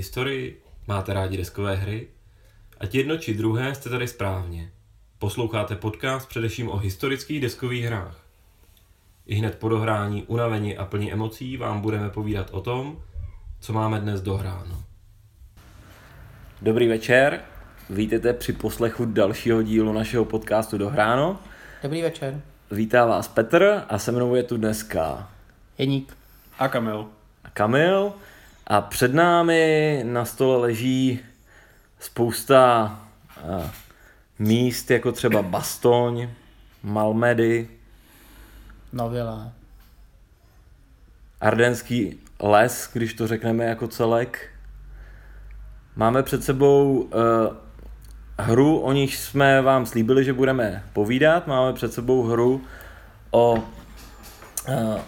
Máte rádi historii? Máte rádi deskové hry? Ať jedno či druhé jste tady správně. Posloucháte podcast především o historických deskových hrách. I hned po dohrání, unavení a plní emocí vám budeme povídat o tom, co máme dnes dohráno. Dobrý večer, vítejte při poslechu dalšího dílu našeho podcastu Dohráno. Dobrý večer. Vítá vás Petr a se mnou je tu dneska Jeník. A Kamil. Kamil a před námi na stole leží spousta a, míst, jako třeba Bastoň, Malmedy, Novila. Ardenský les, když to řekneme jako celek. Máme před sebou uh, hru, o níž jsme vám slíbili, že budeme povídat. Máme před sebou hru o uh,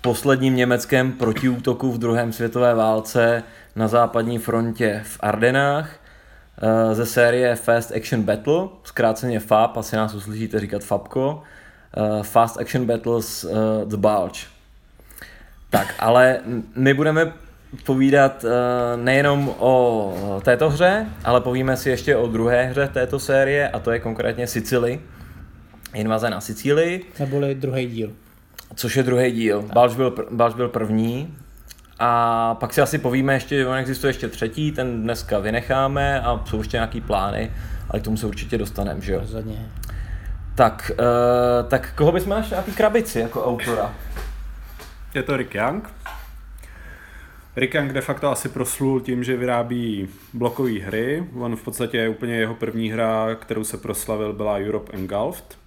posledním německém protiútoku v druhém světové válce na západní frontě v Ardenách uh, ze série Fast Action Battle, zkráceně FAB, asi nás uslyšíte říkat FABko, uh, Fast Action Battles uh, The Bulge. Tak, ale my budeme povídat nejenom o této hře, ale povíme si ještě o druhé hře této série a to je konkrétně Sicily. Invaze na Sicílii. Neboli druhý díl. Což je druhý díl. Balč byl, Balč byl první. A pak si asi povíme ještě, on existuje ještě třetí, ten dneska vynecháme a jsou ještě nějaký plány, ale k tomu se určitě dostaneme, že jo? Rozhodně. Tak, uh, tak koho bychom našli na té krabici jako autora? Je to Rick Young. Rick Young de facto asi proslul tím, že vyrábí blokové hry. On v podstatě úplně jeho první hra, kterou se proslavil, byla Europe Engulfed.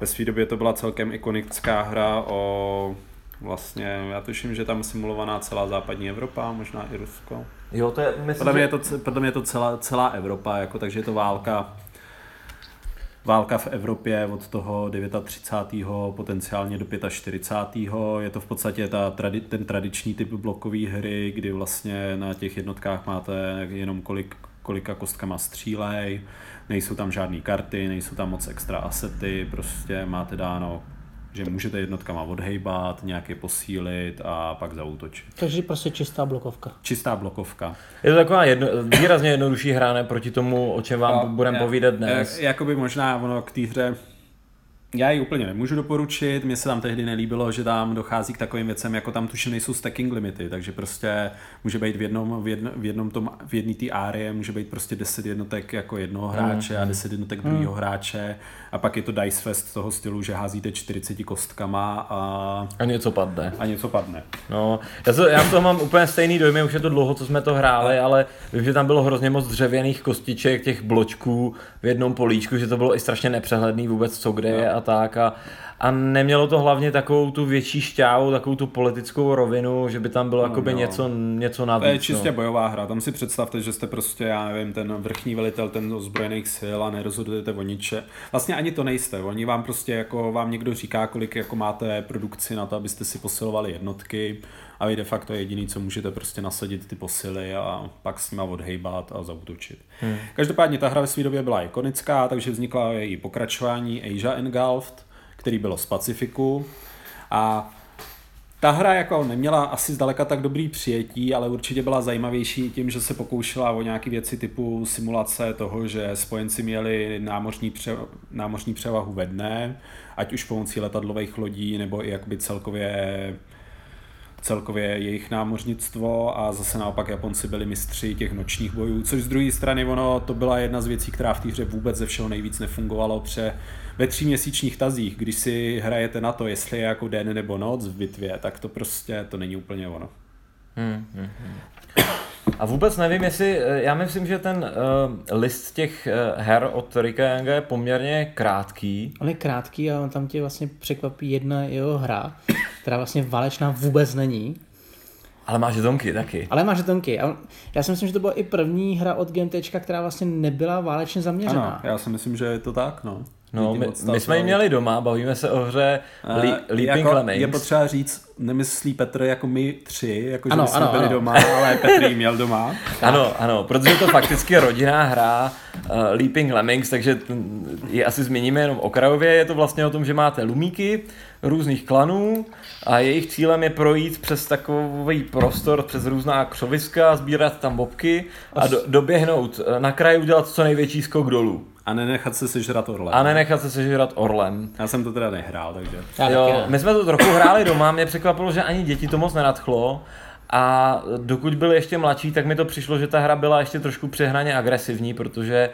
Ve své době to byla celkem ikonická hra o vlastně, já tuším, že tam simulovaná celá západní Evropa, možná i Rusko. Jo, to je, myslím, Podle mě je to, podle mě je to celá, celá Evropa, jako, takže je to válka válka v Evropě od toho 39. potenciálně do 45. Je to v podstatě ta, ten tradiční typ blokové hry, kdy vlastně na těch jednotkách máte jenom kolik, kolika kostkama střílej, nejsou tam žádné karty, nejsou tam moc extra asety, prostě máte dáno že můžete jednotkama odhejbat, nějak je posílit a pak zautočit. Takže prostě čistá blokovka. Čistá blokovka. Je to taková jedno, výrazně jednodušší hra ne proti tomu, o čem vám No, budeme povídat dnes. eh, Jakoby možná ono k té hře já ji úplně nemůžu doporučit, mně se tam tehdy nelíbilo, že tam dochází k takovým věcem, jako tam tuším nejsou stacking limity, takže prostě může být v jednom, v jedno, v jednom tom, v jedné té árie může být prostě 10 jednotek jako jednoho hráče a 10 jednotek druhého hráče. A pak je to dice fest toho stylu, že házíte 40 kostkama a, A něco padne. a něco padne. No, já, to, já toho mám úplně stejný dojmy, už je to dlouho, co jsme to hráli, ale vím, že tam bylo hrozně moc dřevěných kostiček, těch bločků v jednom políčku, že to bylo i strašně nepřehledný vůbec, co kde je a tak. A, a nemělo to hlavně takovou tu větší šťávu, takovou tu politickou rovinu, že by tam bylo jakoby no. něco, něco To navíc. je čistě no. bojová hra. Tam si představte, že jste prostě, já nevím, ten vrchní velitel ten ozbrojených sil a nerozhodujete o niče. Vlastně ani to nejste. Oni vám prostě jako vám někdo říká, kolik jako máte produkci na to, abyste si posilovali jednotky a vy de facto jediný, co můžete prostě nasadit ty posily a pak s nima odhejbat a zautočit. Hmm. Každopádně ta hra ve své době byla ikonická, takže vznikla její pokračování Asia Engulfed, který bylo z Pacifiku a ta hra jako neměla asi zdaleka tak dobrý přijetí, ale určitě byla zajímavější tím, že se pokoušela o nějaké věci typu simulace toho, že spojenci měli námořní, pře- námořní převahu ve dne, ať už pomocí letadlových lodí, nebo i jakoby celkově celkově jejich námořnictvo a zase naopak Japonci byli mistři těch nočních bojů, což z druhé strany ono to byla jedna z věcí, která v té hře vůbec ze všeho nejvíc nefungovalo, pře ve tříměsíčních tazích, když si hrajete na to, jestli je jako den nebo noc v bitvě, tak to prostě to není úplně ono. Hmm, hmm, hmm. A vůbec nevím, jestli, eh, já myslím, že ten uh, list těch uh, her od Rika Younga je poměrně krátký. On je krátký a on tam tě vlastně překvapí jedna jeho hra, která vlastně válečná vůbec není. Ale má žetonky taky. Ale má žetonky. Já si myslím, že to byla i první hra od GMT, která vlastně nebyla válečně zaměřená. Ano, já si myslím, že je to tak, no. No, my, my jsme ji měli doma, bavíme se o hře Eh, Li, Leaping jako Lemmings. Je potřeba říct, nemyslí Petr jako my tři, jako že Ano, jsme ano, byli ano. doma, ale Petr ji měl doma. Ano, ano, protože je to fakticky rodinná hra uh, Leaping Lemmings, takže t- je asi zmíníme jenom okrajově. Je to vlastně o tom, že máte lumíky různých klanů a jejich cílem je projít přes takový prostor, přes různá křoviska, sbírat tam bobky a do, doběhnout eh, na kraj, udělat co největší skok dolů. A nenechat se sežrat orlem. A nenechat se sežrat orlem. Já jsem to teda nehrál, takže... Já Jo, ne. my jsme to trochu hráli doma, mě překvapilo, že ani děti to moc nenadchlo. A dokud byli ještě mladší, tak mi to přišlo, že ta hra byla ještě trošku přehnaně agresivní, protože eh,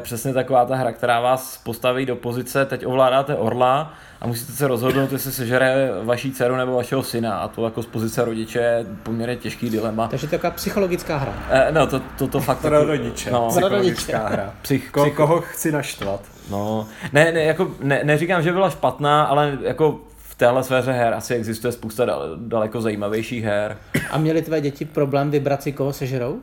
přesně taková ta hra, která vás postaví do pozice, teď ovládáte orla a musíte se rozhodnout, jestli sežere vaší dceru nebo vašeho syna. A to jako z pozice rodiče je poměrně těžký dilema. Takže to je taková psychologická hra. Eh, no, to, to, to fakt... Pro rodiče. No, Pro Psychologická hra. Psych- Ko, psycho- koho chci naštvat? No, ne, ne, jako, ne, neříkám, že byla špatná, ale jako v téhle sféře her asi existuje spousta dal, daleko zajímavějších her. A měli tvé děti problém vybrat si, koho sežerou?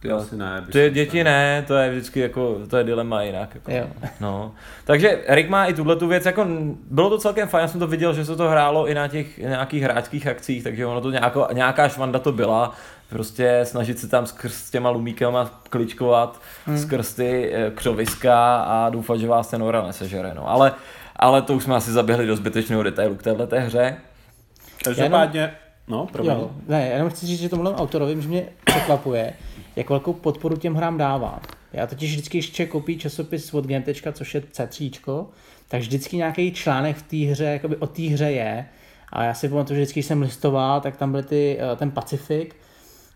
Ty asi ne. Ty děti ne, to je vždycky jako, to je dilema jinak. Jako, Jo. no. Takže Rick má i tuhle tu věc, jako bylo to celkem fajn, já jsem to viděl, že se to hrálo i na těch nějakých hráčských akcích, takže ono to nějako, nějaká švanda to byla, prostě snažit se tam skrz těma lumíkama kličkovat, hmm. skrz ty eh, křoviska a doufat, že vás ten ora nesežere, no. Ale, ale to už jsme asi zaběhli do zbytečného detailu k této hře. Každopádně, no, promiň. Jo, ne, já jenom chci říct, že tomuhle autorovi, že mě překvapuje, jak velkou podporu těm hrám dává. Já totiž vždycky ještě koupí časopis od Game.tečka, což je C3, tak vždycky nějaký článek v té hře, jakoby o té hře je. A já si pamatuju, že vždycky jsem listoval, tak tam byly ty, eh, ten Pacific,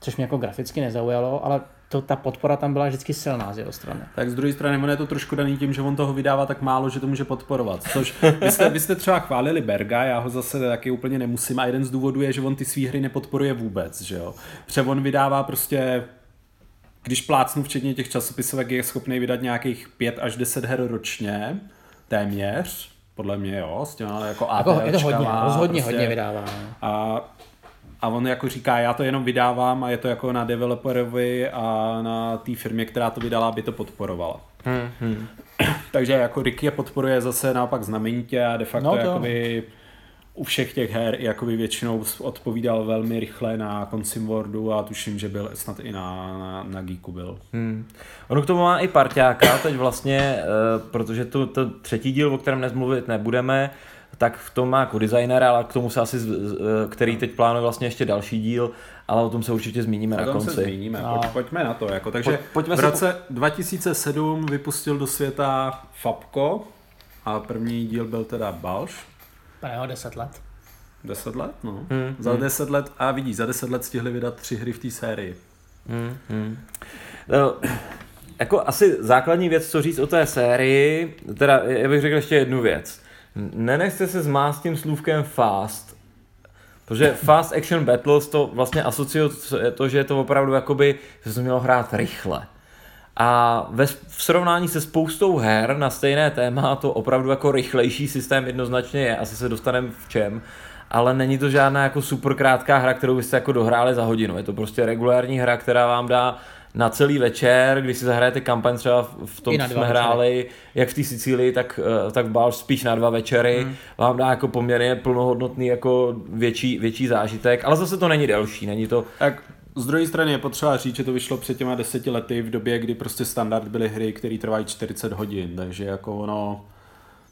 což mě jako graficky nezaujalo, ale to, ta podpora tam byla vždycky silná z jeho strany. Tak z druhé strany, ono je to trošku daný tím, že on toho vydává tak málo, že to může podporovat. Což vy jste, vy jste třeba chválili Berga, já ho zase taky úplně nemusím a jeden z důvodů je, že on ty svý hry nepodporuje vůbec, že jo. Protože on vydává prostě když plácnu včetně těch časopisovek, je schopný vydat nějakých 5 až 10 her ročně, téměř, podle mě jo, s těma jako Jako, je to hodně, ATLčkama, rozhodně prostě. hodně vydává. A, a on jako říká, já to jenom vydávám a je to jako na developerovi a na té firmě, která to vydala, aby to podporovala. Hmm, hmm. Takže jako Rick je podporuje zase naopak znamenitě a de facto No to- jakoby u všech těch her jakoby většinou odpovídal velmi rychle na Consim Wordu a tuším, že byl snad i na, na, na Geeku byl. Hmm. Ono k tomu má i parťáka, teď vlastně, eh, protože to, to třetí díl, o kterém dnes mluvit nebudeme, tak v tom má jako designer, ale k tomu se asi, z- z- eh, který teď plánuje vlastně ještě další díl, ale o tom se určitě zmíníme O na tom se konci. zmíníme, No. Pojď, pojďme na to. Jako. Takže Pojď- pojďme v roce 2007 vypustil do světa Fabko a první díl byl teda Balš. Pane, 10 let. 10 let, no. Hmm, za 10 let, a vidíš, za 10 let stihli vydat tři hry v té sérii. Hmm, hmm. No, jako asi základní věc, co říct o té sérii, teda já bych řekl ještě jednu věc. Nenechte se zmást tím slůvkem fast, protože Fast Action Battles to vlastně asociuje to, že je to opravdu jakoby, že se to mělo hrát rychle. A ve, v srovnání se spoustou her na stejné téma to opravdu jako rychlejší systém jednoznačně je, asi se dostaneme v čem, ale není to žádná jako super krátká hra, kterou byste jako dohráli za hodinu. Je to prostě regulární hra, která vám dá na celý večer, když si zahrajete kampaň třeba v- tom, co jsme večery. hráli, jak v té Sicílii, tak, eh, tak Balš spíš na dva večery, hmm. vám dá jako poměrně plnohodnotný jako větší, větší zážitek, ale zase to není delší, není to, Tak z druhé strany je potřeba říct, že to vyšlo před těma deseti lety v době, kdy prostě standard byly hry, které trvají 40 hodin, takže jako ono,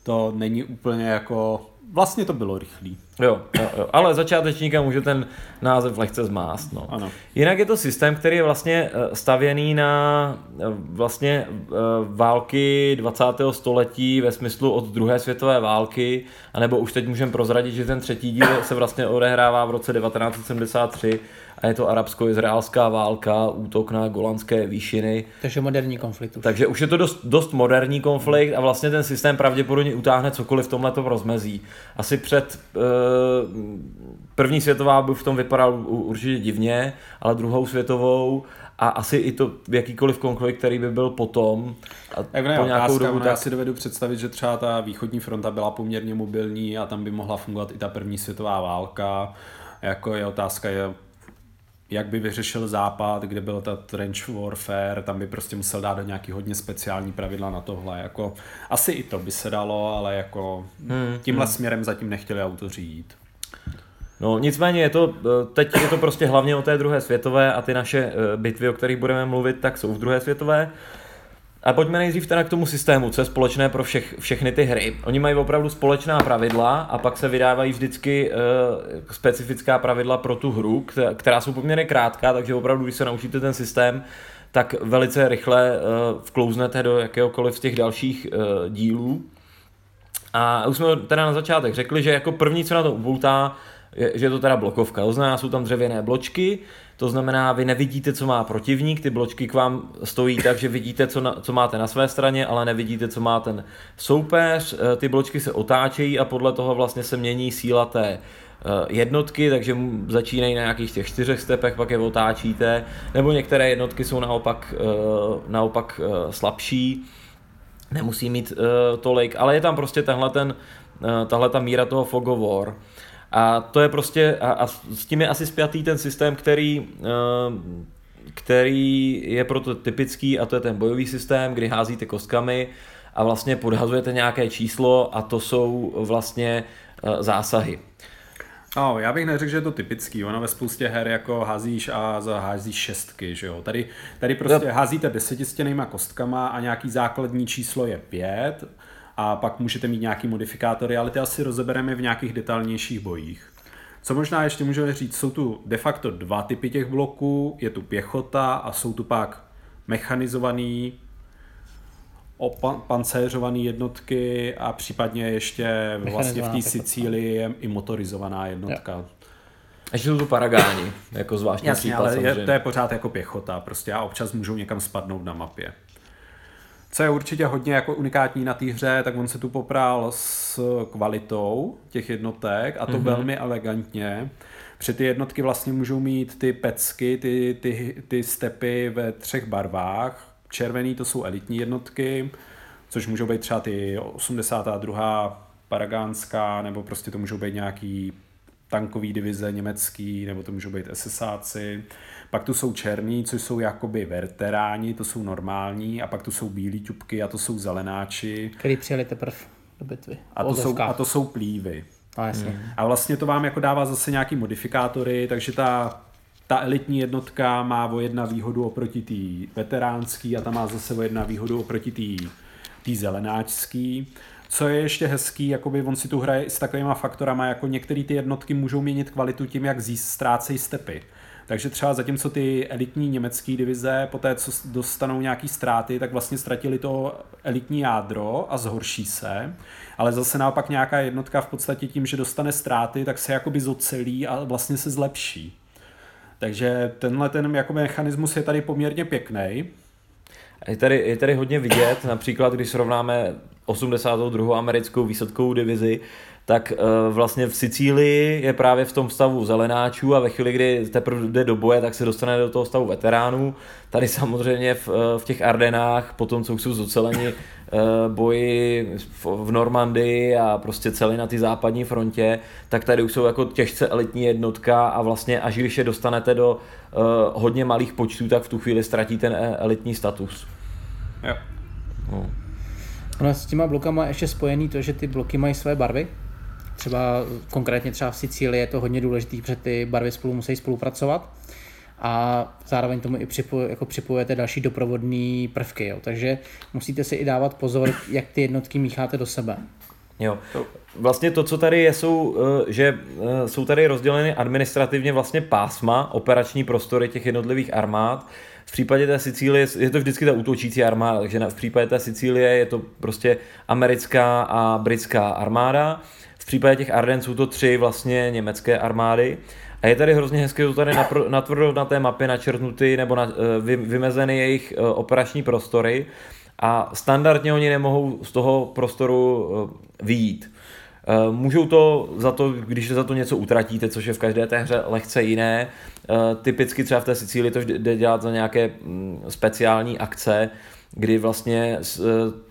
to není úplně jako, vlastně to bylo rychlý. Jo, jo, jo, ale začátečníka může ten název lehce zmást. No. Ano. Jinak je to systém, který je vlastně eh, stavěný na eh, vlastně eh, války 20. století ve smyslu od druhé světové války, anebo už teď můžeme prozradit, že ten třetí díl se vlastně odehrává v roce 1973 a je to arabsko-izraelská válka, útok na golandské výšiny. Takže moderní konflikt už. Takže už je to dost, dost moderní konflikt a vlastně ten systém pravděpodobně utáhne cokoliv v tomhletom rozmezí. Asi před eh, první světová by v tom vypadal určitě divně, ale druhou světovou a asi i to jakýkoliv konflikt, který by byl potom a Tak ne, po nějakou otázka, dobu, ono, já tak si dovedu představit, že třeba ta východní fronta byla poměrně mobilní a tam by mohla fungovat i ta první světová válka. Jako je otázka, je, jak by vyřešil západ, kde byl ta trench warfare, tam by prostě musel dát do nějaký hodně speciální pravidla na tohle. Jako, asi i to by se dalo, ale jako Hmm, tímhle směrem zatím nechtěli autoři jít. No nicméně je to, teď je to prostě hlavně o té druhé světové a ty naše bitvy, o kterých budeme mluvit, tak jsou v druhé světové. A pojďme nejdřív teda k tomu systému, co je společné pro všech, všechny ty hry. Oni mají opravdu společná pravidla a pak se vydávají vždycky uh, specifická pravidla pro tu hru, která jsou poměrně krátká, takže opravdu, když se naučíte ten systém, tak velice rychle uh, vklouznete do jakéhokoliv z těch dalších uh, dílů. A už jsme teda na začátek řekli, že jako první, co na to upoutá, že je to teda blokovka. To znamená, jsou tam dřevěné bločky, to znamená, vy nevidíte, co má protivník, ty bločky k vám stojí tak, že vidíte, co, na, co máte na své straně, ale nevidíte, co má ten soupeř. Eh, ty bločky se otáčejí a podle toho vlastně se mění síla té eh, jednotky, takže začínají na nějakých těch čtyřech stepech, pak je otáčíte, nebo některé jednotky jsou naopak, eh, naopak slabší, nemusí mít tolik, ale je tam prostě tenhle ten, tahle ta míra toho fog of war. A to je prostě, a, a s tím je asi spjatý ten systém, který, eh, který je proto typický a to je ten bojový systém, kdy házíte kostkami a vlastně podhazujete nějaké číslo a to jsou vlastně eh, zásahy. No, já bych neřekl, že je to typický. Ono ve spoustě her jako házíš a házíš šestky, že jo. Tady, tady prostě no. házíte desetistěnýma kostkama a nějaký základní číslo je pět a pak můžete mít nějaký modifikátory, ale ty asi rozebereme v nějakých detailnějších bojích. Co možná ještě můžeme říct, jsou tu de facto dva typy těch bloků, je tu pěchota a jsou tu pak mechanizovaný pancéřované jednotky a případně ještě vlastně v té Sicílii je i motorizovaná jednotka. Jo. Ještě jsou tu paragáni, jako zvláštní Jasně, případ, ale je, to je pořád jako pěchota prostě a občas můžou někam spadnout na mapě. Co je určitě hodně jako unikátní na té hře, tak on se tu popral s kvalitou těch jednotek a to mm-hmm. velmi elegantně. Při ty jednotky vlastně můžou mít ty pecky, ty, ty, ty stepy ve třech barvách. Červený to jsou elitní jednotky, což můžou být třeba ty 82. paragánská, nebo prostě to můžou být nějaký tankový divize německý, nebo to můžou být SSáci. Pak tu jsou černí, což jsou jakoby veteráni, to jsou normální, a pak tu jsou bílí ťupky a to jsou zelenáči. Který přijeli teprve do bitvy. A to, jsou, a to jsou plívy. A, jasně. Hmm. a vlastně to vám jako dává zase nějaký modifikátory, takže ta, ta elitní jednotka má o jedna výhodu oproti té veteránský a ta má zase o jedna výhodu oproti té zelenáčský. Co je ještě hezký, jakoby on si tu hraje s takovýma faktorama, jako některé ty jednotky můžou měnit kvalitu tím, jak ztrácejí stepy. Takže třeba zatímco ty elitní německé divize, po té, co dostanou nějaký ztráty, tak vlastně ztratili to elitní jádro a zhorší se. Ale zase naopak nějaká jednotka v podstatě tím, že dostane ztráty, tak se jakoby zocelí a vlastně se zlepší. Takže tenhle ten jako mechanismus je tady poměrně pěkný. Je tady, je tady hodně vidět, například když srovnáme 82. americkou výsadkovou divizi, tak uh, vlastně v Sicílii je právě v tom stavu zelenáčů a ve chvíli, kdy teprve jde do boje, tak se dostane do toho stavu veteránů. Tady samozřejmě v, eh, v těch Ardenách, potom co už jsou zoceleni uh, boji v, Normandii a prostě celý na ty západní frontě, tak tady už jsou jako těžce elitní jednotka a vlastně až když je dostanete do uh, hodně malých počtů, tak v tu chvíli ztratí ten elitní status. Jo. No. Ono s těma blokama ještě spojený to, že ty bloky mají své barvy, třeba konkrétně třeba v Sicílii je to hodně důležité, protože ty barvy spolu musí spolupracovat a zároveň tomu i připo, jako připojujete další doprovodné prvky. Jo. Takže musíte si i dávat pozor, jak ty jednotky mícháte do sebe. Jo. Vlastně to, co tady je, jsou, eh, že eh, jsou tady rozděleny administrativně vlastně pásma, operační prostory těch jednotlivých armád. V případě té Sicílie je to vždycky ta útočící armáda, takže v případě té Sicílie je to prostě americká a britská armáda. V případě těch Arden jsou to tři vlastně německé armády. A je tady hrozně hezky, to tady natvrdo na té mapě načrtnuty nebo na, eh, vy, vymezeny jejich eh, operační prostory a standardně oni nemohou z toho prostoru eh, vyjít. Můžou to za to, když za to něco utratíte, což je v každé té hře lehce jiné. Typicky třeba v té Sicílii to jde dělat za nějaké mm, speciální akce, kdy vlastně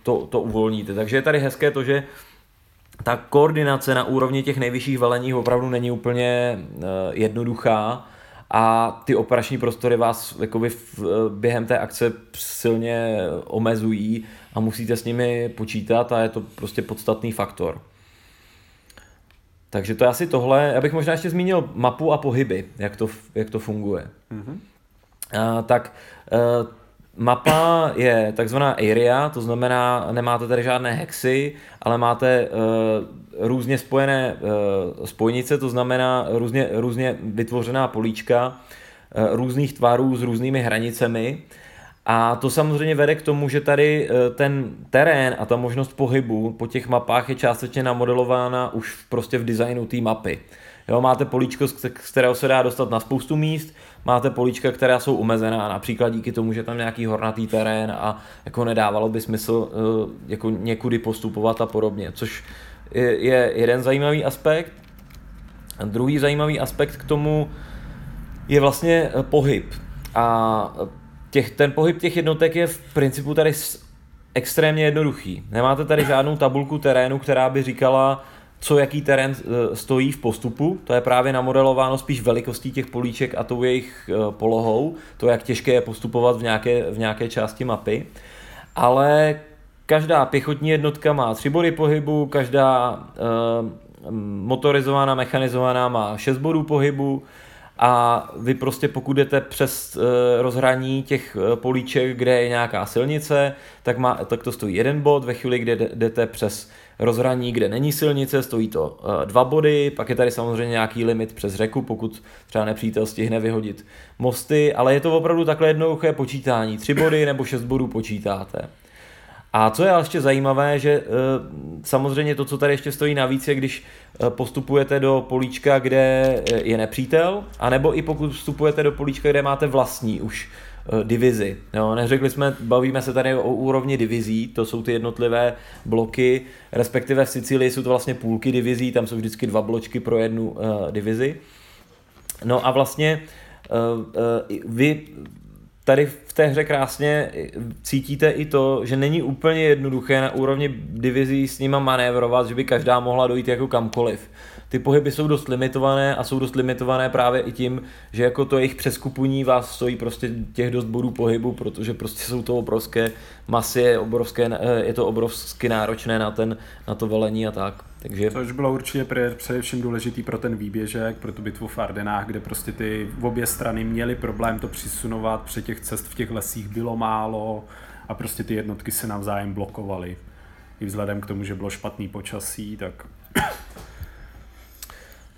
to, to uvolníte. Takže je tady hezké to, že ta koordinace na úrovni těch nejvyšších velení opravdu není úplně uh, jednoduchá a ty operační prostory vás jakoby v, uh, během té akce silně omezují a musíte s nimi počítat a je to prostě podstatný faktor. Takže to je asi tohle. Já bych možná ještě zmínil mapu a pohyby, jak to, jak to funguje. Mm-hmm. A, tak uh, mapa je takzvaná area, to znamená, nemáte tady žádné hexy, ale máte uh, různě spojené uh, spojnice, to znamená různě, různě vytvořená políčka uh, různých tvarů s různými hranicemi. A to samozřejmě vede k tomu, že tady ten terén a ta možnost pohybu po těch mapách je částečně namodelována už prostě v designu té mapy. Jo, máte políčko, z kterého se dá dostat na spoustu míst, máte políčka, která jsou omezená, například díky tomu, že tam nějaký hornatý terén a jako nedávalo by smysl uh, jako někudy postupovat a podobně, což je, je jeden zajímavý aspekt. A druhý zajímavý aspekt k tomu je vlastně eh, pohyb. A těch, ten pohyb těch jednotek je v principu tady extrémně jednoduchý. Nemáte tady žádnou tabulku terénu, která by říkala, co jaký terén eh, stojí v postupu. To je právě namodelováno spíš velikostí těch políček a tou jejich eh, polohou, to jak těžké je postupovat v nějaké, v nějaké části mapy. Ale každá pěchotní jednotka má tři body pohybu, každá uh, motorizovaná, mechanizovaná má šest bodů pohybu, a vy prostě pokud jdete přes uh, rozhraní těch uh, políček, kde je nějaká silnice, tak, má, tak to stojí jeden bod, ve chvíli, kdy jdete přes rozhraní, kde není silnice, stojí to uh, dva body, pak je tady samozřejmě nějaký limit přes řeku, pokud třeba nepřítel stihne vyhodit mosty, ale je to opravdu takhle jednoduché počítání, tři body nebo šest bodů počítáte. A co je ještě zajímavé, že e, samozřejmě to, co tady ještě stojí navíc, je když e, postupujete do políčka, kde je nepřítel, anebo i pokud vstupujete do políčka, kde máte vlastní už divizi. Jo, neřekli jsme, bavíme se tady o úrovni divizí, to jsou ty jednotlivé bloky, respektive v Sicílii jsou to vlastně půlky divizí, tam jsou vždycky dva bločky pro jednu uh, divizi. No a vlastně uh, uh, vy tady v té hře krásně cítíte i to, že není úplně jednoduché na úrovni divizí s nima manévrovat, že by každá mohla dojít jako kamkoliv. Ty pohyby jsou dost limitované a jsou dost limitované právě i tím, že jako to jejich přeskupuní vás stojí prostě těch dost bodů pohybu, protože prostě jsou to obrovské masy, je, obrovské, eh, je to obrovsky náročné na, ten, na to velení a tak. Takže... Což bylo určitě především důležitý pro ten výběžek, pro tu bitvu v Ardenách, kde prostě ty obě strany měly problém to přisunovat, při těch cest v těch lesích bylo málo a prostě ty jednotky se navzájem blokovaly. I vzhledem k tomu, že bylo špatný počasí, tak...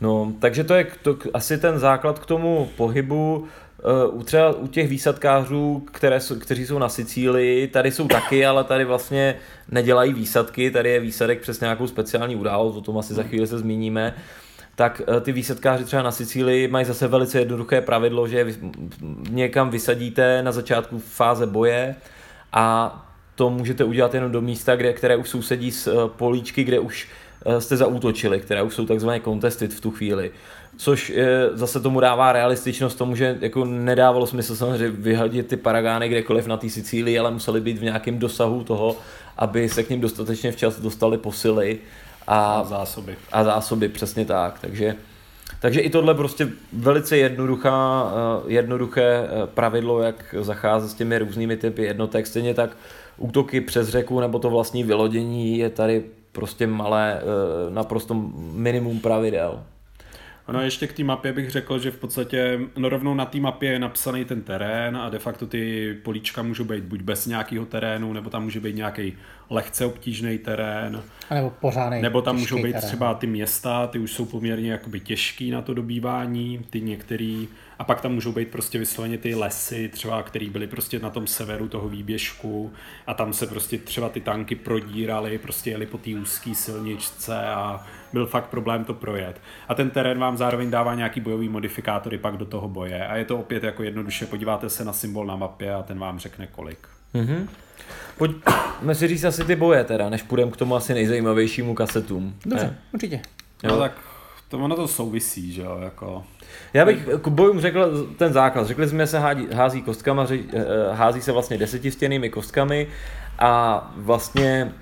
No, takže to je to, asi ten základ k tomu pohybu. Uh, třeba u těch výsadkářů, které jsou, kteří jsou na Sicílii, tady jsou taky, ale tady vlastně nedělají výsadky, tady je výsadek přes nějakou speciální událost, o tom asi za chvíli se zmíníme, tak uh, ty výsadkáři třeba na Sicílii mají zase velice jednoduché pravidlo, že někam vysadíte na začátku fáze boje a to můžete udělat jenom do místa, kde, které už sousedí s uh, políčky, kde už jste zaútočili, které už jsou takzvané contested v tu chvíli což je, zase tomu dává realističnost tomu, že jako nedávalo smysl samozřejmě vyhodit ty paragány kdekoliv na té Sicílii, ale museli být v nějakém dosahu toho, aby se k ním dostatečně včas dostali posily a, a zásoby. A zásoby, přesně tak. Takže, takže i tohle prostě velice jednoduchá, eh, jednoduché eh, pravidlo, jak zacházet s těmi různými typy jednotek. Stejně tak útoky přes řeku nebo to vlastní vylodění je tady prostě malé, eh, naprosto minimum pravidel. Ono ještě k té mapě bych řekl, že v podstatě no rovnou na té mapě je napsaný ten terén a de facto ty políčka můžou být buď bez nějakého terénu, nebo tam může být nějaký lehce obtížný terén. A nebo pořádný Nebo tam můžou být terén. třeba ty města, ty už jsou poměrně jakoby těžký na to dobývání, ty některý, a pak tam můžou být prostě vysloveně ty lesy, třeba, který byly prostě na tom severu toho výběžku a tam se prostě třeba ty tanky prodíraly, prostě jeli po té úzké silničce a byl fakt problém to projet. A ten terén vám zároveň dává nějaký bojový modifikátory pak do toho boje a je to opět jako jednoduše, podíváte se na symbol na mapě a ten vám řekne kolik. Mm-hmm. Pojďme si říct asi ty boje teda, než půjdeme k tomu asi nejzajímavějšímu kasetům. Dobře, ne? určitě. No tak to ono to souvisí, že jo, jako... Já bych k bojům řekl ten základ. Řekli jsme, že se hází, hází kostkama, eh, hází se vlastně desetistěnými kostkami a vlastně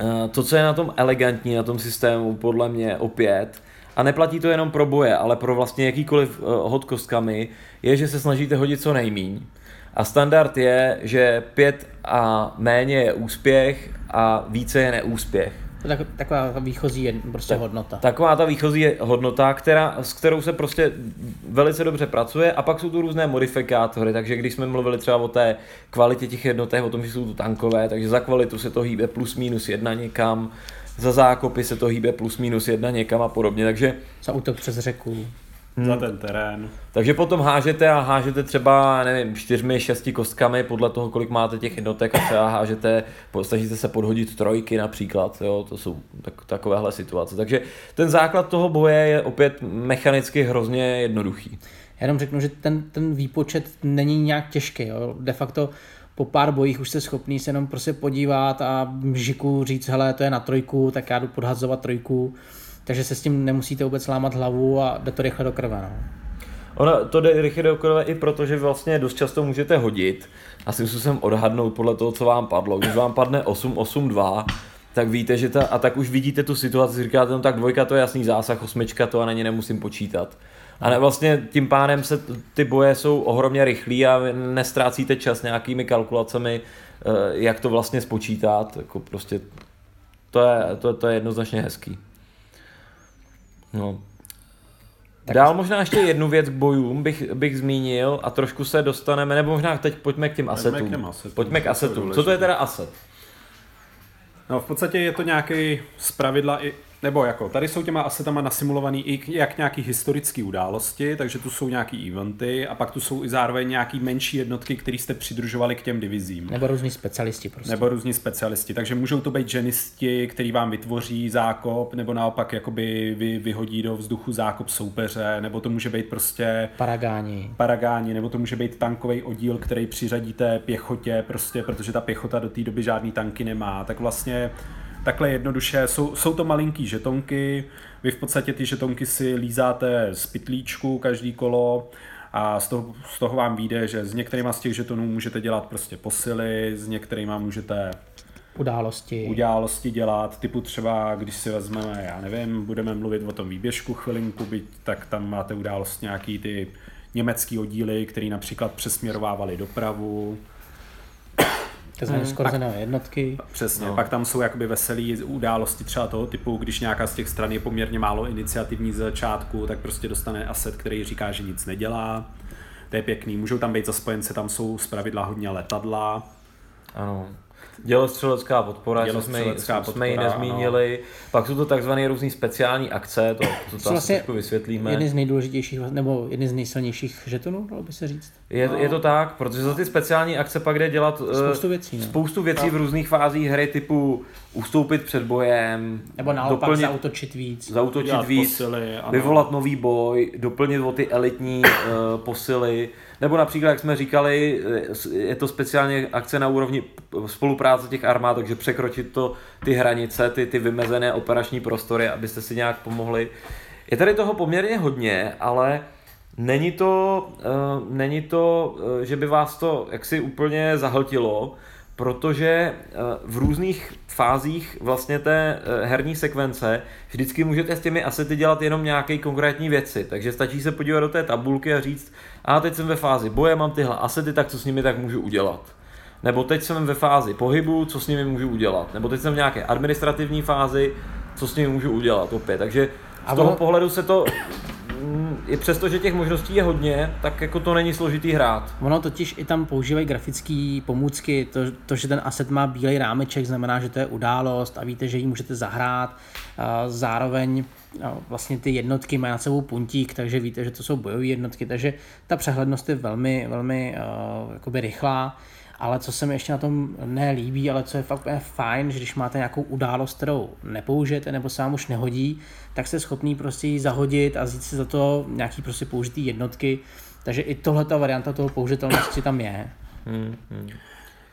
eh, to, co je na tom elegantní, na tom systému, podle mě opět, a neplatí to jenom pro boje, ale pro vlastně jakýkoliv eh, hod kostkami, je, že se snažíte hodit co nejmíň. A standard je, že pět a méně je úspěch a více je neúspěch. Je tak, taková ta výchozí je, prostě hodnota. Taková ta výchozí hodnota, která, s kterou se prostě velice dobře pracuje a pak jsou tu různé modifikátory, takže když jsme mluvili třeba o té kvalitě těch jednotek, o tom, že jsou tu tankové, takže za kvalitu se to hýbe plus minus jedna někam, za zákopy se to hýbe plus minus jedna někam a podobně, takže... Za útok přes řeku. Hmm. Za ten terén. Takže potom hážete a hážete třeba, nevím, čtyřmi, šesti kostkami podle toho, kolik máte těch jednotek a třeba hážete, snažíte se podhodit trojky například, jo, to jsou tak, takovéhle situace. Takže ten základ toho boje je opět mechanicky hrozně jednoduchý. Já jenom řeknu, že ten, ten výpočet není nějak těžký, jo. de facto po pár bojích už jste schopný se jenom prostě podívat a mžiku říct, hele, to je na trojku, tak já jdu podhazovat trojku takže se s tím nemusíte vůbec lámat hlavu a jde to rychle do krve. No. Ono to jde rychle do krve i proto, že vlastně dost často můžete hodit a si jsem odhadnout podle toho, co vám padlo. Když vám padne 8-8-2, tak víte, že ta, a tak už vidíte tu situaci, říkáte, no tak dvojka to je jasný zásah, osmička to a na ně nemusím počítat. A ne, vlastně tím pádem se ty boje jsou ohromně rychlí a nestrácíte čas nějakými kalkulacemi, eh, jak to vlastně spočítat. Jako prostě to je, to, to je jednoznačně hezký. No. Tak Dál možná ještě jednu věc k bojům bych, bych zmínil a trošku se dostaneme, nebo možná teď pojďme k těm asetům. Pojďme k, asetům. Pojďme k asetům. Co to je teda aset? No v podstatě je to nějaký zpravidla i nebo jako, tady jsou těma asetama nasimulovaný i jak nějaký historické události, takže tu jsou nějaký eventy a pak tu jsou i zároveň nějaký menší jednotky, které jste přidružovali k těm divizím. Nebo různí specialisti prostě. Nebo různí specialisti, takže můžou to být ženisti, který vám vytvoří zákop, nebo naopak jakoby vy, vyhodí do vzduchu zákop soupeře, nebo to může být prostě... Paragáni. Paragáni, nebo to může být tankový oddíl, který přiřadíte pěchotě, prostě, protože ta pěchota do té doby žádný tanky nemá, tak vlastně takhle jednoduše, jsou, jsou to malinký žetonky, vy v podstatě ty žetonky si lízáte z pitlíčku každý kolo a z toho, z toho vám vyjde, že s některýma z těch žetonů můžete dělat prostě posily, s některýma můžete události. události dělat, typu třeba, když si vezmeme, já nevím, budeme mluvit o tom výběžku chvilinku, byť, tak tam máte událost nějaký ty německý oddíly, který například přesměrovávali dopravu, takzvané hmm. skorozené jednotky. Přesně, no. pak tam jsou jakoby veselé události třeba toho typu, když nějaká z těch stran je poměrně málo iniciativní z začátku, tak prostě dostane asset, který říká, že nic nedělá. To je pěkný. Můžou tam být za spojence, tam jsou zpravidla hodně letadla. Ano. Dělostřelecká podpora, Dělostřelecká jsme, podpora, jsme ji nezmínili. Ano. Pak jsou to takzvané různé speciální akce, to, to, to vlastně trošku vysvětlíme. Jedny z nejdůležitějších, nebo jedny z nejsilnějších žetonů, dalo by se říct. Je, no. je to tak, protože za ty speciální akce pak jde dělat eh, spoustu věcí, ne? spoustu věcí no. v různých fázích hry, typu ustoupit před bojem, nebo naopak doplnit, zautočit víc, zautočit víc posily, vyvolat nový boj, doplnit o ty elitní uh, posily, nebo například, jak jsme říkali, eh, je to speciálně akce na úrovni spolupráce těch armád, takže překročit to ty hranice, ty, ty vymezené operační prostory, abyste si nějak pomohli. Je tady toho poměrně hodně, ale není to, uh, není to uh, že by vás to jaksi úplně zahltilo, protože v různých fázích vlastně té herní sekvence vždycky můžete s těmi asety dělat jenom nějaké konkrétní věci, takže stačí se podívat do té tabulky a říct, a teď jsem ve fázi boje, mám tyhle asety, tak co s nimi tak můžu udělat. Nebo teď jsem ve fázi pohybu, co s nimi můžu udělat. Nebo teď jsem v nějaké administrativní fázi, co s nimi můžu udělat opět. Takže z toho pohledu se to i přesto, že těch možností je hodně, tak jako to není složitý hrát. Ono totiž i tam používají grafické pomůcky, to, to, že ten asset má bílej rámeček, znamená, že to je událost a víte, že ji můžete zahrát. A zároveň vlastně ty jednotky mají na sebou puntík, takže víte, že to jsou bojové jednotky, takže ta přehlednost je velmi, velmi uh, jakoby rychlá. Ale co se mi ještě na tom nelíbí, ale co je fakt fajn, že když máte nějakou událost, kterou nepoužijete nebo se vám už nehodí, tak jste schopný prostě ji zahodit a vzít si za to nějaký prostě použitý jednotky. Takže i tohle varianta toho použitelnosti tam je. Hmm, hmm.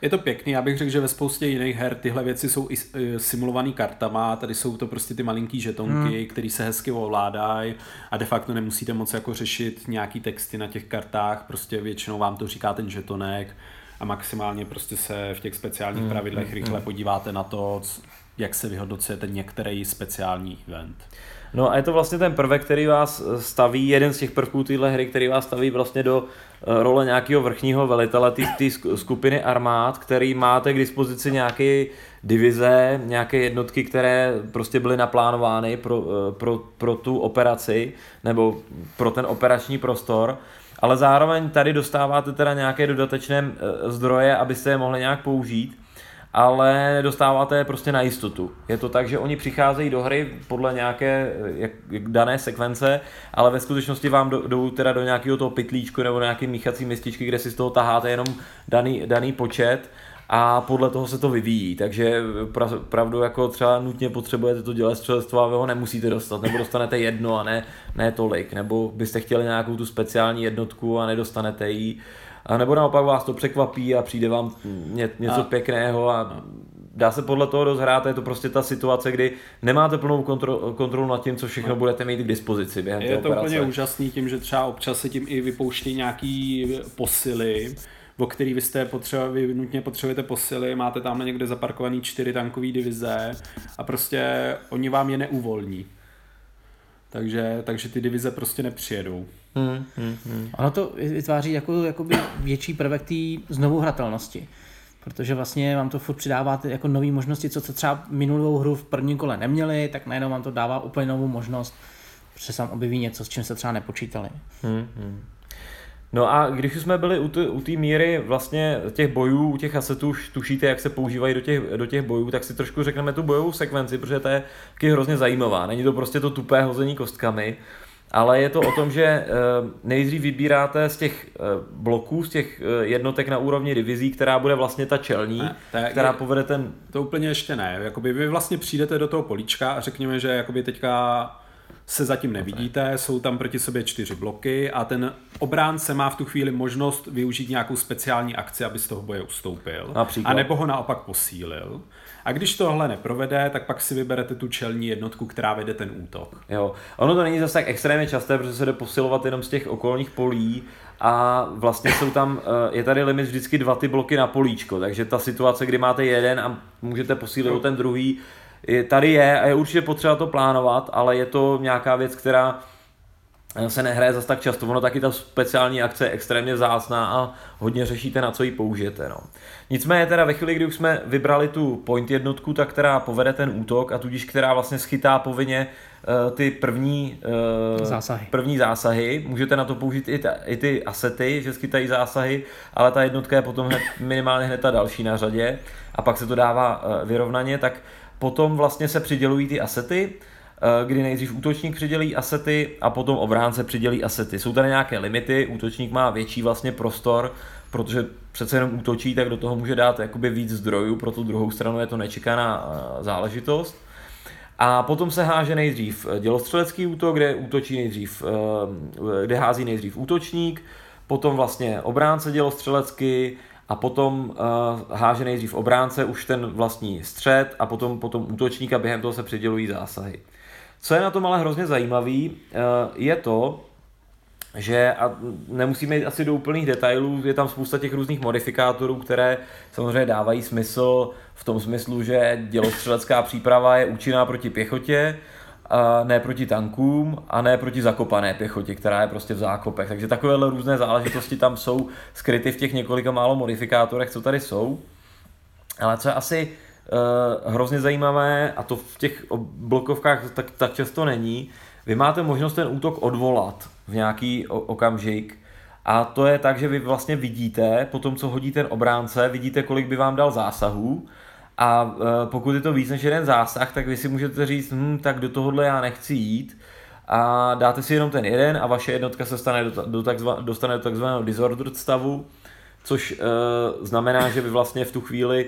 Je to pěkný, já bych řekl, že ve spoustě jiných her tyhle věci jsou i e, simulovaný kartama, tady jsou to prostě ty malinký žetonky, hmm. které se hezky ovládají a de facto nemusíte moc jako řešit nějaký texty na těch kartách, prostě většinou vám to říká ten žetonek a maximálně prostě se v těch speciálních hmm. pravidlech hmm. rychle hmm. podíváte na to, jak se vyhodnocujete některý speciální event. No a je to vlastně ten prvek, který vás staví, jeden z těch prvků téhle hry, který vás staví vlastně do eh, role nějakého vrchního velitele té skupiny armád, který máte k dispozici nějaké divize, nějaké jednotky, které prostě byly naplánovány pro, eh, pro, pro tu operaci nebo pro ten operační prostor ale zároveň tady dostáváte teda nějaké dodatečné eh, zdroje, abyste je mohli nějak použít ale dostáváte je prostě na jistotu. Je to tak, že oni přicházejí do hry podle nějaké jak, jak dané sekvence, ale ve skutečnosti vám jdou teda do nějakého toho pytlíčku nebo nějaké míchací mističky, kde si z toho taháte jenom daný, daný počet a podle toho se to vyvíjí, takže pra, pravdu jako třeba nutně potřebujete to dělat střelectvo a vy ho nemusíte dostat, nebo dostanete jedno a ne, ne tolik, nebo byste chtěli nějakou tu speciální jednotku a nedostanete ji, a nebo naopak vás to překvapí a přijde vám ně, něco a, pěkného a dá se podle toho rozhrát, je to prostě ta situace, kdy nemáte plnou kontrolu, kontrolu nad tím, co všechno budete mít k dispozici během Je to operace. úplně úžasný tím, že třeba občas se tím i vypouští nějaký posily, o který vy, jste potřeba, vy nutně potřebujete posily, máte tam někde zaparkovaný čtyři tankové divize a prostě oni vám je neuvolní. Takže, takže ty divize prostě nepřijedou. Hmm, hmm, hmm. Ono to vytváří jako, jakoby větší prvek té znovu hratelnosti. Protože vlastně vám to furt přidává jako nové možnosti, co, co třeba minulou hru v prvním kole neměli, tak najednou vám to dává úplně novou možnost, protože se tam objeví něco, s čím se třeba nepočítali. Hmm, hmm. No a když jsme byli u té míry vlastně těch bojů, u těch asetů, tušíte, jak se používají do těch, do těch bojů, tak si trošku řekneme tu bojovou sekvenci, protože to je taky hrozně zajímavá. Není to prostě to tupé hození kostkami, ale je to o tom, že eh, nejdřív vybíráte z těch eh, bloků, z těch eh, jednotek na úrovni divizí, která bude vlastně ta čelní, ne, tak která je, povede ten... To úplně ještě ne. Jakoby vy vlastně přijdete do toho políčka a řekněme, že jakoby teďka se zatím nevidíte, jsou tam proti sobě čtyři bloky a ten obránce má v tu chvíli možnost využít nějakou speciální akci, aby z toho boje ustoupil. Například. A nebo ho naopak posílil. A když tohle neprovede, tak pak si vyberete tu čelní jednotku, která vede ten útok. Jo, ono to není zase tak extrémně časté, protože se jde posilovat jenom z těch okolních polí a vlastně jsou tam, eh, je tady limit vždycky dva ty bloky na políčko, takže ta situace, kdy máte jeden a můžete posílit o ten druhý, tady je a je určitě potřeba to plánovat, ale je to nějaká věc, která eh, se nehraje zase tak často. Ono taky ta speciální akce je extrémně vzácná a hodně řešíte, na co ji použijete. No. Nicméně teda ve chvíli, kdy už jsme vybrali tu point jednotku, tak která povede ten útok a tudíž která vlastně schytá povinně uh, ty první, uh, zásahy. první zásahy. Můžete na to použít i, ta, i ty asety, že schytají zásahy, ale ta jednotka je potom hned, minimálně hned ta další na řadě a pak se to dává uh, vyrovnaně, tak Potom vlastně se přidělují ty asety, eh, kdy nejdřív útočník přidělí asety a potom obránce přidělí asety. Jsou tady nějaké limity, útočník má větší vlastně prostor, protože přece jenom útočí, tak do toho může dát jakoby víc zdrojů, pro tu druhou stranu je to nečekaná eh, záležitost. A potom se háže nejdřív dělostřelecký útok, kde útočí nejdřív, eh, kde hází nejdřív útočník, potom vlastně obránce dělostřelecky, a potom uh, háže nejdřív obránce už ten vlastní střed a potom, potom útočník a během toho se přidělují zásahy. Co je na tom ale hrozně zajímavý, uh, je to, že a nemusíme jít asi do úplných detailů, je tam spousta těch různých modifikátorů, které samozřejmě dávají smysl v tom smyslu, že dělostřelecká příprava je účinná proti pěchotě, ne proti tankům a ne proti zakopané pěchotě, která je prostě v zákopech. Takže takovéhle různé záležitosti tam jsou skryty v těch několika málo modifikátorech, co tady jsou. Ale co je asi uh, hrozně zajímavé, a to v těch blokovkách tak, tak často není, vy máte možnost ten útok odvolat v nějaký okamžik, a to je tak, že vy vlastně vidíte, po tom, co hodí ten obránce, vidíte, kolik by vám dal zásahů a e, pokud je to víc než jeden zásah, tak vy si můžete říct, hm, tak do tohohle já nechci jít. A dáte si jenom ten jeden a vaše jednotka se stane do, do takzva, dostane do takzvaného disordered stavu, což uh, znamená, že vy vlastně v tu chvíli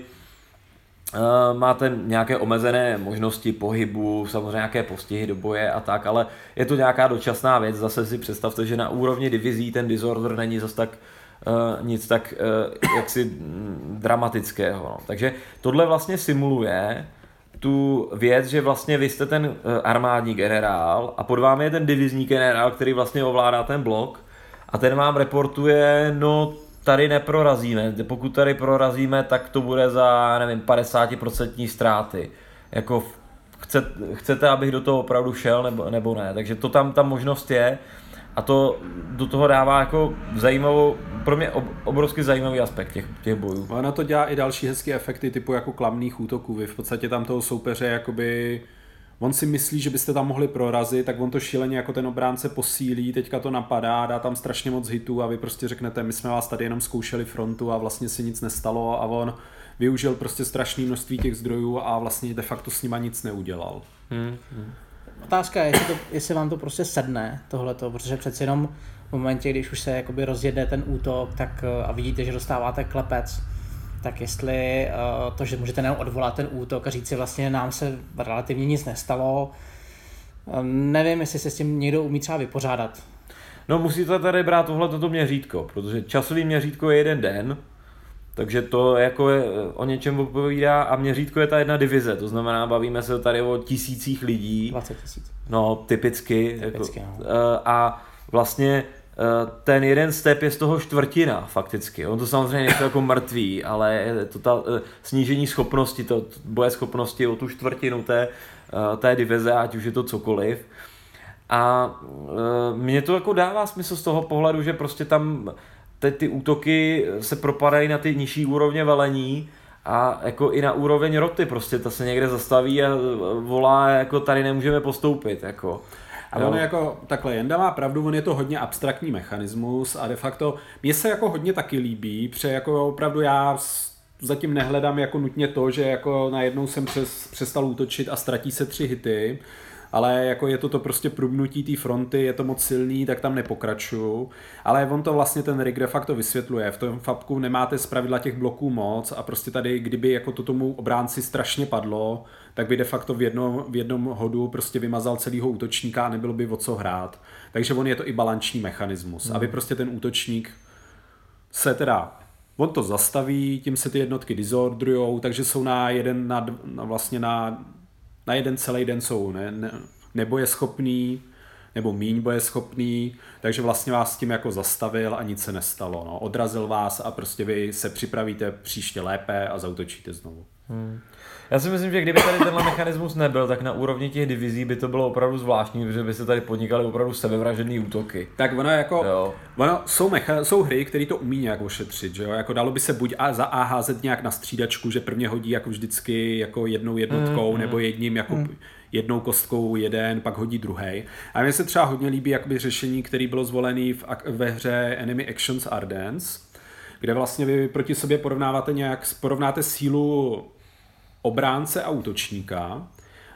uh, máte nějaké omezené možnosti pohybu, samozřejmě nějaké postihy do boje a tak, ale je to nějaká dočasná věc, zase si představte, že na úrovni divizí ten disorder není zase tak nic tak uh, jaksi mm, dramatického. No. Takže tohle vlastně simuluje tu věc, že vlastně vy jste ten uh, armádní generál a pod vámi je ten divizní generál, který vlastně ovládá ten blok a ten vám reportuje, no tady neprorazíme, pokud tady prorazíme, tak to bude za, nevím, 50% ztráty. jako chce, chcete, abych do toho opravdu šel nebo, nebo ne. Takže to tam ta možnost je a to do toho dává jako zajímavou, pro mě ob, obrovsky zajímavý aspekt těch, těch bojů. Ono to dělá i další hezké efekty typu jako klamných útoků. Vy v podstatě tam toho soupeře jakoby on si myslí, že byste tam mohli prorazit, tak on to šíleně jako ten obránce posílí, teďka to napadá, dá tam strašně moc hitů a vy prostě řeknete, my jsme vás tady jenom zkoušeli frontu a vlastně se nic nestalo a on využil prostě strašné množství těch zdrojů a vlastně de facto s nima nic neudělal. Hmm. Hmm. Otázka je, jestli, to, jestli vám to prostě sedne, tohleto, protože přeci jenom v momentě, když už se jakoby rozjede ten útok tak, eh, a vidíte, že dostáváte klepec, tak jestli uh, to, že můžete jenom odvolat ten útok a říct si vlastně nám se relativně nic nestalo, um, nevím, jestli se s tím někdo umí třeba vypořádat. No musíte tady brát tohle toto měřítko, protože časový měřítko je jeden den, takže to jako je, o něčem opovídá a měřítko je ta jedna divize, to znamená, bavíme se tady o tisících lidí. 20 tisíc. No, typicky. typicky jako, no. Eh, a vlastně eh, ten jeden step je z toho čtvrtina fakticky. On to samozřejmě je to jako mrtvý, ale to ta eh, snížení schopnosti, to boje schopnosti o tu čtvrtinu té, té divize, ať už je to cokoliv. A mně to jako dává smysl z toho pohledu, že prostě tam ty, ty útoky se propadají na ty nižší úrovně velení a jako i na úroveň roty prostě ta se někde zastaví a volá jako tady nemůžeme postoupit jako. A on jako takhle, Jenda má pravdu, on je to hodně abstraktní mechanismus a de facto mně se jako hodně taky líbí, protože jako opravdu já zatím nehledám jako nutně to, že jako najednou jsem přes, přestal útočit a ztratí se tři hity, ale jako je to to prostě průbnutí té fronty, je to moc silný, tak tam nepokračuju. Ale on to vlastně ten rig de facto vysvětluje. V tom fabku nemáte z pravidla těch bloků moc a prostě tady, kdyby jako to tomu obránci strašně padlo, tak by de facto v jednom, v jednom hodu prostě vymazal celého útočníka a nebylo by o co hrát. Takže on je to i balanční mechanismus, hmm. aby prostě ten útočník se teda On to zastaví, tím se ty jednotky disordrujou, takže jsou na jeden, na, na vlastně na na jeden celý den jsou ne, ne, nebo je schopný, nebo míň boje schopný, takže vlastně vás tím jako zastavil a nic se nestalo. No. Odrazil vás a prostě vy se připravíte příště lépe a zautočíte znovu. Hmm. Já si myslím, že kdyby tady tenhle mechanismus nebyl, tak na úrovni těch divizí by to bylo opravdu zvláštní, protože by se tady podnikaly opravdu sebevražené útoky. Tak ono jako, jo. ono jsou, mecha, jsou hry, které to umí nějak ošetřit, že jo? Jako dalo by se buď a za A házet nějak na střídačku, že prvně hodí jako vždycky jako jednou jednotkou, mm, nebo jedním jako mm. jednou kostkou jeden, pak hodí druhý. A mně se třeba hodně líbí jakoby řešení, který bylo zvolený v, ve hře Enemy Actions Ardens, kde vlastně vy proti sobě porovnáváte nějak, porovnáte sílu obránce a útočníka.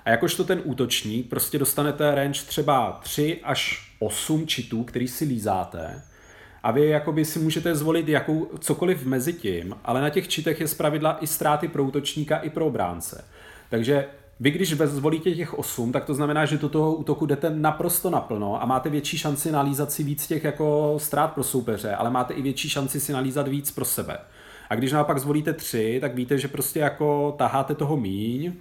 A jakožto ten útočník prostě dostanete range třeba 3 až 8 čitů, který si lízáte. A vy jakoby si můžete zvolit jakou, cokoliv mezi tím, ale na těch čitech je zpravidla i ztráty pro útočníka i pro obránce. Takže vy když zvolíte těch 8, tak to znamená, že do toho útoku jdete naprosto naplno a máte větší šanci nalízat si víc těch jako ztrát pro soupeře, ale máte i větší šanci si nalízat víc pro sebe. A když naopak zvolíte tři, tak víte, že prostě jako taháte toho míň,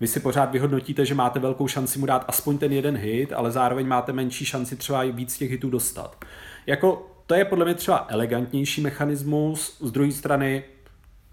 vy si pořád vyhodnotíte, že máte velkou šanci mu dát aspoň ten jeden hit, ale zároveň máte menší šanci třeba i víc těch hitů dostat. Jako to je podle mě třeba elegantnější mechanismus, z druhé strany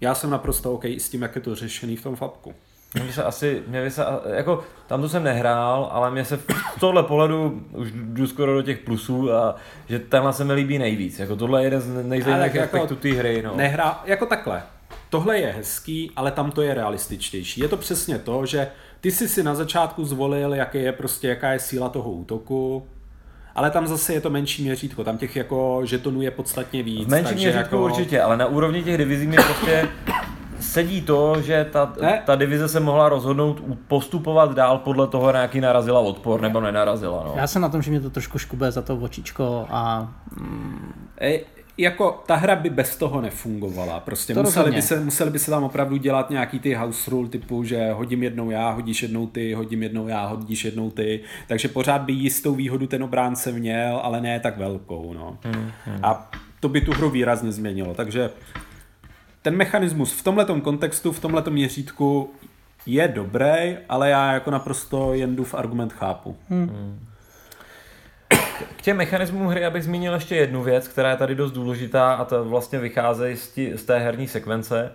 já jsem naprosto OK s tím, jak je to řešený v tom fabku. Mě by se asi, mě by se, jako tam to jsem nehrál, ale mě se v tohle pohledu už jdu skoro do těch plusů a že tenhle se mi líbí nejvíc. Jako tohle je jeden z nejzajímavějších jako aspektů té hry. No. Nehrá, jako takhle. Tohle je hezký, ale tam to je realističtější. Je to přesně to, že ty jsi si na začátku zvolil, jaké je prostě, jaká je síla toho útoku, ale tam zase je to menší měřítko, tam těch jako žetonů je podstatně víc. V menším měřítku jako... určitě, ale na úrovni těch divizí mi prostě sedí to, že ta, ta divize se mohla rozhodnout postupovat dál podle toho, na jaký narazila odpor nebo nenarazila. No. Já jsem na tom, že mě to trošku škube za to očičko a... Mm, e, jako ta hra by bez toho nefungovala. Prostě to museli by, se, museli by se tam opravdu dělat nějaký ty house rule typu, že hodím jednou já, hodíš jednou ty, hodím jednou já, hodíš jednou ty. Takže pořád by jistou výhodu ten obránce měl, ale ne tak velkou. No. Hmm, hmm. A to by tu hru výrazně změnilo. Takže ten mechanismus v tomhle kontextu, v tomhle měřítku je dobrý, ale já jako naprosto Jendův argument chápu. Hmm. K těm mechanismům hry abych zmínil ještě jednu věc, která je tady dost důležitá a to vlastně vychází z, tí, z té herní sekvence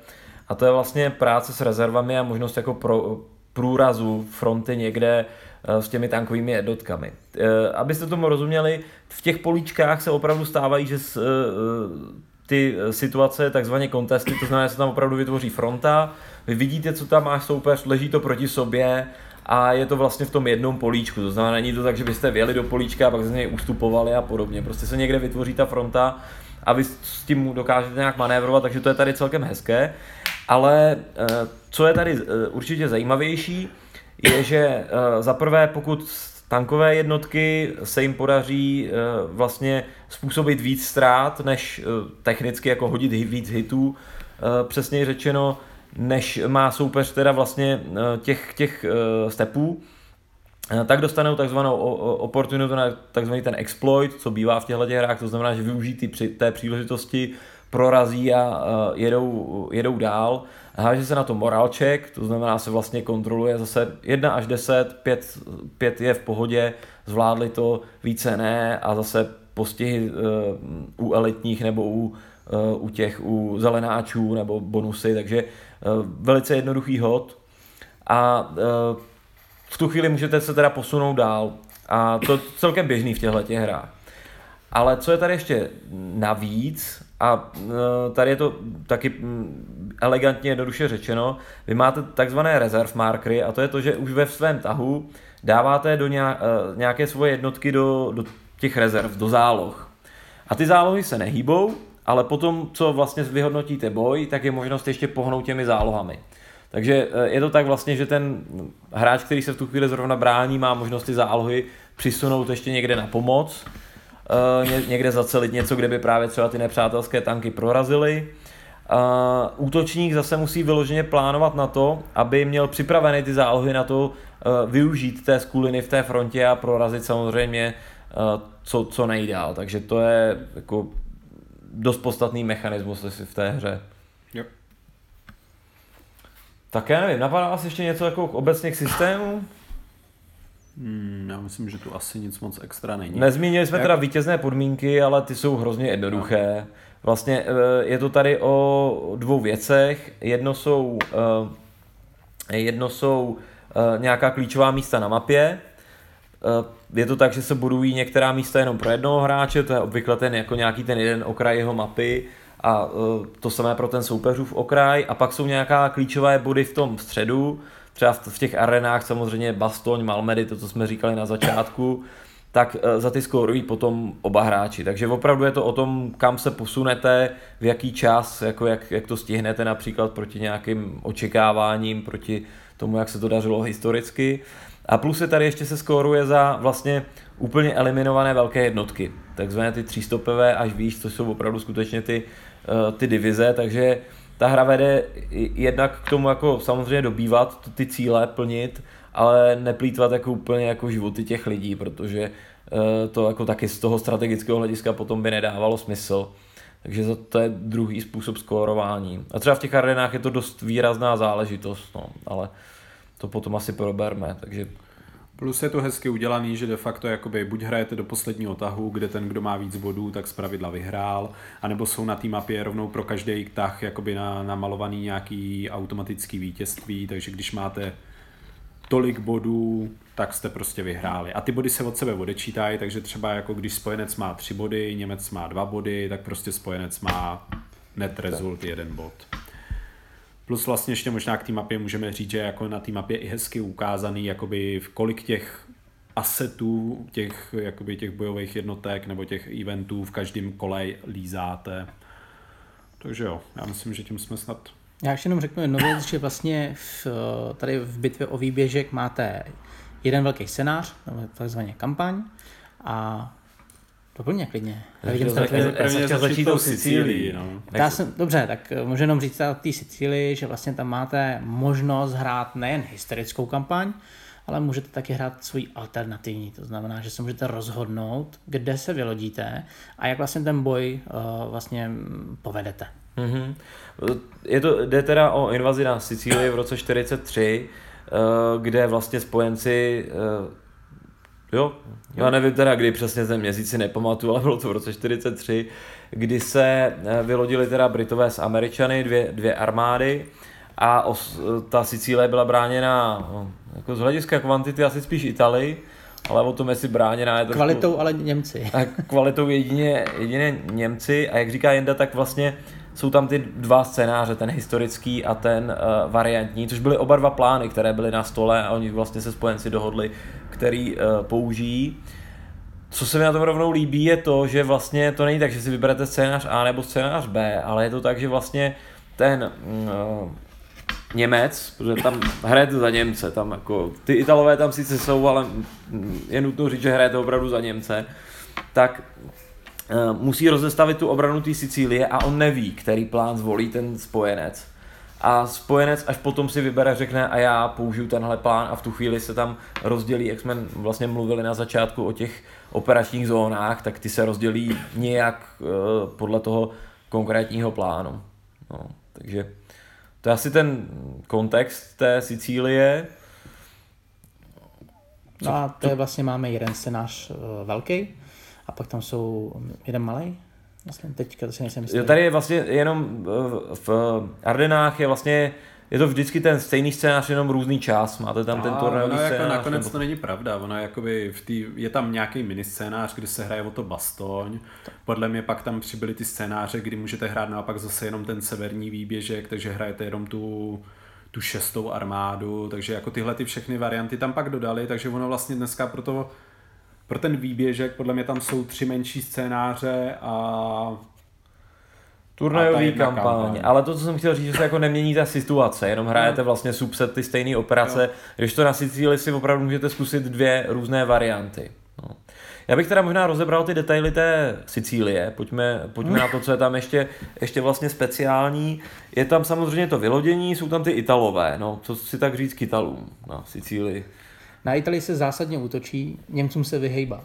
a to je vlastně práce s rezervami a možnost jako pro, průrazu fronty někde eh, s těmi tankovými jednotkami. Eh, abyste tomu rozuměli, v těch políčkách se opravdu stávají, že s, ty situace, takzvaně kontesty, to znamená, že se tam opravdu vytvoří fronta, vy vidíte, co tam máš soupeř, leží to proti sobě a je to vlastně v tom jednom políčku. To znamená, není to tak, že byste vjeli do políčka a pak z něj ustupovali a podobně. Prostě se někde vytvoří ta fronta a vy s tím dokážete nějak manévrovat, takže to je tady celkem hezké. Ale eh, co je tady eh, určitě zajímavější, je, že eh, za prvé, pokud tankové jednotky se jim podaří vlastně způsobit víc ztrát, než technicky jako hodit víc hitů, přesněji řečeno, než má soupeř teda vlastně těch, těch stepů, tak dostanou takzvanou oportunitu na takzvaný ten exploit, co bývá v těchto hrách, to znamená, že využijí ty při té příležitosti, prorazí a jedou, jedou dál. Háže se na to moral check, to znamená, se vlastně kontroluje zase 1 až 10, 5, 5 je v pohodě, zvládli to, více ne a zase postihy uh, u elitních nebo u, uh, u těch u zelenáčů nebo bonusy, takže uh, velice jednoduchý hod. A v tu chvíli můžete se teda posunout dál. A to celkem běžný v těchto těch hrách. Ale co je tady ještě navíc, a tady je to taky elegantně jednoduše řečeno, vy máte takzvané reserve markery a to je to, že už ve svém tahu dáváte do nějaké svoje jednotky do, do těch rezerv, do záloh. A ty zálohy se nehýbou, ale potom, co vlastně vyhodnotíte boj, tak je možnost ještě pohnout těmi zálohami. Takže eh, je to tak vlastně, že ten hráč, který se v tu chvíli zrovna brání, má možnost ty zálohy přisunout ještě někde na pomoc, eh, někde zacelit něco, kde by právě třeba ty nepřátelské tanky prorazily. Uh, útočník zase musí vyloženě plánovat na to, aby měl připravené ty zálohy na to využít té skuliny v té frontě a prorazit samozřejmě co, co nejdál. Takže to je jako dost podstatný mechanismus v té hře. Yep. Tak já nevím, napadá vás ještě něco jako obecně k systému? Hmm, já myslím, že tu asi nic moc extra není. Nezmínili jsme Jak... teda vítězné podmínky, ale ty jsou hrozně jednoduché. Vlastně eh, je to tady o dvou věcech. Jedno jsou, eh, jedno jsou eh, nějaká klíčová místa na mapě. Je to tak, že se budují některá místa jenom pro jednoho hráče, to je obvykle ten jako nějaký ten jeden okraj jeho mapy a e, to samé pro ten soupeřův okraj a pak jsou nějaká klíčové body v tom středu, třeba v těch arenách samozřejmě Bastoň, Malmedy, to, co jsme říkali na začátku, tak e, za ty skórují potom oba hráči. Takže opravdu je to o tom, kam se posunete, v jaký čas, jako jak, jak to stihnete například proti nějakým očekáváním, proti tomu, jak se to dařilo historicky. A plus se tady ještě se skóruje za vlastně úplně eliminované velké jednotky, takzvané ty třístopové až výš, což jsou opravdu skutečně ty Eh, ty divize, takže ta hra vede jednak k tomu jako samozřejmě dobývat ty cíle, plnit, ale neplýtvat jako úplně jako životy těch lidí, protože eh, to jako taky z toho strategického hlediska potom by nedávalo smysl. Takže to je druhý způsob skórování. A třeba v těch arenách je to dost výrazná záležitost, no, ale to potom asi proberme, takže Plus je to hezky udělaný, že de facto jakoby buď hrajete do posledního tahu, kde ten, kdo má víc bodů, tak zpravidla vyhrál, anebo jsou na té mapě rovnou pro každý tah jakoby na, namalovaný nějaký automatický vítězství, takže když máte tolik bodů, tak jste prostě vyhráli. A ty body se od sebe odečítají, takže třeba jako když spojenec má tři body, Němec má dva body, tak prostě spojenec má net result jeden bod. Plus vlastně ještě možná k té mapě můžeme říct, že jako na té mapě i hezky ukázaný, jakoby v kolik těch asetů, těch, jakoby těch bojových jednotek nebo těch eventů v každém kole lízáte. Takže jo, já myslím, že tím jsme snad... Já ještě jenom řeknu jednu věc, že vlastně v, tady v bitvě o výběžek máte jeden velký scénář, takzvaně kampaň, a Doplně klidně. Já vidím, že já jsem chtěl začít tou Sicílií. No. Já jsem, dobře, tak eh, můžu jenom říct o té Sicílii, že vlastně tam máte možnost hrát nejen historickou kampaň, ale můžete taky hrát svůj alternativní. To znamená, že se můžete rozhodnout, kde se vylodíte a jak vlastně ten boj uh, vlastně povedete. Mm-hmm. Je to, jde teda o invazi na Sicílii v roce 43, uh, eh, kde vlastně spojenci uh, Jo, já nevím teda, kdy přesně ten měsíc si nepamatuju, ale bylo to v roce 43, kdy se eh, vylodili teda Britové s Američany, dvě, dvě armády a os, ta Sicílie byla bráněna no, jako z hlediska kvantity asi spíš Italii, ale o tom, jestli bráněná je trošku... Kvalitou ale Němci. A kvalitou jedině, jedině Němci a jak říká Jenda, tak vlastně jsou tam ty dva scénáře, ten historický a ten uh, variantní, což byly oba dva plány, které byly na stole a oni vlastně se spojenci dohodli, který uh, použijí. Co se mi na tom rovnou líbí je to, že vlastně to není tak, že si vyberete scénář A nebo scénář B, ale je to tak, že vlastně ten uh, Němec, protože tam hrajete za Němce, tam jako, ty Italové tam sice jsou, ale je nutno říct, že hrajete opravdu za Němce, tak musí rozestavit tu obranu té Sicílie a on neví, který plán zvolí ten spojenec. A spojenec až potom si vybere, řekne a já použiju tenhle plán a v tu chvíli se tam rozdělí, jak jsme vlastně mluvili na začátku o těch operačních zónách, tak ty se rozdělí nějak uh, podle toho konkrétního plánu. No, takže to je asi ten kontext té Sicílie. No a to je vlastně máme jeden scénář uh, velký pak tam jsou jeden malý. Vlastně teďka to si nejsem jistý. Jo, tady je vlastně jenom v Ardenách je vlastně je to vždycky ten stejný scénář, jenom různý čas. Máte tam ten turnajový no, scénář. Jako nakonec nebo... to není pravda. Ono jakoby v tý, je tam nějaký mini scénář, kdy se hraje o to bastoň. Podle mě pak tam přibyly ty scénáře, kdy můžete hrát naopak zase jenom ten severní výběžek, takže hrajete jenom tu, tu šestou armádu. Takže jako tyhle ty všechny varianty tam pak dodali, takže ono vlastně dneska pro to pro ten výběžek, podle mě tam jsou tři menší scénáře a Turnajový kampaň. kampaň. Ale to, co jsem chtěl říct, že se jako nemění ta situace, jenom hrajete vlastně subset ty stejné operace, jo. když to na Sicílii si opravdu můžete zkusit dvě různé varianty. No. Já bych teda možná rozebral ty detaily té Sicílie, pojďme, pojďme na to, co je tam ještě, ještě vlastně speciální. Je tam samozřejmě to vylodění, jsou tam ty Italové, no, co si tak říct k Italům na Sicílii. Na Italii se zásadně útočí, Němcům se vyhejbá.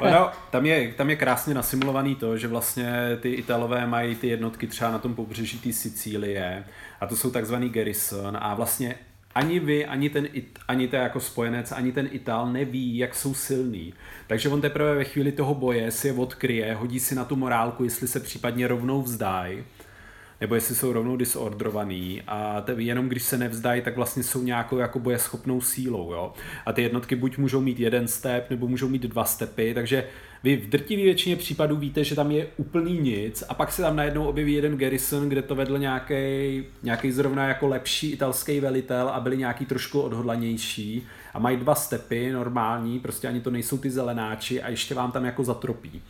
no, tam, je, tam je krásně nasimulovaný to, že vlastně ty Italové mají ty jednotky třeba na tom pobřeží té Sicílie a to jsou takzvaný garrison a vlastně ani vy, ani ten, ani ten jako spojenec, ani ten Ital neví, jak jsou silný. Takže on teprve ve chvíli toho boje si je odkryje, hodí si na tu morálku, jestli se případně rovnou vzdají nebo jestli jsou rovnou disorderovaný a te, jenom když se nevzdají, tak vlastně jsou nějakou jako bojeschopnou sílou, jo. A ty jednotky buď můžou mít jeden step, nebo můžou mít dva stepy, takže vy v drtivé většině případů víte, že tam je úplný nic a pak se tam najednou objeví jeden garrison, kde to vedl nějaký zrovna jako lepší italský velitel a byli nějaký trošku odhodlanější a mají dva stepy normální, prostě ani to nejsou ty zelenáči a ještě vám tam jako zatropí.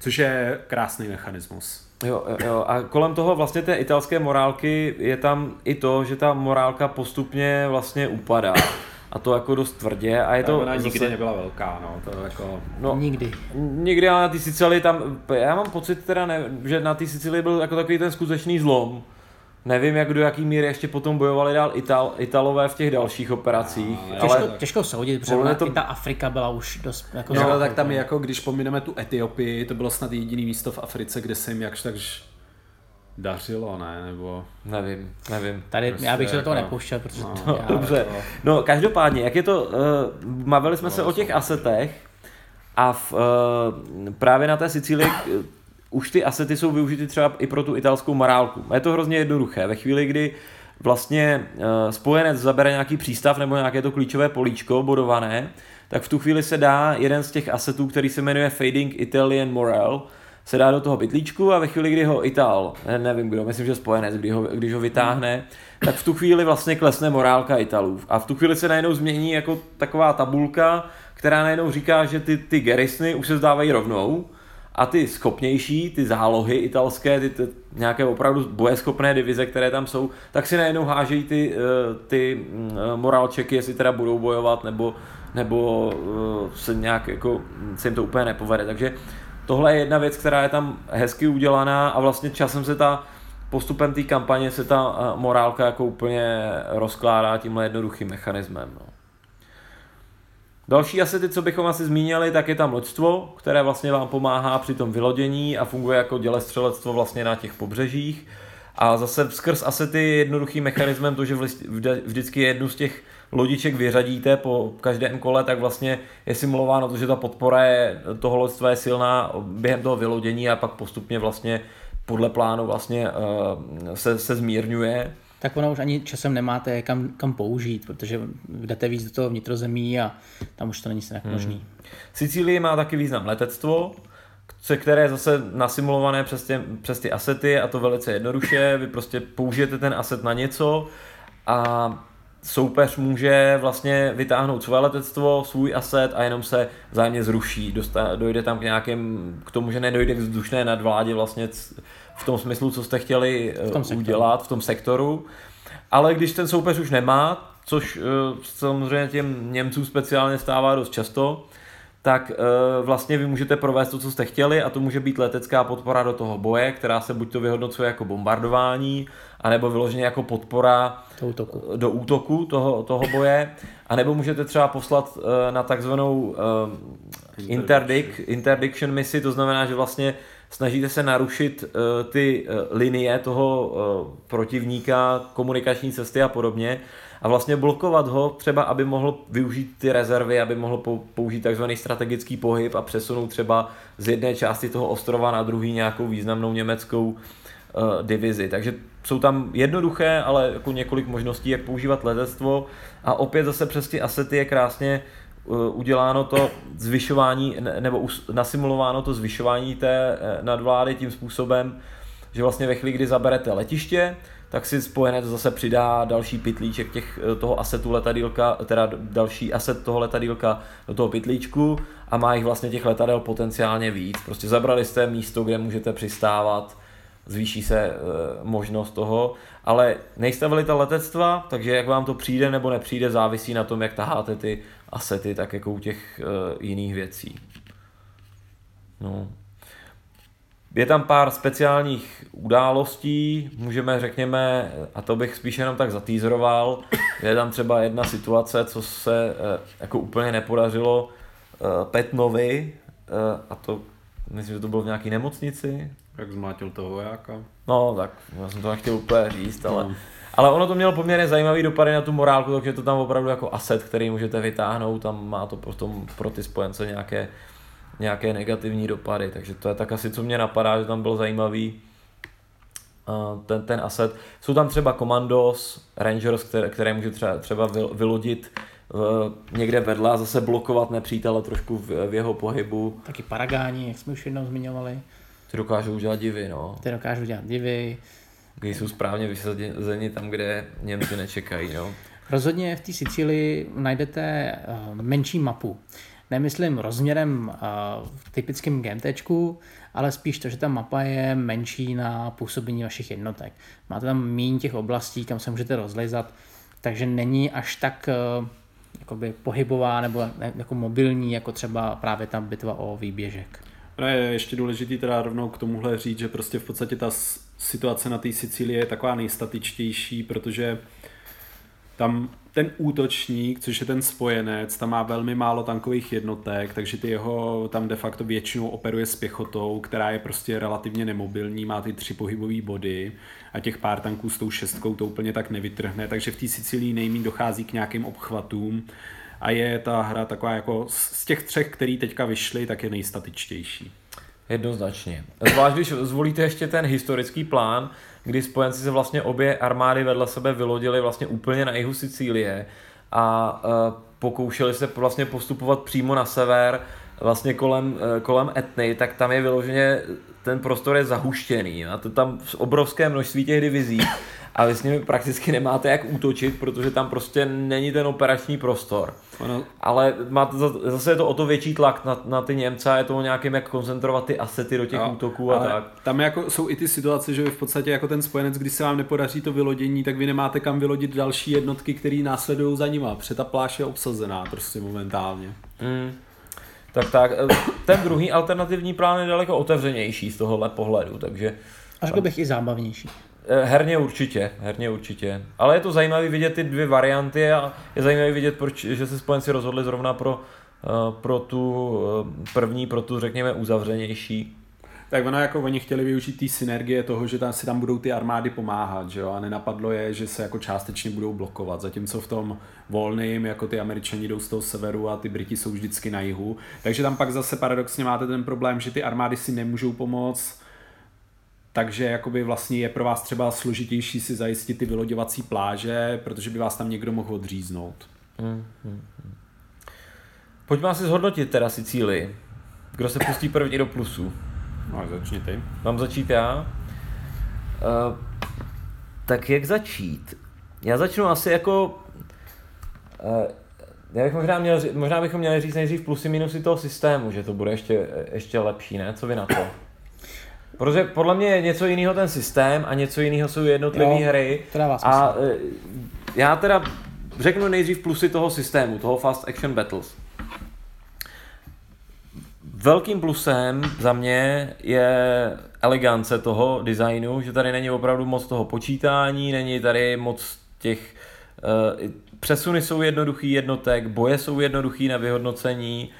Což je krásný mechanismus. Jo, jo, a kolem toho vlastně té italské morálky je tam i to, že ta morálka postupně vlastně upadá. A to jako dost tvrdě. A je to ona zase... nikdy nebyla velká, no. To jako... no nikdy. Nikdy, ale na té Sicílii tam, já mám pocit teda, ne, že na té Sicílii byl jako takový ten skutečný zlom Nevím, jak do jaký míry ještě potom bojovali dál Ital, Italové v těch dalších operacích. No, těžko, ale těžko soudit, protože to... i ta Afrika byla už dost jako no, ale tak tam je jako, když pomineme tu Etiopii, to bylo snad jediný místo v Africe, kde se jim jakž takž dařilo, ne? Nebo... Nevím, nevím. Tady prostě já bych se do toho jako... nepouštěl, protože... No, to, já, dobře. To... No, každopádně, jak je to... Uh, mavili jsme no, se o těch asetech a v, uh, právě na té Sicílii už ty asety jsou využity třeba i pro tu italskou morálku. Je to hrozně jednoduché. Ve chvíli, kdy vlastně uh, spojenec zabere nějaký přístav nebo nějaké to klíčové políčko bodované, tak v tu chvíli se dá jeden z těch asetů, který se jmenuje Fading Italian Morale, se dá do toho bytlíčku a ve chvíli, kdy ho Ital, ne, nevím kdo, myslím, že spojenec, kdy ho, když ho vytáhne, tak v tu chvíli vlastně klesne morálka Italů. A v tu chvíli se najednou změní jako taková tabulka, která najednou říká, že ty, ty gerisny už se zdávají rovnou, a ty schopnější, ty zálohy italské, ty, ty nějaké opravdu bojeschopné divize, které tam jsou, tak si najednou hážejí ty, eh, ty mm, morálčeky, jestli teda budou bojovat, nebo, nebo eh, se nějak jako, se jim to úplně nepovede. Takže tohle je jedna věc, která je tam hezky udělaná a vlastně časem se ta postupem té kampaně se ta eh, morálka jako úplně rozkládá tímhle jednoduchým mechanismem. No. Další asety, co bychom asi zmínili, tak je tam loďstvo, které vlastně vám pomáhá při tom vylodění a funguje jako dělestřelectvo vlastně na těch pobřežích. A zase skrz asety je jednoduchým mechanismem to, že vždycky jednu z těch lodiček vyřadíte po každém kole, tak vlastně je simulováno to, že ta podpora je, toho loďstva je silná během toho vylodění a pak postupně vlastně podle plánu vlastně uh, se, se zmírňuje. Tak ono už ani časem nemáte kam, kam použít, protože jdete víc do toho vnitrozemí a tam už to není tak možný. Hmm. Sicílie má taky význam letectvo, které je zase nasimulované přes, tě, přes ty asety a to velice jednoduše. Vy prostě použijete ten aset na něco a soupeř může vlastně vytáhnout své letectvo, svůj aset a jenom se vzájemně zruší. Dosta, dojde tam k nějakém, k tomu, že nedojde k vzdušné nadvládě vlastně v tom smyslu, co jste chtěli v tom udělat v tom sektoru. Ale když ten soupeř už nemá, což uh, samozřejmě těm Němcům speciálně stává dost často, tak uh, vlastně vy můžete provést to, co jste chtěli a to může být letecká podpora do toho boje, která se buď to vyhodnocuje jako bombardování, anebo vyloženě jako podpora do útoku, do útoku toho, toho boje, anebo můžete třeba poslat na takzvanou interdict, interdiction misi, to znamená, že vlastně snažíte se narušit uh, ty uh, linie toho uh, protivníka, komunikační cesty a podobně a vlastně blokovat ho třeba, aby mohl využít ty rezervy, aby mohl použít takzvaný strategický pohyb a přesunout třeba z jedné části toho ostrova na druhý nějakou významnou německou divizi. Takže jsou tam jednoduché, ale jako několik možností, jak používat letectvo a opět zase přes ty asety je krásně uděláno to zvyšování, nebo nasimulováno to zvyšování té eh, nadvlády tím způsobem, že vlastně ve chvíli, kdy zaberete letiště, tak si spojenec zase přidá další pitlíček těch, eh, toho asetu letadílka, teda další aset toho letadílka do toho pitlíčku a má jich vlastně těch letadel potenciálně víc. Prostě zabrali jste místo, kde můžete přistávat, zvýší se e, možnost toho, ale nejste velitel letectva, takže jak vám to přijde nebo nepřijde, závisí na tom, jak taháte ty asety, tak jako u těch e, jiných věcí. No. Je tam pár speciálních událostí, můžeme, řekněme, a to bych spíš jenom tak zatýzroval, je tam třeba jedna situace, co se eh, jako úplně nepodařilo eh, Petnovi, eh, a to myslím, že to bylo v nějaké nemocnici. Jak zmátil toho vojáka. No, tak já jsem to nechtěl úplně říct, ale, no. Ale ono to mělo poměrně zajímavý dopady na tu morálku, takže to tam opravdu jako aset, který můžete vytáhnout, tam má to potom pro ty spojence nějaké nějaké negativní dopady, takže to je tak asi, co mě napadá, že tam byl zajímavý ten, ten asset. Jsou tam třeba Commandos, Rangers, které, které může třeba, třeba vylodit někde vedle a zase blokovat nepřítele trošku v, v jeho pohybu. Taky Paragáni, jak jsme už jednou zmiňovali. Ty dokážou udělat divy, no. Ty dokážou dělat divy. Když jsou správně vysazeni tam, kde Němci nečekají, no. Rozhodně v té Sicílii najdete menší mapu nemyslím rozměrem v typickém GMT, ale spíš to, že ta mapa je menší na působení vašich jednotek. Máte tam méně těch oblastí, kam se můžete rozlezat, takže není až tak uh, jakoby pohybová nebo jako mobilní, jako třeba právě ta bitva o výběžek. No je ještě důležitý teda rovnou k tomuhle říct, že prostě v podstatě ta situace na té Sicílii je taková nejstatičtější, protože tam ten útočník, což je ten spojenec, tam má velmi málo tankových jednotek, takže ty jeho tam de facto většinou operuje s pěchotou, která je prostě relativně nemobilní, má ty tři pohybové body a těch pár tanků s tou šestkou to úplně tak nevytrhne, takže v té Sicílii nejmín dochází k nějakým obchvatům a je ta hra taková jako z těch třech, který teďka vyšly, tak je nejstatičtější. Jednoznačně. Zvlášť, když zvolíte ještě ten historický plán, kdy spojenci se vlastně obě armády vedle sebe vylodili vlastně úplně na jihu Sicílie a uh, pokoušeli se vlastně postupovat přímo na sever, vlastně kolem, uh, kolem Etny, tak tam je vyloženě, ten prostor je zahuštěný. A to tam obrovské množství těch divizí a vy s nimi prakticky nemáte jak útočit, protože tam prostě není ten operační prostor. Ano. Ale máte, zase je to o to větší tlak na, na ty Němce a je to o nějakým, jak koncentrovat ty asety do těch a, útoků a tak. Tam jako jsou i ty situace, že vy v podstatě jako ten spojenec, když se vám nepodaří to vylodění, tak vy nemáte kam vylodit další jednotky, které následují za nima, protože ta pláž je obsazená prostě momentálně. Mm. Tak tak, ten druhý alternativní plán je daleko otevřenější z tohohle pohledu, takže... A řekl bych i zábavnější. Eh, herně určitě, herně určitě. Ale je to zajímavé vidět ty dvě varianty a je zajímavé vidět, proč, že se spojenci rozhodli zrovna pro, eh, pro tu eh, první, pro tu řekněme uzavřenější. Tak ono jako oni chtěli využít té synergie toho, že tam si tam budou ty armády pomáhat, že jo, a nenapadlo je, že se jako částečně budou blokovat, zatímco v tom volným, jako ty američani jdou z toho severu a ty Briti jsou vždycky na jihu. Takže tam pak zase paradoxně máte ten problém, že ty armády si nemůžou pomoct, takže jakoby vlastně je pro vás třeba složitější si zajistit ty vyloďovací pláže, protože by vás tam někdo mohl odříznout. Hmm, hmm, hmm. Pojďme asi zhodnotit teda si cíly. Kdo se pustí první do plusu? No, začni ty. Mám začít já? Uh, tak jak začít? Já začnu asi jako... Uh, já bych možná, měl, možná bychom měli říct nejdřív plusy minusy toho systému, že to bude ještě, ještě lepší, ne? Co vy na to? Protože podle mě je něco jiného ten systém a něco jiného jsou jednotlivé hry. A uh, já teda řeknu nejdřív plusy toho systému, toho Fast Action Battles. Velkým plusem za mě je elegance toho designu, že tady není opravdu moc toho počítání, není tady moc těch uh, přesuny jsou jednoduchý jednotek, boje jsou jednoduchý na vyhodnocení,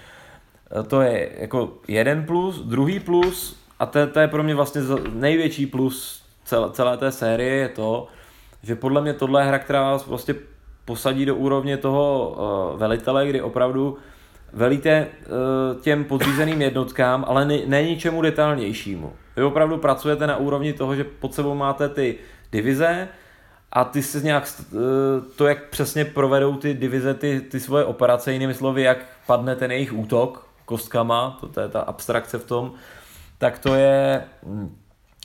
uh, to je jako jeden plus. Druhý plus, a to, to je pro mě vlastně největší plus celé, celé té série, je to, že podle mě tohle je hra, která vás prostě posadí do úrovně toho uh, velitele, kdy opravdu velíte uh, těm podřízeným jednotkám, ale ne, ne ničemu detailnějšímu. Vy opravdu pracujete na úrovni toho, že pod sebou máte ty divize a ty se nějak, uh, to jak přesně provedou ty divize ty, ty svoje operace, jinými slovy, jak padne ten jejich útok kostkama, to, to je ta abstrakce v tom, tak to je, hm,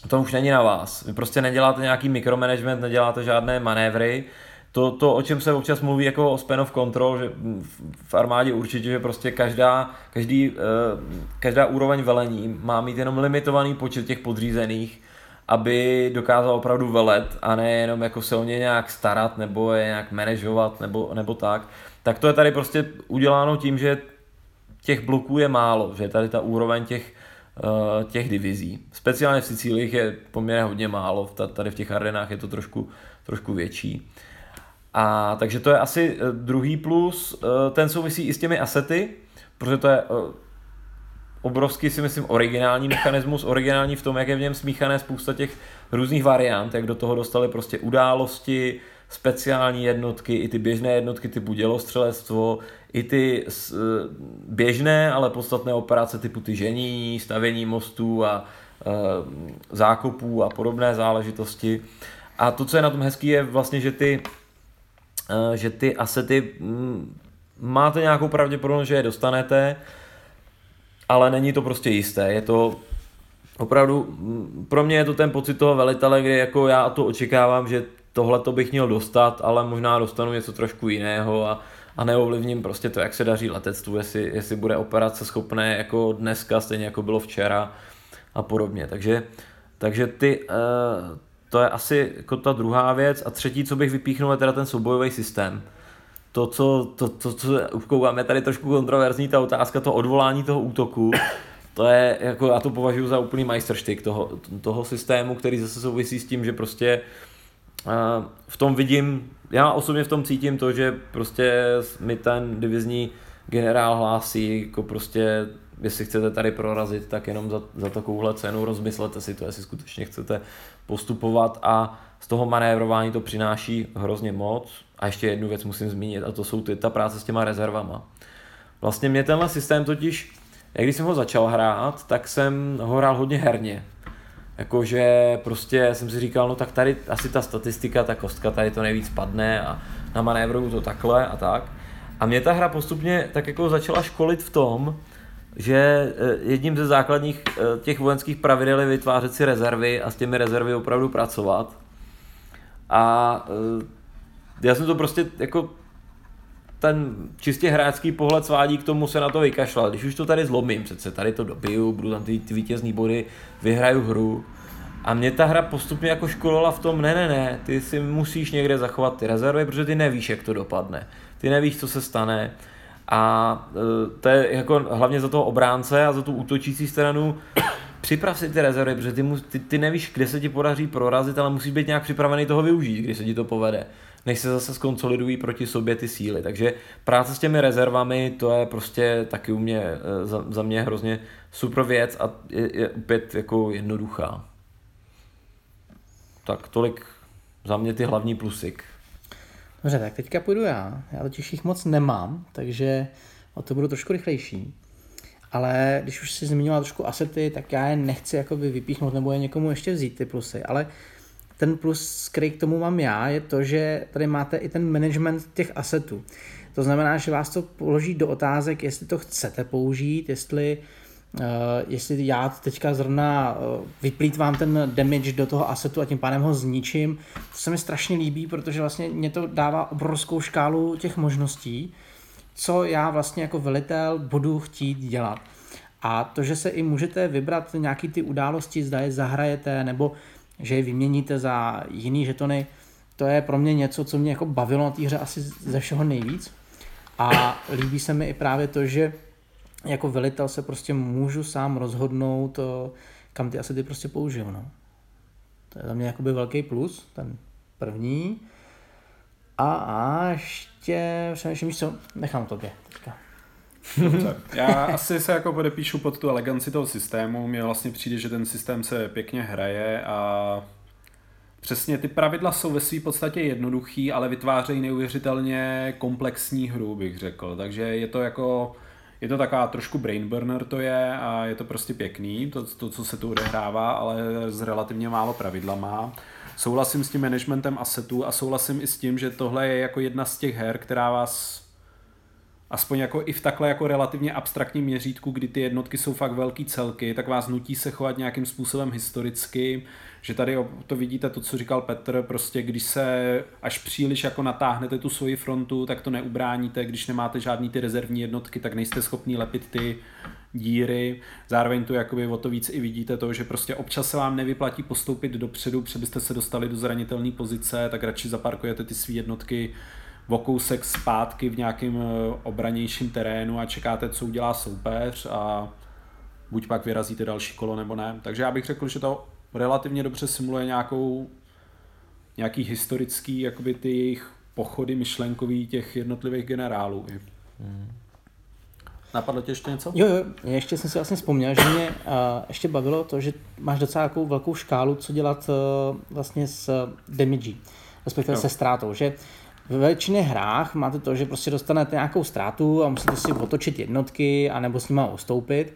to už není na vás. Vy prostě neděláte nějaký mikromanagement, neděláte žádné manévry, to, to, o čem se občas mluví jako o span of control, že v armádě určitě, že prostě každá, každý, eh, každá úroveň velení má mít jenom limitovaný počet těch podřízených, aby dokázal opravdu velet a ne jenom jako se o ně nějak starat nebo je nějak manažovat nebo, nebo tak. Tak to je tady prostě uděláno tím, že těch bloků je málo, že tady ta úroveň těch, těch divizí. Speciálně v Sicílii je poměrně hodně málo, tady v těch arenách je to trošku, trošku větší. A takže to je asi eh, druhý plus, eh, ten souvisí i s těmi asety, protože to je eh, obrovský si myslím originální mechanismus, originální v tom, jak je v něm smíchané spousta těch různých variant, jak do toho dostali prostě události, speciální jednotky, i ty běžné jednotky typu dělostřelectvo, i ty běžné, ale podstatné operace typu ty žení, stavění mostů a zákopů a podobné záležitosti. A to, co je na tom hezký, je vlastně, že ty Eh, že ty asety mm, máte nějakou pravděpodobnost, že je dostanete, ale není to prostě jisté. Je to opravdu, mm, pro mě je to ten pocit toho velitele, kdy jako já to očekávám, že tohle to bych měl dostat, ale možná dostanu něco trošku jiného a, a neovlivním prostě to, jak se daří letectvu, jestli, jestli bude operace schopné jako dneska, stejně jako bylo včera a podobně. Takže, takže ty, uh, to je asi jako ta druhá věc. A třetí, co bych vypíchnul, je teda ten soubojový systém. To, co, to, to, co ukouváme, je tady trošku kontroverzní ta otázka, to odvolání toho útoku. To je, jako já to považuji za úplný majstrštyk toho, toho systému, který zase souvisí s tím, že prostě uh, v tom vidím, já osobně v tom cítím to, že prostě mi ten divizní generál hlásí, jako prostě jestli chcete tady prorazit, tak jenom za, za takovouhle cenu rozmyslete si to, jestli skutečně chcete postupovat a z toho manévrování to přináší hrozně moc. A ještě jednu věc musím zmínit a to jsou ty, ta práce s těma rezervama. Vlastně mě tenhle systém totiž, jak když jsem ho začal hrát, tak jsem ho hrál hodně herně. Jakože prostě jsem si říkal, no tak tady asi ta statistika, ta kostka tady to nejvíc padne a na manévru to takhle a tak. A mě ta hra postupně tak jako začala školit v tom, že eh, jedním ze základních eh, těch vojenských pravidel je vytvářet si rezervy a s těmi rezervy opravdu pracovat. A eh, já jsem to prostě jako ten čistě hráčský pohled svádí k tomu se na to vykašlat. Když už to tady zlomím, přece tady to dobiju, budu tam ty, ty vítězný body, vyhraju hru. A mě ta hra postupně jako školila v tom, ne, ne, ne, ty si musíš někde zachovat ty rezervy, protože ty nevíš, jak to dopadne. Ty nevíš, co se stane. A e, to je jako hlavně za toho obránce a za tu útočící stranu připrav si ty rezervy, protože ty, ty, ty nevíš, kde se ti podaří prorazit, ale musíš být nějak připravený toho využít, když se ti to povede. Než se zase skonsolidují proti sobě ty síly. Takže práce s těmi rezervami, to je prostě taky u mě, e, za, za mě hrozně super věc a je, je opět jako jednoduchá. Tak tolik za mě ty hlavní plusy Dobře, tak teďka půjdu já. Já totiž jich moc nemám, takže o to budu trošku rychlejší. ale když už si zmiňoval trošku asety, tak já je nechci jakoby vypíchnout nebo je někomu ještě vzít ty plusy, ale ten plus, který k tomu mám já, je to, že tady máte i ten management těch asetů. To znamená, že vás to položí do otázek, jestli to chcete použít, jestli Uh, jestli já teďka zrovna uh, vyplýtvám ten damage do toho asetu a tím pádem ho zničím, to se mi strašně líbí, protože vlastně mě to dává obrovskou škálu těch možností, co já vlastně jako velitel budu chtít dělat. A to, že se i můžete vybrat nějaký ty události, zda je zahrajete, nebo že je vyměníte za jiný žetony, to je pro mě něco, co mě jako bavilo na té hře asi ze všeho nejvíc. A líbí se mi i právě to, že jako velitel se prostě můžu sám rozhodnout, kam ty asety prostě použiju. No. To je za mě jakoby velký plus, ten první. A, a ještě přemýšlím, co nechám tobě teďka. Dobře. Já asi se jako podepíšu pod tu eleganci toho systému. Mně vlastně přijde, že ten systém se pěkně hraje a Přesně, ty pravidla jsou ve své podstatě jednoduchý, ale vytvářejí neuvěřitelně komplexní hru, bych řekl. Takže je to jako, je to taková trošku brain burner to je a je to prostě pěkný, to, to co se tu odehrává, ale s relativně málo pravidlama. Souhlasím s tím managementem asetů a souhlasím i s tím, že tohle je jako jedna z těch her, která vás aspoň jako i v takhle jako relativně abstraktním měřítku, kdy ty jednotky jsou fakt velký celky, tak vás nutí se chovat nějakým způsobem historicky, že tady to vidíte, to, co říkal Petr, prostě když se až příliš jako natáhnete tu svoji frontu, tak to neubráníte, když nemáte žádný ty rezervní jednotky, tak nejste schopní lepit ty díry. Zároveň tu jakoby o to víc i vidíte to, že prostě občas se vám nevyplatí postoupit dopředu, protože byste se dostali do zranitelné pozice, tak radši zaparkujete ty své jednotky o kousek zpátky v nějakém eh, obranějším terénu a čekáte, co udělá soupeř a buď pak vyrazíte další kolo nebo ne. Takže já bych řekl, že to relativně dobře simuluje nějakou, nějaký historický, jakoby ty jejich pochody myšlenkový těch jednotlivých generálů. Hmm. Napadlo tě ještě něco? Jo, jo, ještě jsem si vlastně vzpomněl, že mě uh, ještě bavilo to, že máš docela takovou velkou škálu, co dělat uh, vlastně s damage, respektive jo. se ztrátou, že ve většině hrách máte to, že prostě dostanete nějakou ztrátu a musíte si otočit jednotky anebo s nima ustoupit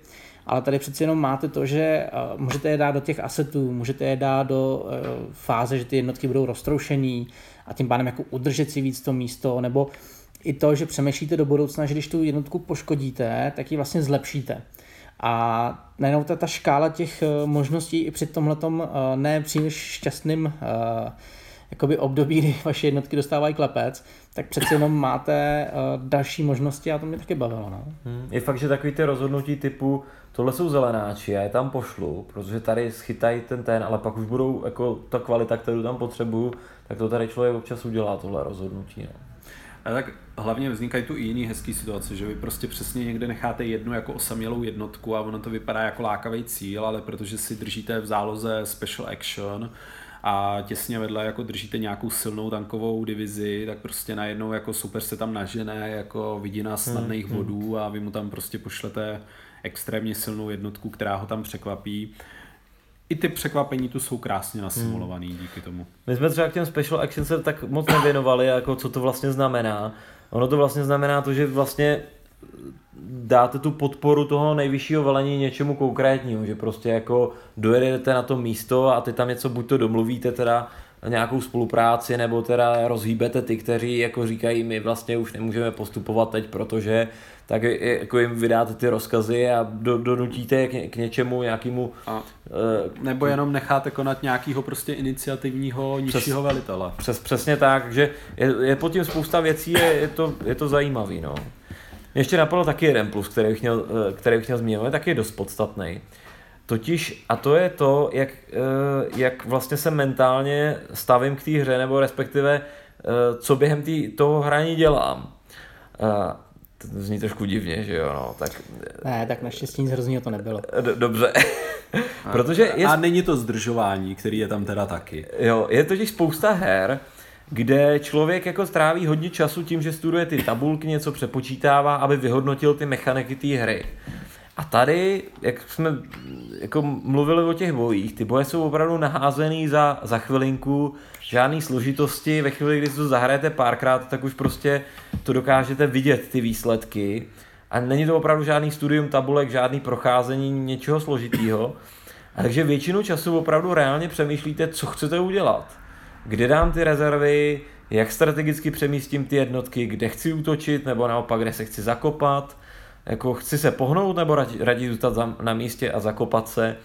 ale tady přeci jenom máte to, že uh, můžete je dát do těch asetů, můžete je dát do uh, fáze, že ty jednotky budou roztroušený a tím pádem jako udržet si víc to místo, nebo i to, že přemýšlíte do budoucna, že když tu jednotku poškodíte, tak ji vlastně zlepšíte. A najednou ta, ta škála těch uh, možností i při tomhletom uh, ne příliš šťastným jakoby období, kdy vaše jednotky dostávají klepec, tak přeci jenom máte uh, další možnosti a to mě taky bavilo. No. Hmm. Je fakt, že takový ty rozhodnutí typu tohle jsou zelenáči, já je tam pošlu, protože tady schytají ten ten, ale pak už budou jako ta kvalita, kterou tam potřebuju, tak to tady člověk občas udělá tohle rozhodnutí. No. A tak hlavně vznikají tu i jiný hezký situace, že vy prostě přesně někde necháte jednu jako osamělou jednotku a ono to vypadá jako lákavý cíl, ale protože si držíte v záloze special action, a těsně vedle jako držíte nějakou silnou tankovou divizi, tak prostě najednou jako super se tam nažené jako vidina snadných hmm, hmm. vodů a vy mu tam prostě pošlete extrémně silnou jednotku, která ho tam překvapí. I ty překvapení tu jsou krásně nasimulovaný hmm. díky tomu. My jsme třeba k těm special action se tak moc nevěnovali, jako co to vlastně znamená. Ono to vlastně znamená to, že vlastně dáte tu podporu toho nejvyššího velení něčemu konkrétnímu, že prostě jako dojedete na to místo a ty tam něco buď to domluvíte teda nějakou spolupráci, nebo teda rozhýbete ty, kteří jako říkají, my vlastně už nemůžeme postupovat teď, protože tak jako jim vydáte ty rozkazy a do, donutíte k, k něčemu, nějakému... A, uh, nebo jenom necháte konat nějakého prostě iniciativního nižšího velitele. Přes, přesně tak, že je, je pod tím spousta věcí, je, je, to, je to zajímavý, no. Ještě napadl taky jeden plus, který bych měl, eh, který bych měl zmínit, je taky dost podstatný. Totiž, a to je to, jak, eh, jak vlastně se mentálně stavím k té hře, nebo respektive eh, co během tý, toho hraní dělám. To zní trošku divně, že jo, no, tak... Ne, tak naštěstí nic hrozného to nebylo. Dobře. Protože je... A není to zdržování, který je tam teda taky. Jo, je totiž spousta her, kde člověk jako stráví hodně času tím, že studuje ty tabulky, něco přepočítává, aby vyhodnotil ty mechaniky té hry. A tady, jak jsme jako mluvili o těch bojích, ty boje jsou opravdu naházený za, za chvilinku, žádný složitosti, ve chvíli, kdy to zahrajete párkrát, tak už prostě to dokážete vidět, ty výsledky. a není to opravdu žádný studium tabulek, žádný procházení něčeho složitýho. Takže většinu času opravdu reálně přemýšlíte, co chcete udělat. Kde dám ty rezervy, jak strategicky přemístím ty jednotky, kde chci útočit, nebo naopak, kde se chci zakopat. Jako chci se pohnout, nebo raději, zůstat na místě a zakopat se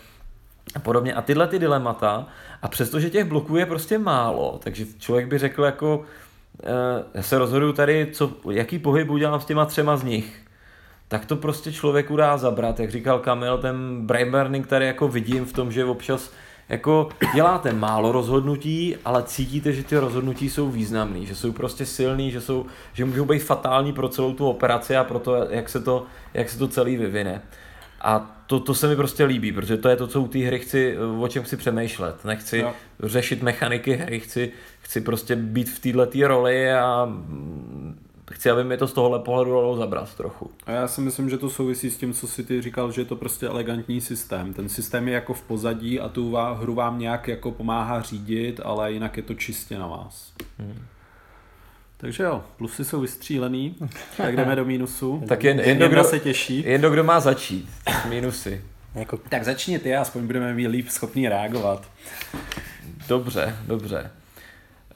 a podobně. A tyhle ty dilemata, a přestože těch bloků je prostě málo, takže člověk by řekl jako, já se rozhoduju tady, co, jaký pohyb udělám s těma třema z nich tak to prostě člověku dá zabrat. Jak říkal Kamil, ten brain burning tady jako vidím v tom, že občas jako děláte málo rozhodnutí, ale cítíte, že ty rozhodnutí jsou významný, že jsou prostě silný, že, jsou, že můžou být fatální pro celou tu operaci a pro to, jak se to, jak se to celý vyvine. A to, to se mi prostě líbí, protože to je to, co u té hry chci, o čem chci přemýšlet. Nechci no. řešit mechaniky hry, chci, chci prostě být v této roli a chci, aby mi to z tohohle pohledu dalo zabrat trochu. A já si myslím, že to souvisí s tím, co si ty říkal, že je to prostě elegantní systém. Ten systém je jako v pozadí a tu hru vám nějak jako pomáhá řídit, ale jinak je to čistě na vás. Hmm. Takže jo, plusy jsou vystřílený, tak jdeme do mínusu. tak jen, jen, kdo, se těší. Jen kdo má začít minusy. Jako... Tak začni ty, aspoň budeme mít líp schopný reagovat. Dobře, dobře.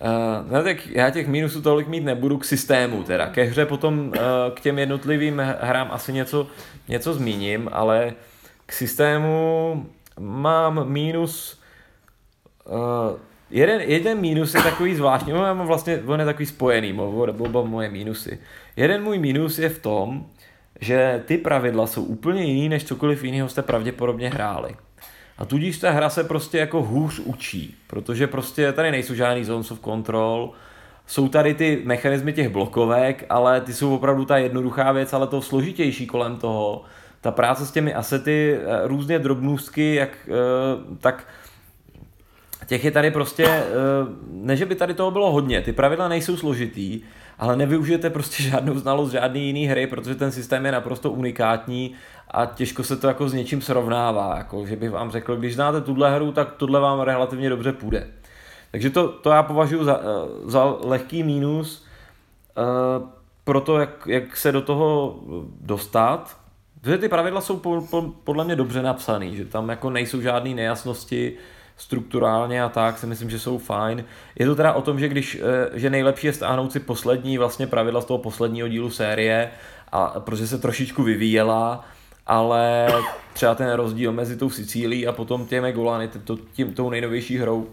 Uh, no tak já těch minusů tolik mít nebudu k systému teda. Ke hře potom uh, k těm jednotlivým hrám asi něco, něco zmíním, ale k systému mám minus uh, jeden, jeden minus je takový zvláštní, on, mám vlastně, on je takový spojený, oba moje minusy. Jeden můj minus je v tom, že ty pravidla jsou úplně jiný, než cokoliv jiného jste pravděpodobně hráli. A tudíž ta hra se prostě jako hůř učí, protože prostě tady nejsou žádný zones of control, jsou tady ty mechanismy těch blokovek, ale ty jsou opravdu ta jednoduchá věc, ale to složitější kolem toho. Ta práce s těmi asety, eh, různě drobnůstky, jak, eh, tak těch je tady prostě, eh, ne že by tady toho bylo hodně, ty pravidla nejsou složitý, ale nevyužijete prostě žádnou znalost žádný jiný hry, protože ten systém je naprosto unikátní a těžko se to jako s něčím srovnává, jako že bych vám řekl, když znáte tuhle hru, tak tohle vám relativně dobře půjde. Takže to, to já považuji za, eh, za lehký mínus uh, pro to, jak, jak se do toho dostat, protože ty pravidla jsou po, po, podle mě dobře napsané, že tam jako nejsou žádné nejasnosti, strukturálně a tak si myslím, že jsou fajn. Je to teda o tom, že když, eh, že nejlepší je stáhnout si poslední vlastně pravidla z toho posledního dílu série, a protože se trošičku vyvíjela, ale třeba ten rozdíl mezi tou Sicílií a potom těmi Golany, to, tím, tou nejnovější hrou,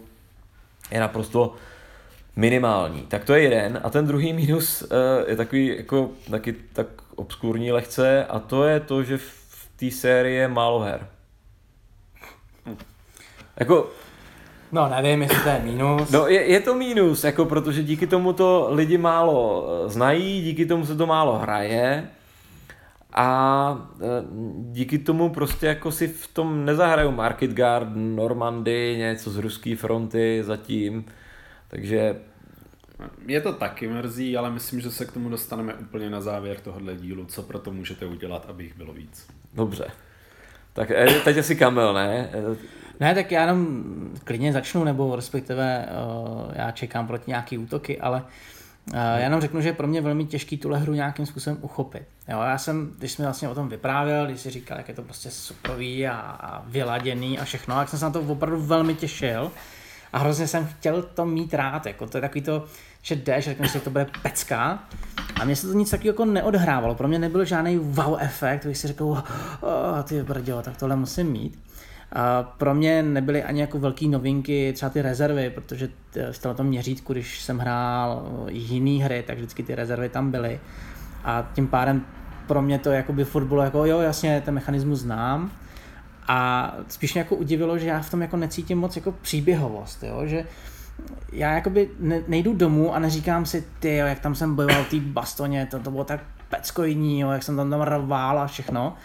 je naprosto minimální. Tak to je jeden. A ten druhý minus uh, je takový jako taky tak obskurní lehce a to je to, že v té sérii je málo her. Jako, No, nevím, jestli to je mínus. No, je, je to mínus, jako protože díky tomu to lidi málo eh, znají, díky tomu se to málo hraje a eh, díky tomu prostě jako si v tom nezahrajou Market Guard, Normandy, něco z ruské fronty zatím, takže je to taky mrzí, ale myslím, že se k tomu dostaneme úplně na závěr tohohle dílu, co pro to můžete udělat, aby jich bylo víc. Dobře. Tak eh, teď asi Kamil, ne? Ne, tak já jenom klidně začnu, nebo respektive já čekám proti nějaký útoky, ale uh, já jenom řeknu, že je pro mě velmi těžký tuhle hru nějakým způsobem uchopit. Jo, já jsem, když jsme vlastně o tom vyprávěl, když si říkal, jak je to prostě suprový a, a vyladěný a všechno, jak jsem se na to opravdu velmi těšil a hrozně jsem chtěl to mít rád, jako to je takový to, že jdeš, řekneš si, že to bude pecka a mně se to nic takového jako neodhrávalo, pro mě nebyl žádný wow efekt, když si řekl, oh, ty brďo, tak tohle musím mít. A pro mě nebyly ani jako velké novinky třeba ty rezervy, protože v tom měřítku, když jsem hrál jiný hry, tak vždycky ty rezervy tam byly. A tím pádem pro mě to jakoby furt bylo jako jo, jasně, ten mechanismus znám. A spíš mě jako udivilo, že já v tom jako necítím moc jako příběhovost, jo? že já jakoby ne, nejdu domů a neříkám si, ty jo, jak tam jsem bojoval v té bastoně, to, to bylo tak peckojní, jo, jak jsem tam tam rval a všechno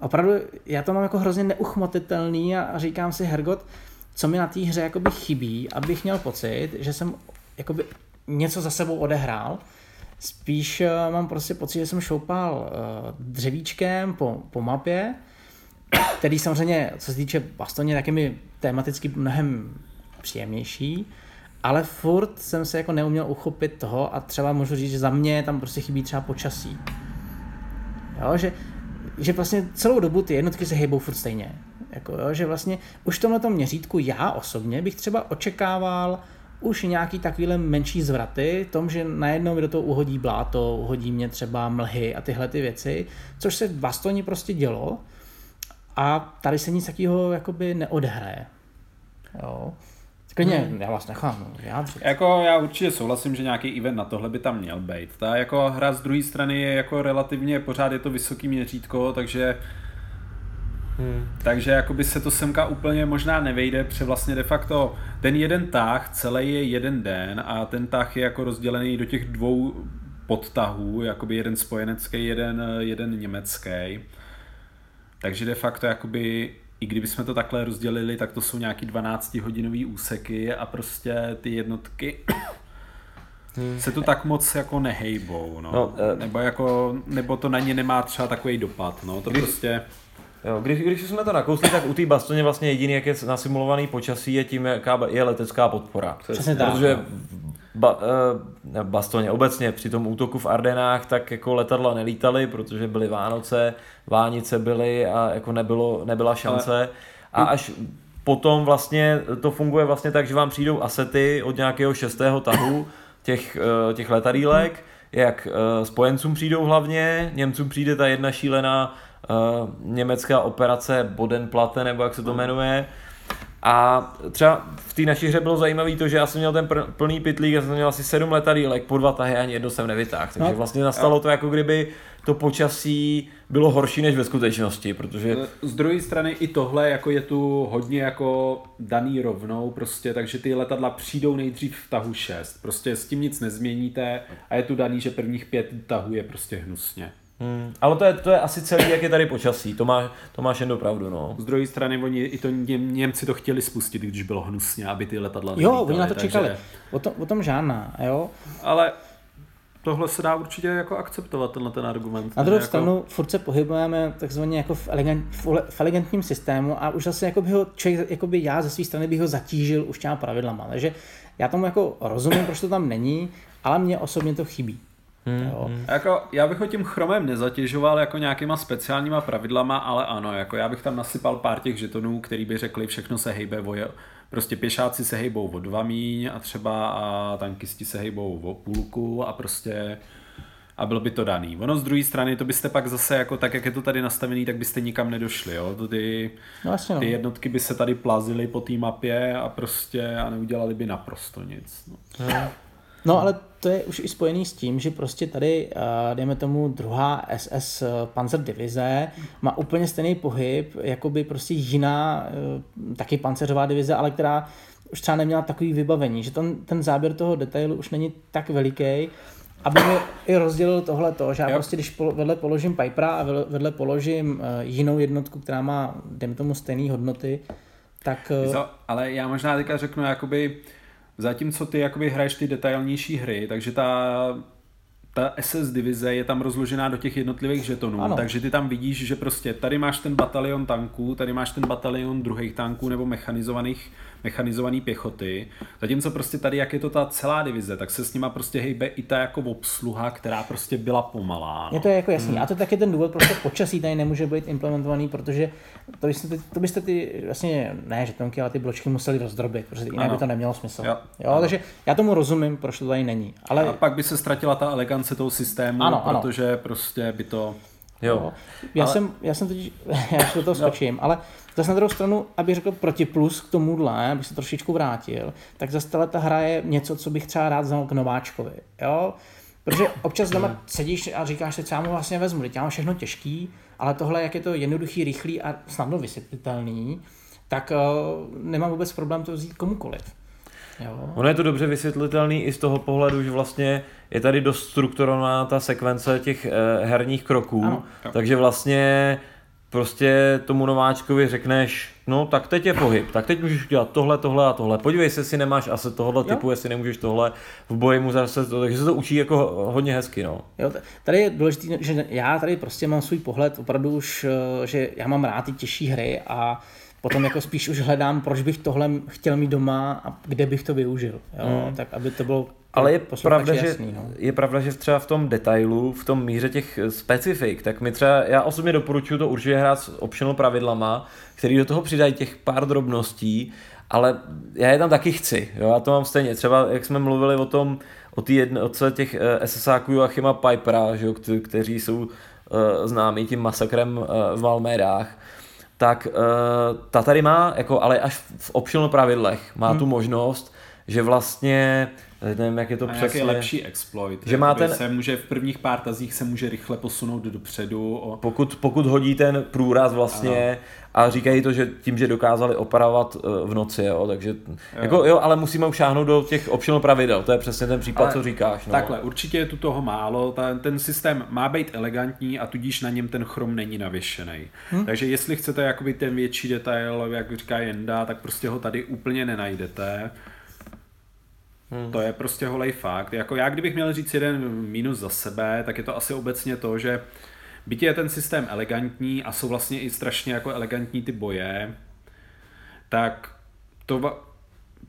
opravdu já to mám jako hrozně neuchmotitelný a, a říkám si, Hergot, co mi na té hře jakoby chybí, abych měl pocit, že jsem jakoby něco za sebou odehrál. Spíš uh, mám prostě pocit, že jsem šoupal uh, dřevíčkem po, po mapě, který samozřejmě, co se týče bastoně, tak je mi tematicky mnohem příjemnější, ale furt jsem se jako neuměl uchopit toho a třeba můžu říct, že za mě tam prostě chybí třeba počasí Jo, že, že vlastně celou dobu ty jednotky se hejbou furt stejně. Jako, jo, že vlastně už v tomhle měřítku já osobně bych třeba očekával už nějaký takovýhle menší zvraty, tom, že najednou mi do toho uhodí bláto, uhodí mě třeba mlhy a tyhle ty věci, což se v Bastoni prostě dělo a tady se nic takového jakoby neodhraje. Jo. Klidně, hmm. já vás nechám vyjádřit. Jako já určitě souhlasím, že nějaký event na tohle by tam měl být. Ta jako hra z druhé strany je jako relativně, pořád je to vysoký měřítko, takže Hmm. Takže jakoby se to semka úplně možná nevejde, protože vlastně de facto ten jeden tah celý je jeden den a ten tah je jako rozdělený do těch dvou podtahů, jakoby jeden spojenecký, jeden, jeden německý. Takže de facto jakoby i kdybychom to takhle rozdělili, tak to jsou nějaký 12 hodinový úseky a prostě ty jednotky hmm. se tu tak moc jako nehejbou, no. no uh, nebo, jako, nebo to na ně nemá třeba takový dopad, no. To když, prostě... Jo, když, když jsme to nakousli, tak u té Bastoně vlastně jediný, jak je nasimulovaný počasí, je tím, jaká je letecká podpora. Přesně tak. Protože ba, uh, Bastoně obecně při tom útoku v Ardenách tak jako letadla nelítaly, protože byly Vánoce, Vánice byly a jako nebylo, nebyla šance. A až potom vlastně to funguje vlastně tak, že vám přijdou asety od nějakého šestého tahu těch, uh, těch letadílek, jak uh, spojencům přijdou hlavně, Němcům přijde ta jedna šílená uh, německá operace Bodenplatte, nebo jak se to jmenuje, a třeba v té naší hře bylo zajímavé to, že já jsem měl ten plný pitlík, já jsem měl asi sedm letadílek, po dva tahy ani jedno jsem nevytáhl. Takže no, vlastně nastalo to jako kdyby to počasí bylo horší než ve skutečnosti, protože... Z druhé strany i tohle jako je tu hodně jako daný rovnou, prostě, takže ty letadla přijdou nejdřív v tahu 6. Prostě s tím nic nezměníte a je tu daný, že prvních pět tahů je prostě hnusně. Hmm, ale to je, to je asi celý, jak je tady počasí, to, má, to máš jen pravdu, no. Z druhé strany, oni i to Něm, Němci to chtěli spustit, když bylo hnusně, aby ty letadla Jo, oni na to takže... čekali, o, tom, o tom žádná, jo. Ale tohle se dá určitě jako akceptovat, tenhle ten argument. Na druhou jako... stranu, furt se pohybujeme takzvaně jako v, elegant, v elegantním systému a už zase jako by ho člověk, jako by já ze své strany bych ho zatížil už těma pravidlama. Takže já tomu jako rozumím, proč to tam není, ale mně osobně to chybí. Hmm, jo. Hmm. Jako, já bych ho tím chromem nezatěžoval jako nějakýma speciálníma pravidlama, ale ano, jako já bych tam nasypal pár těch žetonů, který by řekli, všechno se hejbe voje. Prostě pěšáci se hejbou o dva míň a třeba a tankisti se hejbou o půlku a prostě a bylo by to daný. Ono z druhé strany, to byste pak zase, jako tak, jak je to tady nastavený, tak byste nikam nedošli. Jo? To ty, no, vlastně no. ty jednotky by se tady plazily po té mapě a prostě a neudělali by naprosto nic. No. No ale to je už i spojený s tím, že prostě tady, eh, dejme tomu, druhá SS eh, Panzer divize má úplně stejný pohyb, jako by prostě jiná, eh, taky panceřová divize, ale která už třeba neměla takový vybavení, že ten, ten záběr toho detailu už není tak veliký, aby mi i rozdělil tohle to, že já jo. prostě když vedle položím Pipera a vedle položím jinou jednotku, která má, dejme tomu, stejné hodnoty, tak... Ale já možná teďka řeknu, jakoby, Zatímco ty jakoby hraješ ty detailnější hry, takže ta ta SS divize je tam rozložená do těch jednotlivých žetonů, ano. takže ty tam vidíš, že prostě tady máš ten batalion tanků, tady máš ten batalion druhých tanků nebo mechanizovaných mechanizované pěchoty. Zatímco prostě tady, jak je to ta celá divize, tak se s nima prostě hejbe i ta jako obsluha, která prostě byla pomalá. No. Je to jako jasný. Hmm. A to taky ten důvod, prostě počasí tady nemůže být implementovaný, protože to byste ty, to byste ty vlastně, ne žetonky, ale ty bločky museli rozdrobit, protože jinak ano. by to nemělo smysl. Jo. Jo, takže já tomu rozumím, proč to tady není. Ale... A pak by se ztratila ta elegance toho systému, ano, protože ano. prostě by to Jo. Já, ale... jsem, já jsem teď, já do toho skočím, no. ale zase na druhou stranu, aby řekl protiplus k tomuhle, abych se trošičku vrátil, tak zase ta hra je něco, co bych třeba rád vzal k nováčkovi. Jo? Protože občas doma sedíš a říkáš si, co já mu vlastně vezmu, teď já mám všechno těžký, ale tohle, jak je to jednoduchý, rychlý a snadno vysvětlitelný, tak uh, nemám vůbec problém to vzít komukoliv. Jo. Ono je to dobře vysvětlitelný i z toho pohledu, že vlastně je tady dost strukturovaná ta sekvence těch eh, herních kroků, ano. takže vlastně prostě tomu nováčkovi řekneš, no tak teď je pohyb, tak teď můžeš dělat tohle, tohle a tohle. Podívej se, jestli nemáš asi tohle typu, jestli nemůžeš tohle, v boji mu zase to, takže se to učí jako hodně hezky, no. Jo, tady je důležité, že já tady prostě mám svůj pohled opravdu už, eh, že já mám rád ty těžší hry a potom jako spíš už hledám, proč bych tohle chtěl mít doma a kde bych to využil, jo? Mm. tak aby to bylo Ale je pravda, že, jasný, no. je pravda, že třeba v tom detailu, v tom míře těch eh, specifik, tak mi třeba, já osobně doporučuji to určitě hrát s optional pravidlama, který do toho přidají těch pár drobností, ale já je tam taky chci, jo, já to mám stejně. Třeba, jak jsme mluvili o tom, o, o celé těch uh, SSáků Joachima Pipera, že jo, kte- kteří jsou uh, známí tím masakrem uh, v Valmérách, tak uh, ta tady má, jako, ale až v optional pravidlech, má hmm. tu možnost, že vlastně, teď nevím, jak je to A přesně, lepší exploit. Že má ten- Se může v prvních pár tazích se může rychle posunout dopředu. O, pokud, pokud hodí ten průraz vlastně a říkají to, že tím, že dokázali operovat eh, v noci, jo, takže jo. Jako, jo, ale musíme už šáhnout do těch optional pravidel, to je přesně ten případ, Ale co říkáš. No. Takhle, určitě je tu toho málo, ten, ten systém má být elegantní a tudíž na něm ten chrom není navěšený. Hmm. Takže jestli chcete jakoby ten větší detail, jak říká Jenda, tak prostě ho tady úplně nenajdete. Hmm. To je prostě holej fakt. Jako já, kdybych měl říct jeden mínus za sebe, tak je to asi obecně to, že byť je ten systém elegantní a jsou vlastně i strašně jako elegantní ty boje, tak to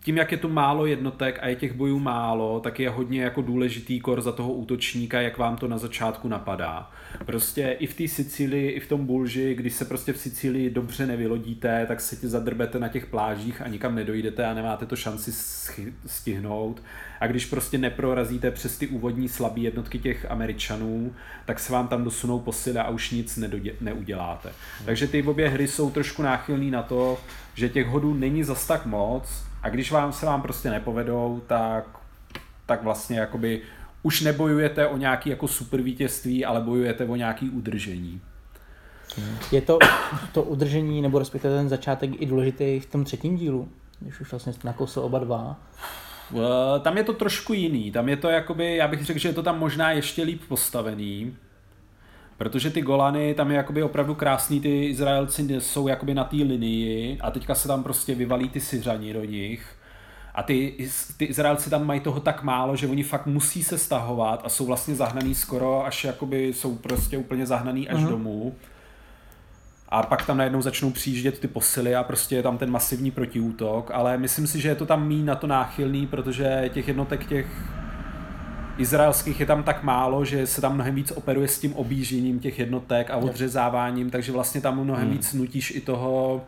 tím, jak je tu málo jednotek a je těch bojů málo, tak je hodně jako důležitý kor za toho útočníka, jak vám to na začátku napadá. Prostě i v té Sicílii, i v tom Bulži, když se prostě v Sicílii dobře nevylodíte, tak se ti zadrbete na těch plážích a nikam nedojdete a nemáte to šanci stihnout. A když prostě neprorazíte přes ty úvodní slabé jednotky těch Američanů, tak se vám tam dosunou posily a už nic nedodě- neuděláte. Takže ty obě hry jsou trošku náchylný na to, že těch hodů není zas tak moc a když vám se vám prostě nepovedou, tak, tak vlastně jakoby už nebojujete o nějaký jako super vítězství, ale bojujete o nějaký udržení. Je to, to udržení, nebo respektive ten začátek i důležitý v tom třetím dílu, když už vlastně nakousl oba dva. Eh, Tam je to trošku jiný, tam je to jakoby, já bych řekl, že je to tam možná ještě líp postavený, protože ty Golany, tam je jakoby opravdu krásný, ty Izraelci jsou jakoby na té linii a teďka se tam prostě vyvalí ty Syřani do nich a ty, ty Izraelci tam mají toho tak málo, že oni fakt musí se stahovat a jsou vlastně zahnaný skoro, až jakoby jsou prostě úplně zahnaný až Mhm. domů. A pak tam najednou začnou přijíždět ty posily a prostě je tam ten masivní protiútok, ale myslím si, že je to tam mý na to náchylný, protože těch jednotek těch izraelských je tam tak málo, že se tam mnohem víc operuje s tím objížením těch jednotek a odřezáváním, takže vlastně tam mnohem Hmm. víc nutíš i toho,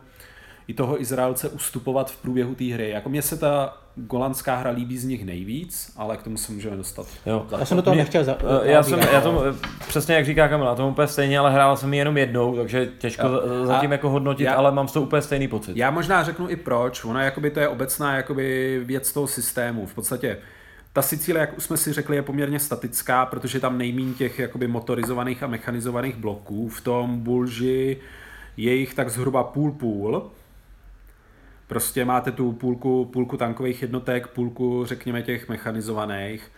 i toho Izraelce ustupovat v průběhu té hry. Jako mně se ta golandská hra líbí z nich nejvíc, ale k tomu se můžeme dostat. Jo. Já jsem do toho Mě- nechtěl za, Eh, Já jsem, já tomu, eh, přesně jak říká Kamila, tomu úplně stejně, ale hrál jsem ji jenom jednou, takže těžko za- zatím A jako hodnotit, já- ale mám z toho úplně stejný pocit. Já možná řeknu i proč. Ona jakoby to je obecná jakoby věc toho systému. V podstatě ta Sicílie, jak už jsme si řekli, je poměrně statická, protože tam nejmín těch jakoby motorizovaných a mechanizovaných bloků. V tom Bulži je jich tak zhruba půl-půl. Prostě máte tu půlku, půlku tankových jednotek, půlku, řekněme, těch mechanizovaných.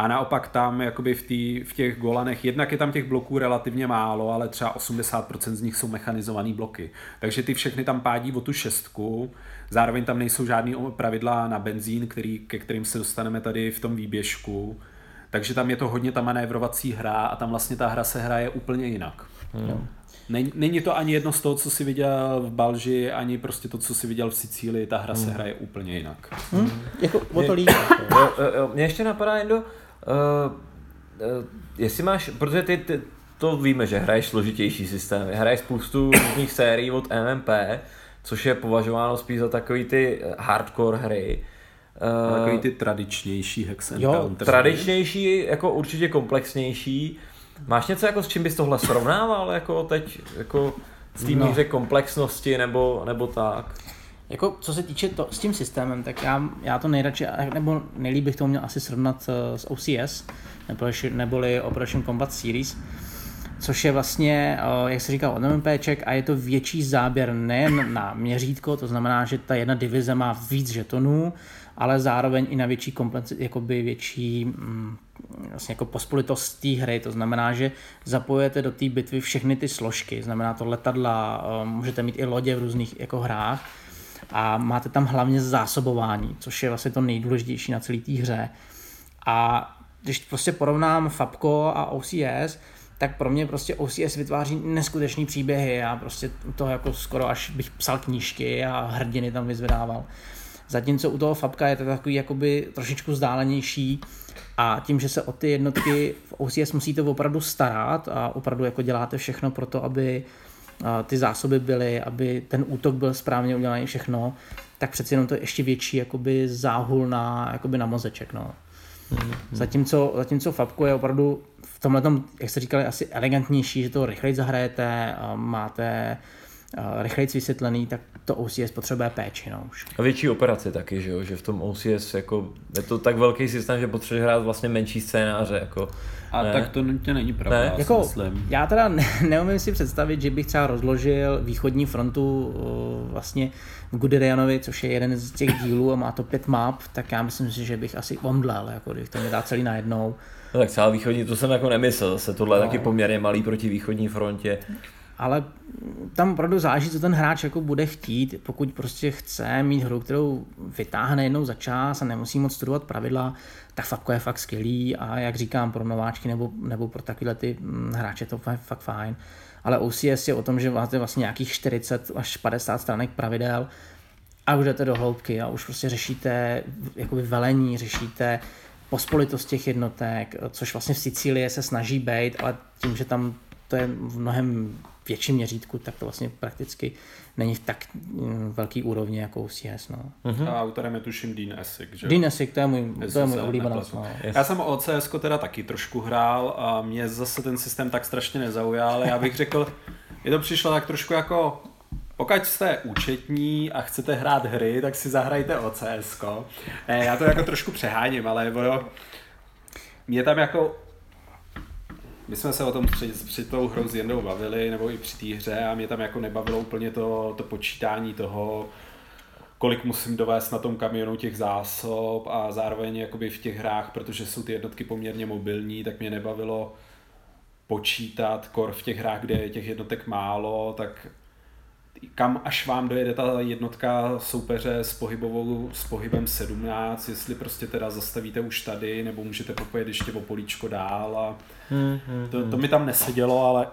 A naopak tam jakoby v, tý, v těch Golanech, jednak je tam těch bloků relativně málo, ale třeba 80% z nich jsou mechanizované bloky. Takže ty všechny tam pádí o tu šestku. Zároveň tam nejsou žádný o- pravidla na benzín, který, ke kterým se dostaneme tady v tom výběžku. Takže tam je to hodně ta manévrovací hra a tam vlastně ta hra se hraje úplně jinak. Jo. Není, není to ani jedno z toho, co si viděl v Balži, ani prostě to, co si viděl v Sicílii, ta hra se hraje úplně jinak. Hm? Jako o to líp. Jo, jo, jo. Mě ještě napadá, Jendo, uh, uh, jestli máš, protože ty, ty, to víme, že hraješ složitější systémy, hraješ spoustu různých sérií od MMP, což je považováno spíš za takový ty eh, hardcore hry. Uh, Takový ty tradičnější Hex and Jo, Counter. tradičnější, jako určitě komplexnější. Máš něco, jako s čím bys tohle srovnával, jako teď, jako v té No. míře komplexnosti, nebo, nebo tak? Jako co se týče to, s tím systémem, tak já, já to nejradši, nebo nejlíp bych to měl asi srovnat eh, s OCS, neboli, neboli Operation Combat Series, což je vlastně, eh, jak se říká, od MMPček a je to větší záběr nejen na měřítko, to znamená, že ta jedna divize má víc žetonů, ale zároveň i na větší kompenci, jakoby větší mm, vlastně jako pospolitost té hry, to znamená, že zapojujete do té bitvy všechny ty složky, znamená to letadla, eh, můžete mít i lodě v různých jako hrách, a máte tam hlavně zásobování, což je vlastně to nejdůležitější na celé té hře. A když prostě porovnám Fabko a OCS, tak pro mě prostě OCS vytváří neskutečný příběhy. Já prostě toho jako skoro až bych psal knížky a hrdiny tam vyzvedával. Zatímco u toho Fabka je to takový jakoby trošičku vzdálenější a tím, že se o ty jednotky v OCS musíte opravdu starat a opravdu jako děláte všechno pro to, aby ty zásoby byly, aby ten útok byl správně udělaný všechno, tak přeci jenom to je ještě větší jakoby záhul na, jakoby na mozeček. No. Mm-hmm. Zatímco, zatímco Fabko je opravdu v tomhle, jak jste říkali, asi elegantnější, že to rychleji zahrajete, máte rychleji vysvětlený, tak to OCS potřebuje péči. No, už. A větší operace taky, že, jo? že v tom OCS jako, je to tak velký systém, že potřebuje hrát vlastně menší scénáře. Jako, a ne? tak to nutně není pravda, ne? Já, jako, myslím. já teda ne, neumím si představit, že bych třeba rozložil východní frontu vlastně v Guderianovi, což je jeden z těch dílů a má to pět map, tak já myslím si, že bych asi omdlel, jako když to mi dá celý najednou. No tak celá východní, to jsem jako nemyslel, se tohle no. je taky poměrně malý proti východní frontě ale tam opravdu záleží, co ten hráč jako bude chtít. Pokud prostě chce mít hru, kterou vytáhne jednou za čas a nemusí moc studovat pravidla, tak Fabko je fakt skvělý a jak říkám, pro nováčky nebo, nebo pro takovéhle ty mm, hráče to je fakt fajn. Ale OCS je o tom, že máte vlastně nějakých 40 až 50 stránek pravidel a už jdete do hloubky a už prostě řešíte jakoby velení, řešíte pospolitost těch jednotek, což vlastně v Sicílii se snaží být, ale tím, že tam to je v mnohem větším měřítku, tak to vlastně prakticky není v tak mm, velký úrovni jako CS. No. Uh-huh. A autorem je tuším Dean Essig, že? Dean Essig, to je můj, to je můj oblíbený. No. Já jsem OCS teda taky trošku hrál a mě zase ten systém tak strašně nezaujal. Já bych řekl, je to přišlo tak trošku jako pokud jste účetní a chcete hrát hry, tak si zahrajte OCS. Já to jako trošku přeháním, ale jo, mě tam jako my jsme se o tom při, při tou hrou s Jendou bavili, nebo i při té hře a mě tam jako nebavilo úplně to, to počítání toho, kolik musím dovést na tom kamionu těch zásob a zároveň jakoby v těch hrách, protože jsou ty jednotky poměrně mobilní, tak mě nebavilo počítat kor v těch hrách, kde je těch jednotek málo, tak kam až vám dojede ta jednotka soupeře s, pohybovou, s pohybem 17, jestli prostě teda zastavíte už tady, nebo můžete popojet ještě o políčko dál a hmm, hmm, to, to mi tam nesedělo, ale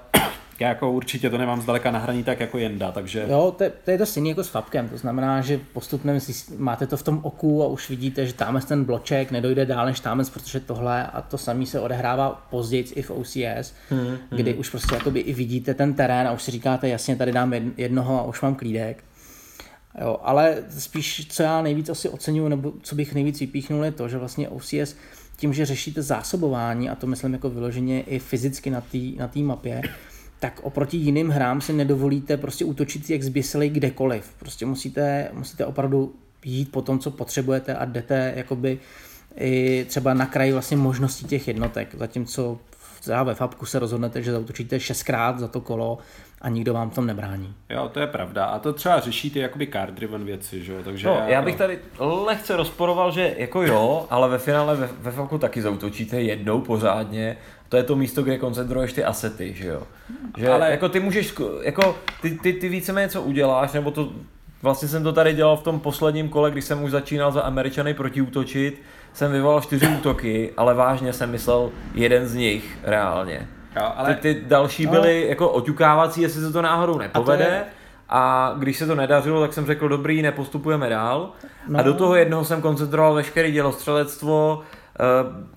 já jako určitě to nemám zdaleka na hraní tak jako Jenda, takže... Jo, to, to je to stejné jako s Fabkem, to znamená, že postupně máte to v tom oku a už vidíte, že tamhle ten bloček nedojde dál než tamhle, protože tohle a to samé se odehrává později i v OCS, hmm, hmm. kdy už prostě jakoby i vidíte ten terén a už si říkáte, jasně, tady dám jednoho a už mám klídek. Jo, ale spíš, co já nejvíc asi oceňuji, nebo co bych nejvíc vypíchnul, je to, že vlastně OCS tím, že řešíte zásobování, a to myslím jako vyloženě i fyzicky na té na mapě, tak oproti jiným hrám si nedovolíte prostě útočit jak zběsili kdekoliv. Prostě musíte, musíte opravdu jít po tom, co potřebujete a jdete jakoby i třeba na kraji vlastně možností těch jednotek. Zatímco třeba ve Fabku se rozhodnete, že zautočíte šestkrát za to kolo a nikdo vám v tom nebrání. Jo, to je pravda. A to třeba řeší ty jakoby card driven věci, že jo? Takže no, já, já bych tady lehce rozporoval, že jako jo, ale ve finále ve, ve Fabku taky zautočíte jednou pořádně to je to místo, kde koncentruješ ty asety, že jo. Že ale jako ty můžeš, jako ty, ty, ty víceméně co uděláš, nebo to, vlastně jsem to tady dělal v tom posledním kole, když jsem už začínal za Američany protiútočit, jsem vyvolal čtyři útoky, ale vážně jsem myslel jeden z nich reálně. Jo, ale... ty, ty další no. byly jako oťukávací, jestli se to náhodou nepovede. A, je... a když se to nedařilo, tak jsem řekl, dobrý, nepostupujeme dál. No. A do toho jednoho jsem koncentroval veškeré dělostřelectvo,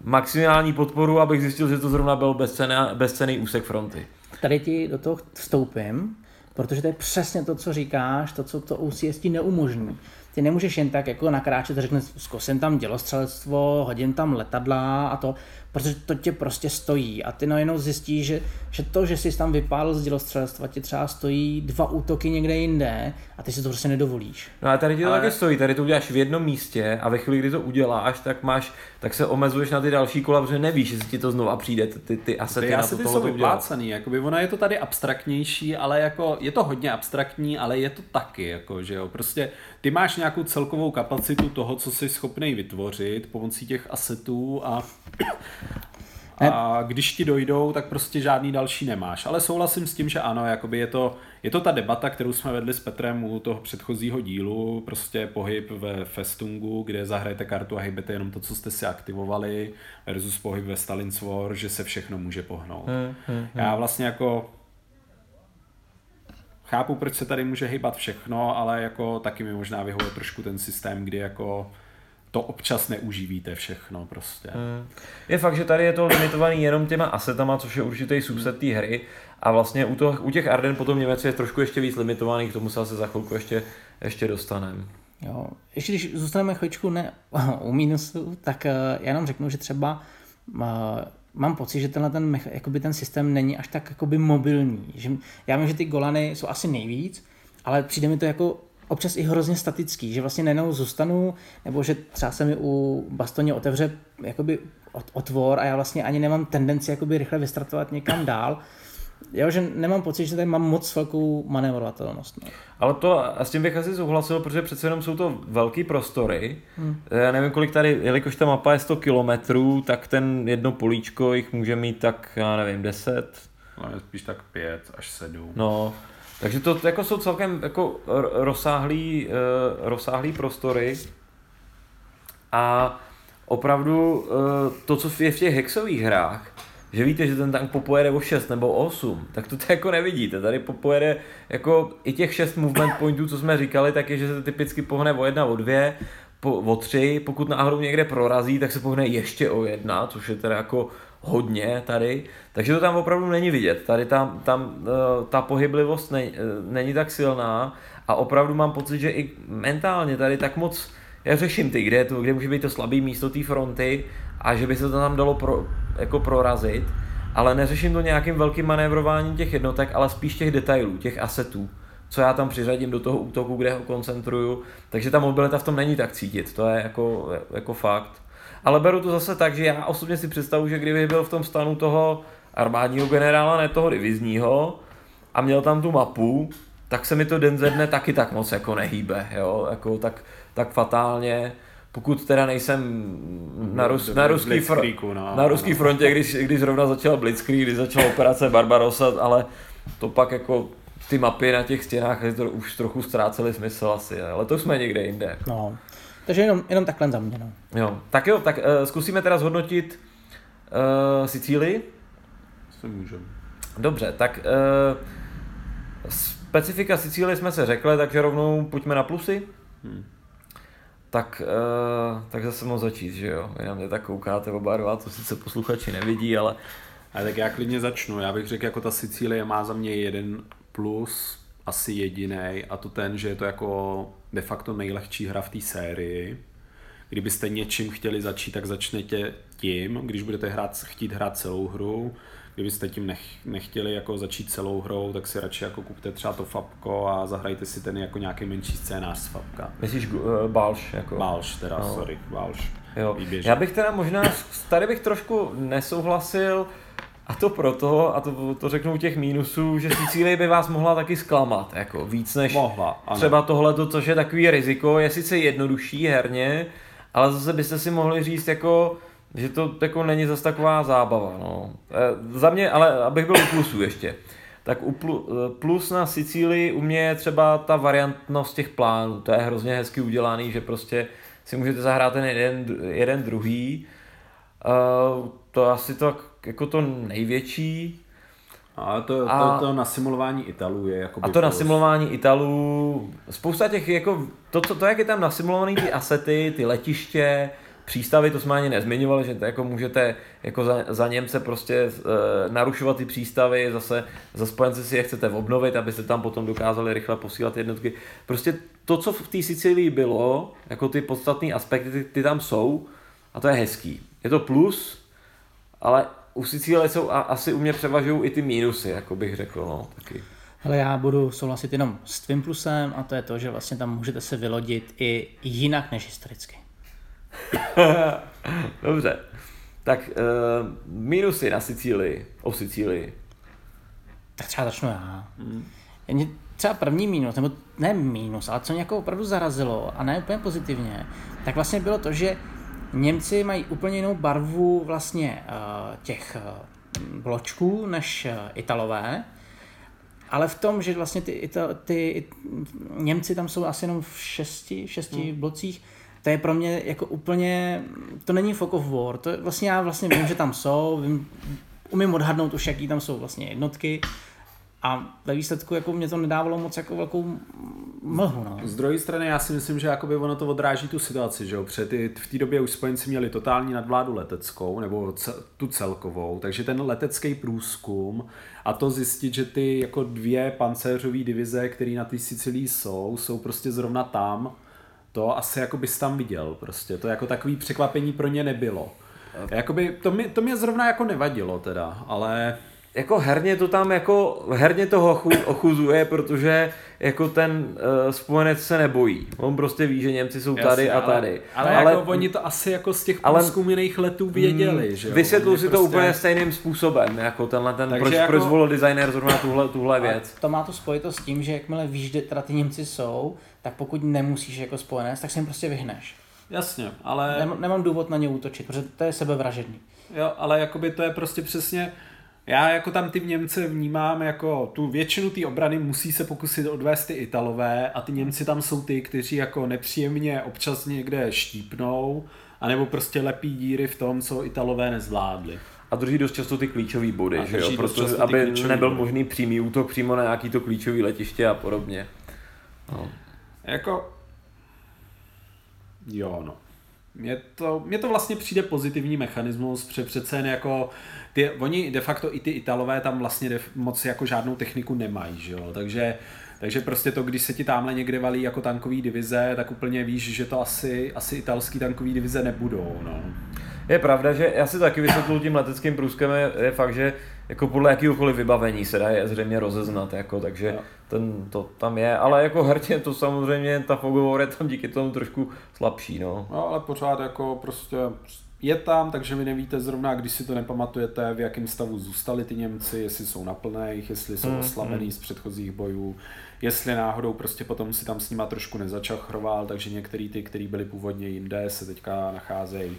maximální podporu, abych zjistil, že to zrovna byl bezcený, bezcený úsek fronty. Tady ti do toho vstoupím, protože to je přesně to, co říkáš, to, co to OCS ti neumožní. Ty nemůžeš jen tak jako nakráčet a řekne, zkusím tam dělostřelectvo, hodím tam letadla a to protože to tě prostě stojí. A ty najednou zjistíš, že, že to, že jsi tam vypálil z dělostřelectva, ti třeba stojí dva útoky někde jinde a ty si to prostě nedovolíš. No a tady ti to Ale... taky stojí, tady to uděláš v jednom místě a ve chvíli, kdy to uděláš, tak máš, tak se omezuješ na ty další kola, protože nevíš, jestli ti to znova přijde, ty, ty asety ty na to, jsou vyplácený, jakoby ona je to tady abstraktnější, ale jako je to hodně abstraktní, ale je to taky, jako, že jo, prostě ty máš nějakou celkovou kapacitu toho, co jsi schopný vytvořit pomocí těch asetů a a když ti dojdou, tak prostě žádný další nemáš. Ale souhlasím s tím, že ano, jakoby je to, je to ta debata, kterou jsme vedli s Petrem u toho předchozího dílu, prostě pohyb ve Festungu, kde zahrajete kartu a hybete jenom to, co jste si aktivovali, versus pohyb ve Stalin's War, že se všechno může pohnout. Hmm, hmm, hmm. Já vlastně jako chápu, proč se tady může hýbat všechno, ale jako taky mi možná vyhovuje trošku ten systém, kdy jako to občas neuživíte všechno prostě. Hmm. Je fakt, že tady je to limitovaný jenom těma asetama, což je určitý subset té hry a vlastně u, toho, u těch Arden potom Němec je trošku ještě víc limitovaný, k tomu se za chvilku ještě, ještě dostaneme. Jo, ještě když zůstaneme chvíličku ne u mínusu, tak uh, já jenom řeknu, že třeba uh, mám pocit, že tenhle ten, jakoby ten systém není až tak jakoby mobilní. Že, já vím, že ty Golany jsou asi nejvíc, ale přijde mi to jako občas i hrozně statický, že vlastně nejenom zůstanu, nebo že třeba se mi u bastoně otevře jakoby otvor a já vlastně ani nemám tendenci jakoby rychle vystartovat někam dál, Jo, že nemám pocit, že tady mám moc velkou manévrovatelnost. No. Ale to a s tím bych asi souhlasil, protože přece jenom jsou to velký prostory. Hmm. Já nevím, kolik tady, jelikož ta mapa je 100 kilometrů, tak ten jedno políčko jich může mít tak, já nevím, 10. No, spíš tak 5 až 7. No, takže to jako jsou celkem jako rozsáhlý, uh, rozsáhlý prostory. A opravdu uh, to, co je v těch hexových hrách, že víte, že ten tank popojede o 6 nebo 8, tak to jako nevidíte. Tady popojede jako i těch 6 movement pointů, co jsme říkali, tak je, že se typicky pohne o 1, o 2, po, o 3, pokud náhodou někde prorazí, tak se pohne ještě o 1, což je teda jako hodně tady, takže to tam opravdu není vidět. Tady tam, tam eh, ta pohyblivost ne, eh, není tak silná a opravdu mám pocit, že i mentálně tady tak moc já řeším ty, kde, je to, kde může být to slabý místo té fronty a že by se to tam dalo pro, jako prorazit, ale neřeším to nějakým velkým manévrováním těch jednotek, ale spíš těch detailů, těch asetů, co já tam přiřadím do toho útoku, kde ho koncentruju, takže ta mobilita v tom není tak cítit, to je jako, jako fakt. Ale beru to zase tak, že já osobně si představu, že kdyby byl v tom stanu toho armádního generála, ne toho divizního, a měl tam tu mapu, tak se mi to den ze dne taky tak moc jako nehýbe, jo, jako tak, tak fatálně, pokud teda nejsem na, rus, na, ruský, fr- no, na ruský frontě, když, když zrovna začal Blitzkrieg, když začala operace Barbarossa, ale to pak jako ty mapy na těch stěnách už trochu ztrácely smysl asi, ale to jsme někde jinde. Jako. No. Takže jenom, jenom takhle za mě. No. Jo. Tak jo, tak uh, zkusíme teda zhodnotit uh, Sicílii. Se můžeme. Dobře, tak uh, specifika Sicílie jsme se řekli, takže rovnou pojďme na plusy. Hmm. Tak, uh, tak zase moc začít, že jo? Vy na mě tak koukáte oba dva, to sice posluchači nevidí, ale... Ale tak já klidně začnu. Já bych řekl, jako ta Sicílie má za mě jeden plus, asi jediný, a to ten, že je to jako de facto nejlehčí hra v té sérii. Kdybyste něčím chtěli začít, tak začnete tím, když budete hrát, chtít hrát celou hru. Kdybyste tím nech, nechtěli jako začít celou hrou, tak si radši jako kupte třeba to Fabko a zahrajte si ten jako nějaký menší scénář z Fabka. Myslíš uh, Balš? Jako? Balš teda, no. sorry, Balš. Jo. Já bych teda možná, tady bych trošku nesouhlasil, a to proto, a to, to řeknu těch mínusů, že Sicílie by vás mohla taky zklamat, jako víc než mohla, ano. třeba tohle, což je takový riziko, je sice jednodušší herně, ale zase byste si mohli říct jako, že to jako není zase taková zábava. No. E, za mě, ale abych byl u plusů ještě, tak u plu, e, plus na Sicílii u mě je třeba ta variantnost těch plánů, to je hrozně hezky udělaný, že prostě si můžete zahrát ten jeden, jeden druhý, e, to asi tak jako to největší. A to, a, to, to nasimulování Italů je jako. A to nasimulování Italů, spousta těch, jako, to, to, to, jak je tam nasimulovaný ty asety, ty letiště, přístavy, to jsme ani nezmiňovali, že to jako můžete jako za, za Němce prostě e, narušovat ty přístavy, zase za spojence si je chcete obnovit, abyste tam potom dokázali rychle posílat jednotky. Prostě to, co v té Sicílii bylo, jako ty podstatné aspekty, ty, ty tam jsou a to je hezký. Je to plus, ale u Sicílie jsou a asi u mě převažují i ty mínusy, jako bych řekl, no, taky. Ale já budu souhlasit jenom s tvým plusem a to je to, že vlastně tam můžete se vylodit i jinak než historicky. Dobře. Tak uh, mínusy na Sicílii, o Sicílii. Tak třeba začnu já. Hmm. Mě třeba první mínus, nebo ne mínus, ale co mě jako opravdu zarazilo a ne úplně pozitivně, tak vlastně bylo to, že Němci mají úplně jinou barvu vlastně uh, těch uh, bločků než uh, Italové, ale v tom, že vlastně ty, Ital, ty Němci tam jsou asi jenom v šesti, šesti hmm. blocích, to je pro mě jako úplně, to není Fog of War, to je, vlastně já vlastně vím, že tam jsou, vím, umím odhadnout už, jaký tam jsou vlastně jednotky, A ve výsledku jako mě to nedávalo moc jako velkou mlhu. No. Z druhé strany já si myslím, že jakoby ono to odráží tu situaci, že jo? Před v té době už spojenci měli totální nadvládu leteckou, nebo tu celkovou, takže ten letecký průzkum a to zjistit, že ty jako dvě pancéřové divize, které na té Sicilii jsou, jsou prostě zrovna tam, to asi jako bys tam viděl prostě, to jako takový překvapení pro ně nebylo. Jakoby, to, mě, to mě zrovna jako nevadilo teda, ale jako herně to tam jako, herně toho ochuzuje, protože jako ten uh, spojenec se nebojí. On prostě ví, že Němci jsou tady Jasně, a tady. Ale, ale, ale jako oni to asi jako z těch průzkuměných letů věděli, mm, že Vysvětluji si prostě... to úplně stejným způsobem, jako tenhle ten, Takže proč, jako... proč zvolil designer zrovna tuhle, tuhle věc. To má to spojitost s tím, že jakmile víš, kde teda ty Němci jsou, tak pokud nemusíš jako spojenec, tak se jim prostě vyhneš. Jasně, ale... Nem, nemám důvod na ně útočit, protože to je sebevražedný. Jo, ale jakoby to je prostě přesně já jako tam ty Němce vnímám jako tu většinu té obrany musí se pokusit odvést ty Italové a ty Němci tam jsou ty, kteří jako nepříjemně občas někde štípnou anebo prostě lepí díry v tom, co Italové nezvládli. A drží dost často ty klíčové body, že jo? Protože aby nebyl body. možný přímý útok přímo na nějaký to klíčový letiště a podobně. No. Jako... Jo, no. Mně to, mně to vlastně přijde pozitivní mechanismus, protože přece jen jako ty, oni de facto i ty Italové tam vlastně def, moc jako žádnou techniku nemají, že jo, takže takže prostě to, když se ti tamhle někde valí jako tankový divize, tak úplně víš, že to asi, asi italský tankový divize nebudou, no. Je pravda, že já si taky vysvětlil tím leteckým průzkem, je, je fakt, že jako podle jakýhokoliv vybavení se dá je zřejmě rozeznat, jako, takže ten, to tam je, ale jako herně to samozřejmě, ta fogovor je tam díky tomu trošku slabší, no. No, ale pořád jako prostě je tam, takže vy nevíte zrovna, když si to nepamatujete, v jakém stavu zůstali ty Němci, jestli jsou na plných, jestli jsou hmm, oslabený hmm. z předchozích bojů, jestli náhodou prostě potom si tam s nima trošku nezačachroval, takže některý ty, který byli původně jinde, se teďka nacházejí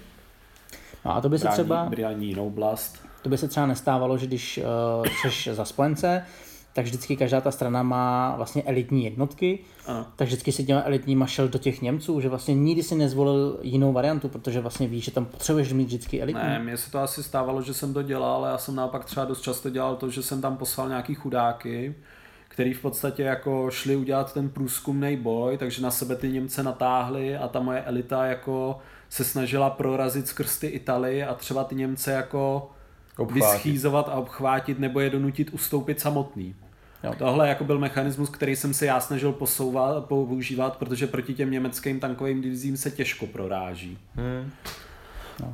No a to by se třeba... Brání jinou oblast. To by se třeba nestávalo, že když uh, jsi za spojence, tak vždycky každá ta strana má vlastně elitní jednotky, ano. tak vždycky si těma elitníma šel do těch Němců, že vlastně nikdy si nezvolil jinou variantu, protože vlastně víš, že tam potřebuješ mít vždycky elitní. Ne, mně se to asi stávalo, že jsem to dělal, ale já jsem naopak třeba dost často dělal to, že jsem tam poslal nějaký chudáky, který v podstatě jako šli udělat ten průzkumný boj, takže na sebe ty Němce natáhli a ta moje elita jako se snažila prorazit skrz ty Italy a třeba ty Němce jako obchvátit. vyschýzovat a obchvátit nebo je donutit ustoupit samotný. Jo. Tohle jako byl mechanismus, který jsem se já snažil posouvat, používat, protože proti těm německým tankovým divizím se těžko proráží. Hmm. No.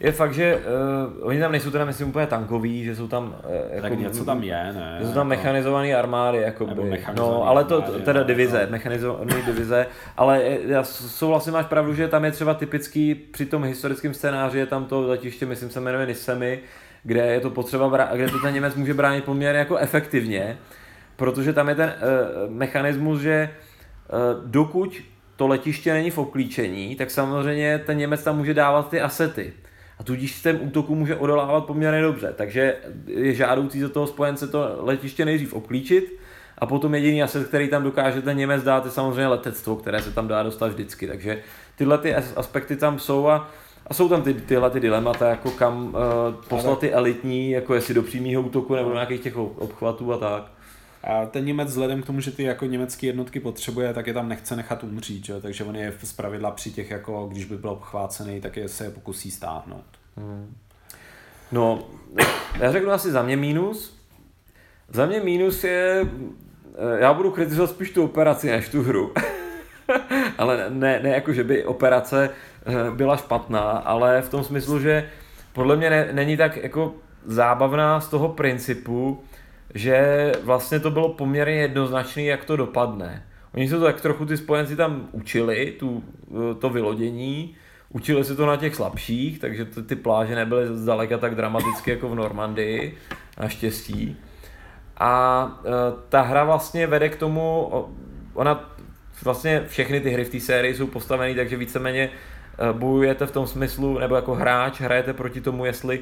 Je fakt, že uh, oni tam nejsou teda myslím úplně tankoví, že jsou tam uh, jako, tak něco tam je, ne? Že jsou tam mechanizované armády, jako by. No, ale to armády, teda divize, no. mechanizované divize, ale já souhlasím, máš pravdu, že tam je třeba typický při tom historickém scénáři, je tam to letiště, myslím se jmenuje Nisemi, kde je to potřeba, kde to ten Němec může bránit poměrně jako efektivně, protože tam je ten uh, mechanismus, že uh, dokud to letiště není v obklíčení, tak samozřejmě ten Němec tam může dávat ty asety a tudíž ten útoku může odolávat poměrně dobře. Takže je žádoucí za toho spojence to letiště nejdřív obklíčit a potom jediný aset, který tam dokáže ten Němec dát, je samozřejmě letectvo, které se tam dá dostat vždycky. Takže tyhle ty aspekty tam jsou a, a jsou tam ty, tyhle ty dilemata, jako kam uh, poslat ty elitní, jako jestli do přímého útoku nebo do nějakých těch obchvatů a tak. A ten Němec vzhledem k tomu, že ty jako německé jednotky potřebuje, tak je tam nechce nechat umřít, že? takže on je z pravidla při těch, jako když by byl obchvácený, tak je se je pokusí stáhnout. Hmm. No, já řeknu asi za mě mínus. Za mě mínus je, eh, já budu kritizovat spíš tu operaci než tu hru. ale ne, ne jako, že by operace eh, byla špatná, ale v tom smyslu, že podle mě ne, není tak jako zábavná z toho principu, že vlastně to bylo poměrně jednoznačné, jak to dopadne. Oni se to tak trochu ty spojenci tam učili, tu, to vylodění, učili se to na těch slabších, takže ty, ty pláže nebyly zdaleka tak dramatické jako v Normandii, naštěstí. A e, ta hra vlastně vede k tomu, ona vlastně všechny ty hry v té sérii jsou postavené, takže víceméně e, bojujete v tom smyslu, nebo jako hráč hrajete proti tomu, jestli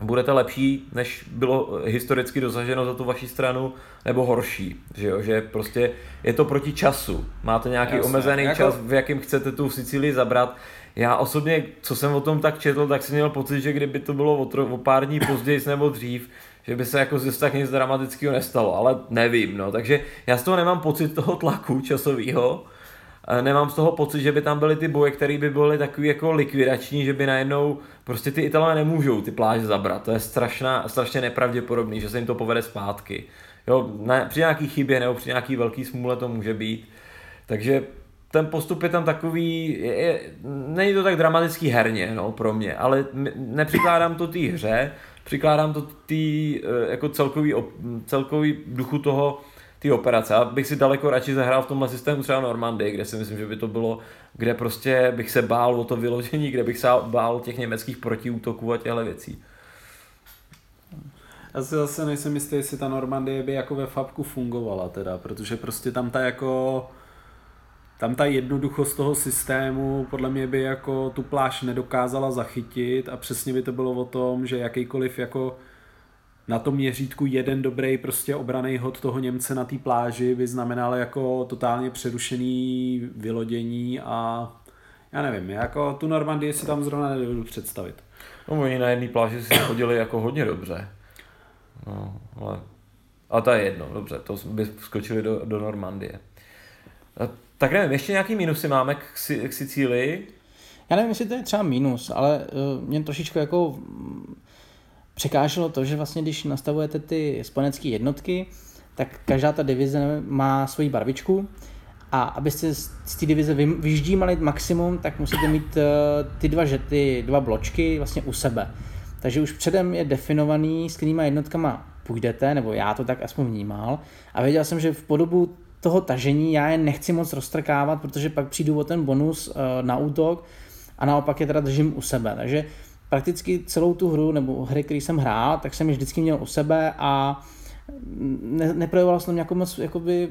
budete lepší, než bylo historicky dosaženo za tu vaši stranu, nebo horší, že jo, že prostě je to proti času. Máte nějaký Jasně, omezený jako... čas, v jakém chcete tu Sicílii zabrat. Já osobně, co jsem o tom tak četl, tak jsem měl pocit, že kdyby to bylo o, tro, o pár dní později nebo dřív, že by se jako zase tak nic dramatického nestalo, ale nevím, no, takže já z toho nemám pocit toho tlaku časového, nemám z toho pocit, že by tam byly ty boje, které by byly takový jako likvidační, že by najednou prostě ty Italové nemůžou ty pláže zabrat. To je strašná, strašně nepravděpodobný, že se jim to povede zpátky. Jo, ne, při nějaký chybě nebo při nějaký velký smůle to může být. Takže ten postup je tam takový, je, je, není to tak dramatický herně no, pro mě, ale nepřikládám to té hře, přikládám to tý, eh, jako celkový, celkový duchu toho, ty operace. Já bych si daleko radši zahrál v tomhle systému třeba Normandy, kde si myslím, že by to bylo, kde prostě bych se bál o to vyložení, kde bych se bál těch německých protiútoků a těchto věcí. Já si zase nejsem jistý, jestli ta Normandie by jako ve Fabku fungovala teda, protože prostě tam ta jako tam ta jednoduchost toho systému podle mě by jako tu pláž nedokázala zachytit a přesně by to bylo o tom, že jakýkoliv jako na tom měřítku jeden dobrý prostě obraný hod toho Němce na té pláži by znamenal jako totálně přerušený vylodění a já nevím, jako tu Normandii si tam zrovna nedovedu představit. No oni na jedné pláži si chodili jako hodně dobře. No, ale... A to je jedno, dobře, to by skočili do, do Normandie. Tak nevím, ještě nějaký minusy máme k, k Sicílii? Já nevím, jestli to je třeba minus, ale uh, mě trošičku jako překáželo to, že vlastně když nastavujete ty spojenecké jednotky, tak každá ta divize má svoji barvičku a abyste z té divize vyždímali maximum, tak musíte mít uh, ty dva žety, dva bločky vlastně u sebe. Takže už předem je definovaný, s kterýma jednotkama půjdete, nebo já to tak aspoň vnímal. A věděl jsem, že v podobu toho tažení já je nechci moc roztrkávat, protože pak přijdu o ten bonus uh, na útok a naopak je teda držím u sebe. Takže prakticky celou tu hru nebo hry, který jsem hrál, tak jsem je vždycky měl u sebe a ne, neprojevoval jsem nějakou moc, jakoby,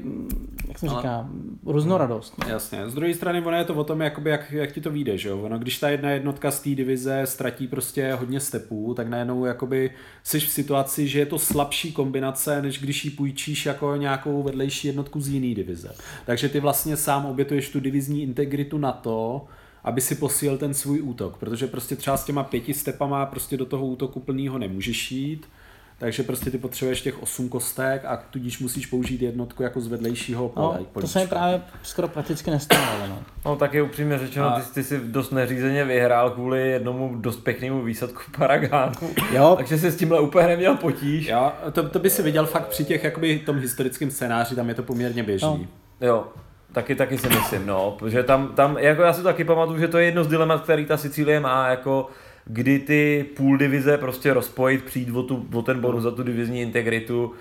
jak se říká, různorodost. No. Jasně, z druhé strany ono je to o tom, jakoby, jak, jak ti to vyjde, že jo? Ono, když ta jedna jednotka z té divize ztratí prostě hodně stepů, tak najednou jakoby jsi v situaci, že je to slabší kombinace, než když ji půjčíš jako nějakou vedlejší jednotku z jiné divize. Takže ty vlastně sám obětuješ tu divizní integritu na to, aby si posílil ten svůj útok, protože prostě třeba s těma pěti stepama prostě do toho útoku plného nemůžeš jít, takže prostě ty potřebuješ těch 8 kostek a tudíž musíš použít jednotku jako z vedlejšího pole. No, to se mi právě skoro prakticky nestalo. No, no tak je upřímně řečeno, a... ty, ty jsi dost neřízeně vyhrál kvůli jednomu dost pěknému výsadku Paragánu. Jo. Takže si s tímhle úplně neměl potíž. Jo, to, to by si viděl fakt při těch jakoby tom historickém scénáři, tam je to poměrně běžný. No. Jo, Taky, taky si myslím, no, protože tam, tam, jako já si taky pamatuju, že to je jedno z dilemat, který ta Sicílie má, jako kdy ty půl divize prostě rozpojit, přijít o, tu, o ten bonus za tu divizní integritu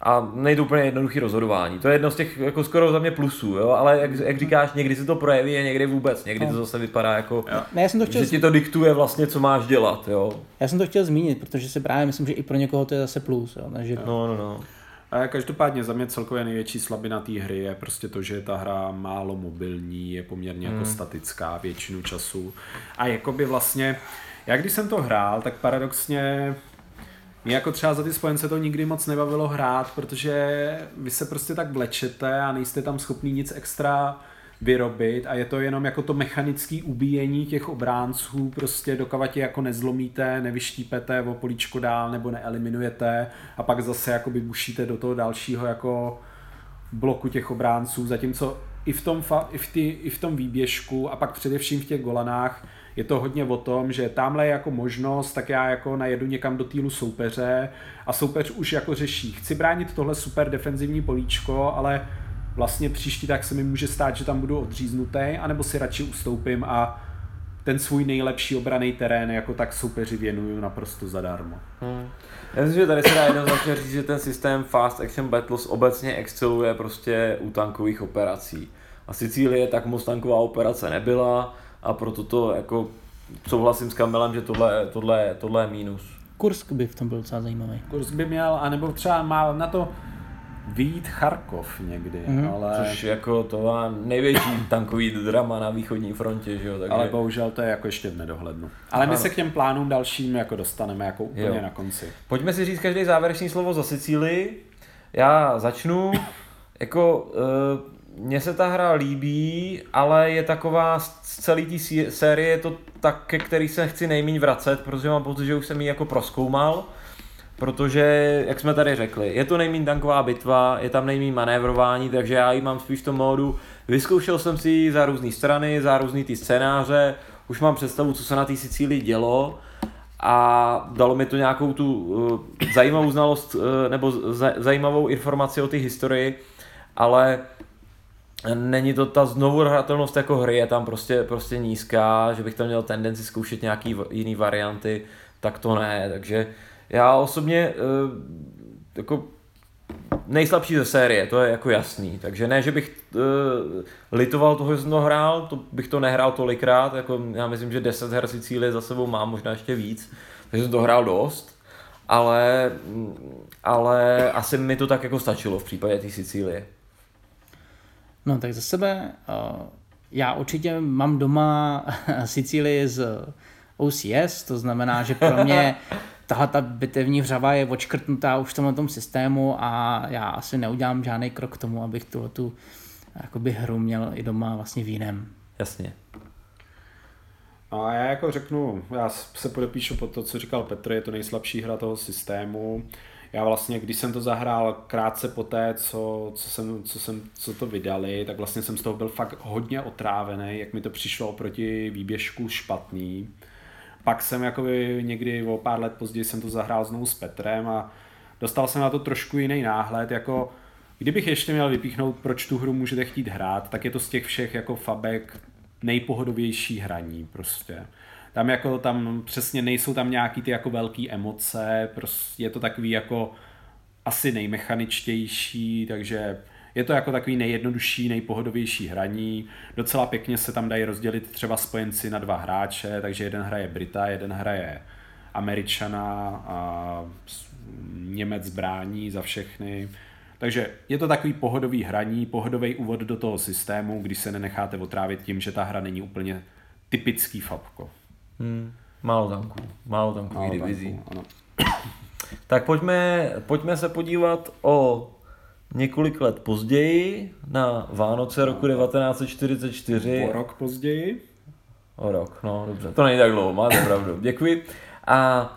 a nejde úplně jednoduchý rozhodování. To je jedno z těch jako skoro za mě plusů, jo? ale jak, jak říkáš, někdy se to projeví a někdy vůbec, někdy to no. zase vypadá jako, ne, já jsem to chtěl že ti to diktuje vlastně, co máš dělat. Jo? Já jsem to chtěl zmínit, protože si právě myslím, že i pro někoho to je zase plus. Jo? Takže... No, no, no. A každopádně za mě celkově největší slabina té hry je prostě to, že je ta hra málo mobilní, je poměrně jako hmm. jako statická většinu času. A jakoby vlastně, já když jsem to hrál, tak paradoxně mě jako třeba za ty spojence to nikdy moc nebavilo hrát, protože vy se prostě tak vlečete a nejste tam schopný nic extra vyrobit a je to jenom jako to mechanické ubíjení těch obránců, prostě dokovat je jako nezlomíte, nevyštípete o políčko dál nebo neeliminujete a pak zase jako bušíte do toho dalšího jako bloku těch obránců, zatímco i v tom, i v, tý, i v tom výběžku a pak především v těch golanách je to hodně o tom, že tamhle je jako možnost, tak já jako najedu někam do týlu soupeře a soupeř už jako řeší, chci bránit tohle super defenzivní políčko, ale vlastně příští tak se mi může stát, že tam budu odříznutý, anebo si radši ustoupím a ten svůj nejlepší obraný terén jako tak soupeři věnuju naprosto zadarmo. Hmm. Já myslím, že tady se dá jednoznačně říct, že ten systém Fast Action Battles obecně exceluje prostě u tankových operací. A Sicílie tak moc tanková operace nebyla a proto to jako souhlasím s Kamilem, že tohle, tohle, tohle je mínus. Kursk by v tom byl docela zajímavý. Kursk by měl, anebo třeba má na to vyjít Charkov někdy, mm-hmm. ale... Což jako to má největší tankový drama na východní frontě, že jo? Takže... Ale bohužel to je jako ještě v nedohlednu. Ale my ano. se k těm plánům dalším jako dostaneme jako úplně jo. na konci. Pojďme si říct každý závěrečný slovo za Sicílii. Já začnu. Jako, uh, mně se ta hra líbí, ale je taková z celé té série je to tak, ke který se chci nejméně vracet, protože mám pocit, že už jsem ji jako proskoumal protože, jak jsme tady řekli, je to nejméně tanková bitva, je tam nejméně manévrování, takže já ji mám spíš v tom módu, vyzkoušel jsem si ji za různé strany, za různé ty scénáře, už mám představu, co se na té Sicílii dělo. A dalo mi to nějakou tu uh, zajímavou znalost uh, nebo z, zajímavou informaci o té historii, ale není to ta znovu hratelnost jako hry, je tam prostě, prostě nízká, že bych tam měl tendenci zkoušet nějaký jiný varianty, tak to ne, takže já osobně uh, jako nejslabší ze série, to je jako jasný. Takže ne, že bych uh, litoval toho, že jsem to hrál, to bych to nehrál tolikrát, jako já myslím, že 10 her Sicílie za sebou mám, možná ještě víc, takže jsem to hrál dost, ale, ale asi mi to tak jako stačilo v případě té Sicílie. No tak za sebe, uh, já určitě mám doma Sicílii z OCS, to znamená, že pro mě tahle ta bitevní hřava je odškrtnutá už v tomhle tom systému a já asi neudělám žádný krok k tomu, abych tuhle tu jakoby hru měl i doma vlastně v jiném. Jasně. A já jako řeknu, já se podepíšu pod to, co říkal Petr, je to nejslabší hra toho systému. Já vlastně, když jsem to zahrál krátce po té, co, co, jsem, co, jsem, co to vydali, tak vlastně jsem z toho byl fakt hodně otrávený, jak mi to přišlo oproti výběžku špatný pak jsem jakoby někdy o pár let později jsem to zahrál znovu s Petrem a dostal jsem na to trošku jiný náhled, jako kdybych ještě měl vypíchnout, proč tu hru můžete chtít hrát, tak je to z těch všech jako fabek nejpohodovější hraní prostě. Tam jako tam přesně nejsou tam nějaký ty jako velké emoce, prostě je to takový jako asi nejmechaničtější, takže je to jako takový nejjednodušší, nejpohodovější hraní. Docela pěkně se tam dají rozdělit třeba spojenci na dva hráče, takže jeden hraje Brita, jeden hraje Američana a Němec brání za všechny. Takže je to takový pohodový hraní, pohodový úvod do toho systému, když se nenecháte otrávit tím, že ta hra není úplně typický fabko. Hmm, málo tanků, málo tanků divizí. Tanků, ano. Tak pojďme, pojďme se podívat o několik let později, na Vánoce roku 1944. O rok později? O rok, no dobře, to není tak dlouho, máte pravdu, děkuji. A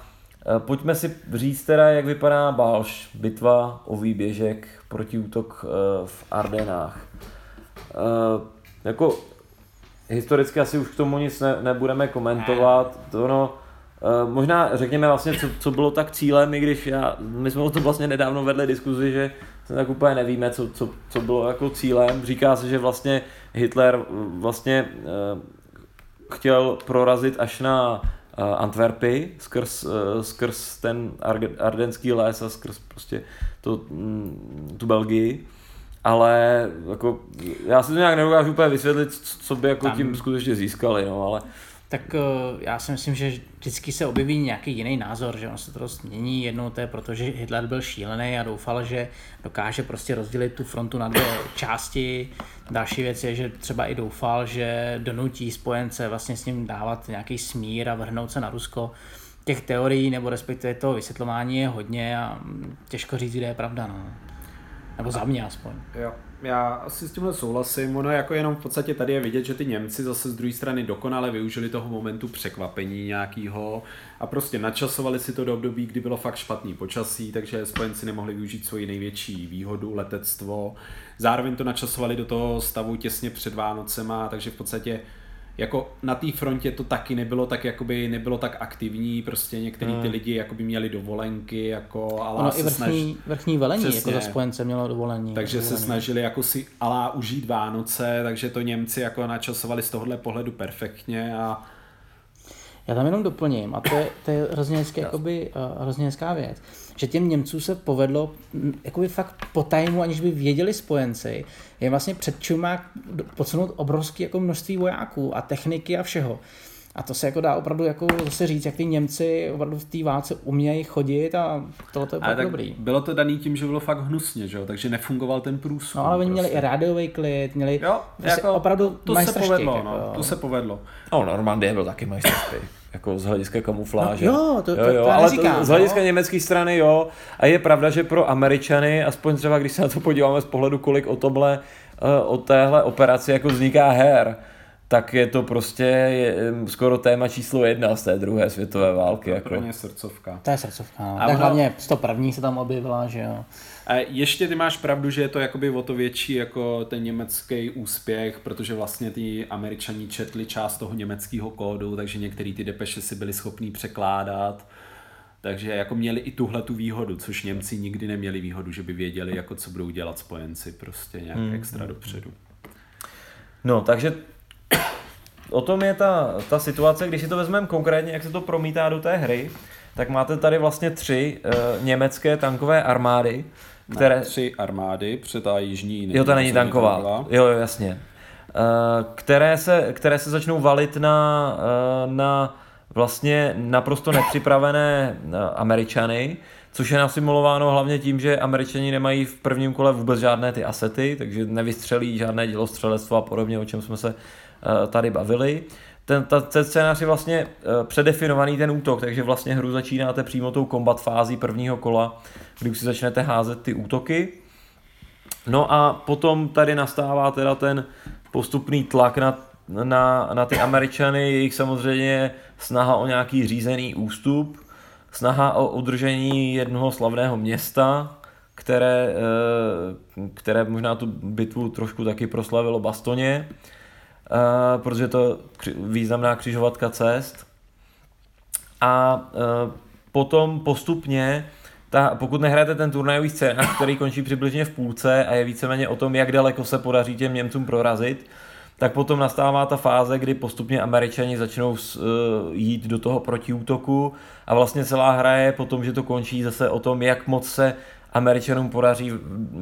e, pojďme si říct teda, jak vypadá Balš, bitva o výběžek proti útok e, v Ardenách. E, jako historicky asi už k tomu nic ne, nebudeme komentovat, to no, Možná řekněme vlastně, co, co bylo tak cílem, i když já, my jsme o tom vlastně nedávno vedli diskuzi, že tak úplně nevíme, co, co, co bylo jako cílem. Říká se, že vlastně Hitler vlastně uh, chtěl prorazit až na uh, Antwerpy skrz, uh, skrz ten ardenský les a skrz prostě to, um, tu Belgii. Ale jako, já si to nějak nedokážu úplně vysvětlit, co by jako tím skutečně získali, no, ale tak uh, já si myslím, že vždycky se objeví nějaký jiný názor, že on se to dost mění. Jednou to je proto, že Hitler byl šílený a doufal, že dokáže prostě rozdělit tu frontu na dvě části. Další věc je, že třeba i doufal, že donutí spojence vlastně s ním dávat nějaký smír a vrhnout se na Rusko. Těch teorií nebo respektive toho vysvětlování je hodně a těžko říct, kde je pravda. No. Nebo za mě aspoň. Jo já asi s tímhle souhlasím. Ono jako jenom v podstatě tady je vidět, že ty Němci zase z druhé strany dokonale využili toho momentu překvapení nějakého a prostě načasovali si to do období, kdy bylo fakt špatný počasí, takže spojenci nemohli využít svoji největší výhodu, letectvo. Zároveň to načasovali do toho stavu těsně před Vánocema, takže v podstatě jako na té frontě to taky nebylo tak jakoby nebylo tak aktivní, prostě některý ty hmm. lidi jakoby měli dovolenky, jako ale ono i vrchní, snaž... vrchní velení Přesně. jako za spojence mělo dovolení. Takže dovolení. se snažili jako si alá užít Vánoce, takže to Němci jako načasovali z tohohle pohledu perfektně a já tam jenom doplním, a to je, to je hrozně, hezky, jakoby, uh, hrozně hezká věc, že těm Němcům se povedlo jakoby fakt po tajmu, aniž by věděli spojenci, je vlastně před čumák podsunout obrovské jako množství vojáků a techniky a všeho. A to se jako dá opravdu jako zase říct, jak ty Němci opravdu v té válce umějí chodit a tohle to je opravdu dobrý. Bylo to daný tím, že bylo fakt hnusně, že jo? takže nefungoval ten průzkum. No ale oni prostě. měli i rádiový klid, měli jo, prostě jako, opravdu to se povedlo, jako, no, to se povedlo. No, Normandie byl taky majstrštěk jako z hlediska kamufláže. No, jo, to, to, jo, jo, to ale neříkám, to, z hlediska no. německé strany jo. A je pravda, že pro Američany, aspoň třeba když se na to podíváme z pohledu, kolik o tomhle, uh, o téhle operaci jako vzniká her, tak je to prostě je, skoro téma číslo jedna z té druhé světové války. Jako. Pro ně srdcovka. To je srdcovka. No. A Tak ono- hlavně 101. se tam objevila, že jo. A ještě ty máš pravdu, že je to jakoby o to větší jako ten německý úspěch, protože vlastně ty američani četli část toho německého kódu, takže některé ty depeše si byli schopní překládat. Takže jako měli i tuhle tu výhodu, což Němci nikdy neměli výhodu, že by věděli, jako co budou dělat spojenci prostě nějak hmm. extra dopředu. No, takže o tom je ta, ta situace, když si to vezmeme konkrétně, jak se to promítá do té hry, tak máte tady vlastně tři uh, německé tankové armády, které... Které... Tři armády, před ta jižní Jo, to není rozhodně tanková. Jo, jo, jasně. Uh, které, se, které se začnou valit na, uh, na vlastně naprosto nepřipravené uh, Američany, což je nasimulováno hlavně tím, že Američani nemají v prvním kole vůbec žádné ty asety, takže nevystřelí žádné dělostřelectvo a podobně, o čem jsme se tady bavili. Ten, ta, ten scénář je vlastně předefinovaný ten útok, takže vlastně hru začínáte přímo tou kombat fází prvního kola, kdy už si začnete házet ty útoky. No a potom tady nastává teda ten postupný tlak na, na, na ty Američany, jejich samozřejmě snaha o nějaký řízený ústup, snaha o udržení jednoho slavného města, které, eh, které možná tu bitvu trošku taky proslavilo Bastoně, eh, protože to významná křižovatka cest. A eh, potom postupně, ta, pokud nehrajete ten turnajový scénář, který končí přibližně v půlce a je víceméně o tom, jak daleko se podaří těm Němcům prorazit, tak potom nastává ta fáze, kdy postupně Američani začnou uh, jít do toho protiútoku a vlastně celá hra je potom, že to končí zase o tom, jak moc se Američanům podaří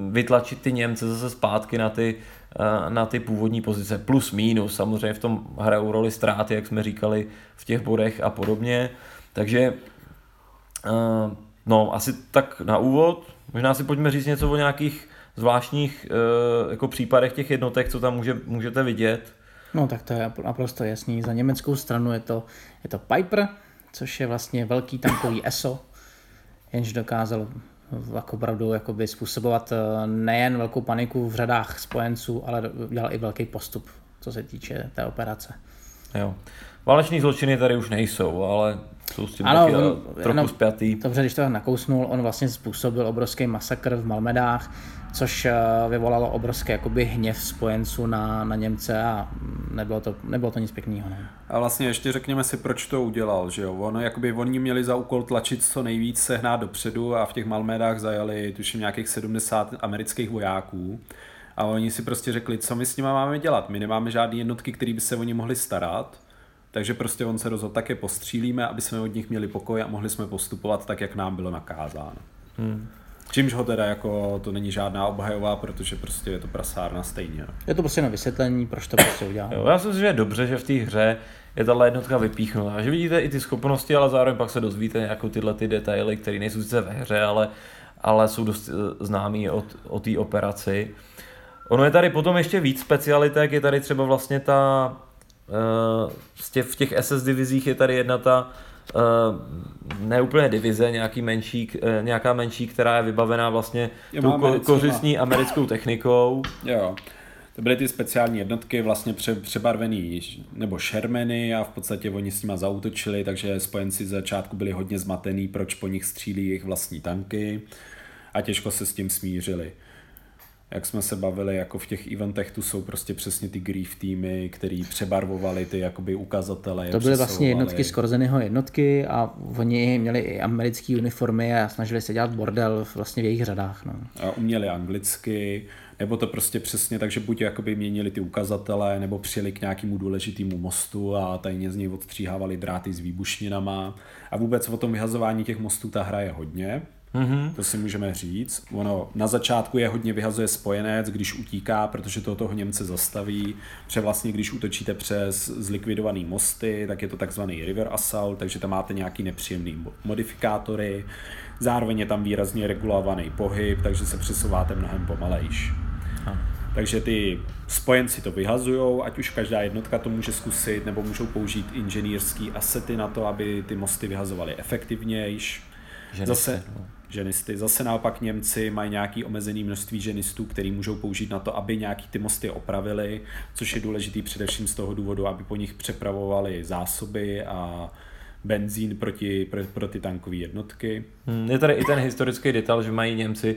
vytlačit ty Němce zase zpátky na ty, uh, na ty původní pozice. Plus minus, samozřejmě v tom hrajou roli ztráty, jak jsme říkali v těch bodech a podobně. Takže uh, no, asi tak na úvod. Možná si pojďme říct něco o nějakých zvláštních uh, jako případech těch jednotek, co tam může, můžete vidět. No tak to je naprosto jasný. Za německou stranu je to, je to Piper, což je vlastně velký tankový ESO, jenž dokázal jako opravdu jakoby způsobovat eh, nejen velkou paniku v řadách spojenců, ale dělal i velký postup, co se týče té operace. Jo. Váleční zločiny tady už nejsou, ale jsou s tím Ano, taky on- trochu jenom- spjatý. Dobře, když to nakousnul, on vlastně způsobil obrovský masakr v Malmedách, což eh, vyvolalo obrovský jakoby hněv spojenců na, na Němce a mm, nebylo to, nebylo to nic pěkného. Ne? A vlastně ještě řekněme si, proč to udělal, že jo? Ono, jakoby oni měli za úkol tlačit co nejvíc sehnát dopředu a v těch Malmédách zajali tuším nějakých 70 amerických vojáků. A oni si prostě řekli, co my s nimi máme dělat. My nemáme žádné jednotky, které by se o ně mohli starat. Takže prostě on se rozhodl, tak je postřílíme, aby jsme od nich měli pokoj a mohli jsme postupovat tak, jak nám bylo nakázáno. Hmm. Čímž ho teda jako, to není žádná obhajová, protože prostě je to prasárna stejně. no. Je to prostě na vysvětlení, proč to prostě udělal. Jo, já si myslím, že je dobře, že v té hře je tahle jednotka vypíchnutá. Že vidíte i ty schopnosti, ale zároveň pak se dozvíte jako tyhle ty detaily, které nejsou sice ve hře, ale, ale jsou dost eh, známý od, o té operaci. Ono je tady potom ještě víc specialitek, je tady třeba vlastně ta, v těch SS divizích je tady jedna ta uh, ne úplně divize, nějaký menší, uh, nějaká menší, která je vybavená vlastně Je, tou docela. kořistní americkou technikou. Jo. To byly ty speciální jednotky, vlastně pře- přebarvený, nebo Shermany a v podstatě oni s nima zautočili, takže spojenci z začátku byli hodně zmatený, proč po nich střílí jejich vlastní tanky a těžko se s tím smířili. Jak jsme se bavili, jako v těch eventech tu jsou prostě přesně ty grief týmy, který přebarvovali ty jakoby ukazatele. je To byly vlastně jednotky z Korzenyho jednotky a oni měli i americké uniformy a snažili se dělat bordel vlastně v jejich řadách. No. a uměli anglicky, nebo to prostě přesně tak, že buď jakoby měnili ty ukazatele, nebo přijeli k nějakému důležitému mostu a tajně z něj odstříhávali dráty s výbušninama. A vůbec o tom vyhazování těch mostů ta hra je hodně. Mm-hmm. To si můžeme říct. Ono na začátku je hodně vyhazuje spojenec, když utíká, protože to toho Němce zastaví. Protože vlastně, když útočíte přes zlikvidované mosty, tak je to takzvaný river assault, takže tam máte nějaký nepříjemný mo- modifikátory. Zároveň je tam výrazně regulovaný pohyb, takže se přesouváte mnohem pomalejš. Takže ty spojenci to vyhazují, ať už každá jednotka to může zkusit, nebo můžou použít inženýrský asety na to, aby ty mosty vyhazovaly efeknějš. Že Zase, no. Ženisty. Zase naopak Němci mají nějaký omezený množství ženistů, který můžou použít na to, aby nějaký ty mosty opravili, což je důležitý především z toho důvodu, aby po nich přepravovali zásoby a benzín proti, pro, pro ty tankové jednotky. Hmm, je tady i ten historický detail, že mají Němci,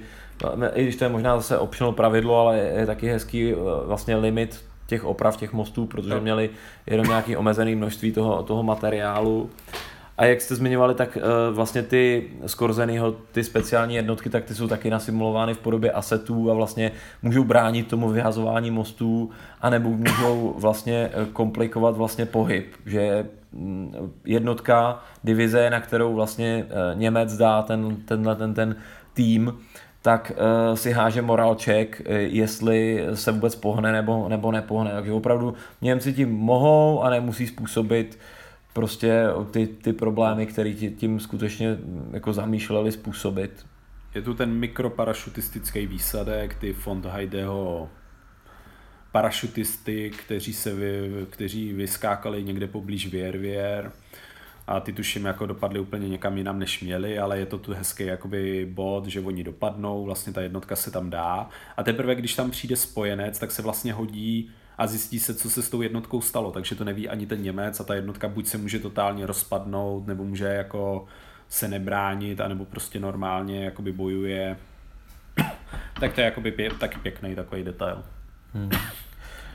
i když to je možná zase optional pravidlo, ale je taky hezký eh, vlastně limit těch oprav těch mostů, protože měli jenom nějaký omezený množství toho, toho materiálu. A jak jste zmiňovali, tak uh, vlastně ty Skorzenyho, ty speciální jednotky, tak ty jsou taky nasimulovány v podobě asetů a vlastně můžou bránit tomu vyhazování mostů, anebo můžou vlastně eh, komplikovat vlastně pohyb, že mm, jednotka, divize, na kterou vlastně uh, Němec dá ten, tenhle ten, ten tým, tak si háže morálček, jestli se vůbec pohne nebo, nebo nepohne. Takže opravdu Němci tím mohou a nemusí způsobit prostě ty, ty problémy, které tím skutečně jako zamýšleli způsobit. Je tu ten mikroparašutistický výsadek, ty fond Heideho parašutisty, kteří, se vy, kteří vyskákali někde poblíž Věr a ty tuším jako dopadly úplně někam jinam než měli, ale je to tu hezký jakoby bod, že oni dopadnou, vlastně ta jednotka se tam dá a teprve když tam přijde spojenec, tak se vlastně hodí a zjistí se, co se s tou jednotkou stalo, takže to neví ani ten Němec a ta jednotka buď se může totálně rozpadnout, nebo může jako se nebránit, anebo prostě normálně jakoby bojuje. tak to je jakoby pě- taky pěkný takový detail. Hmm.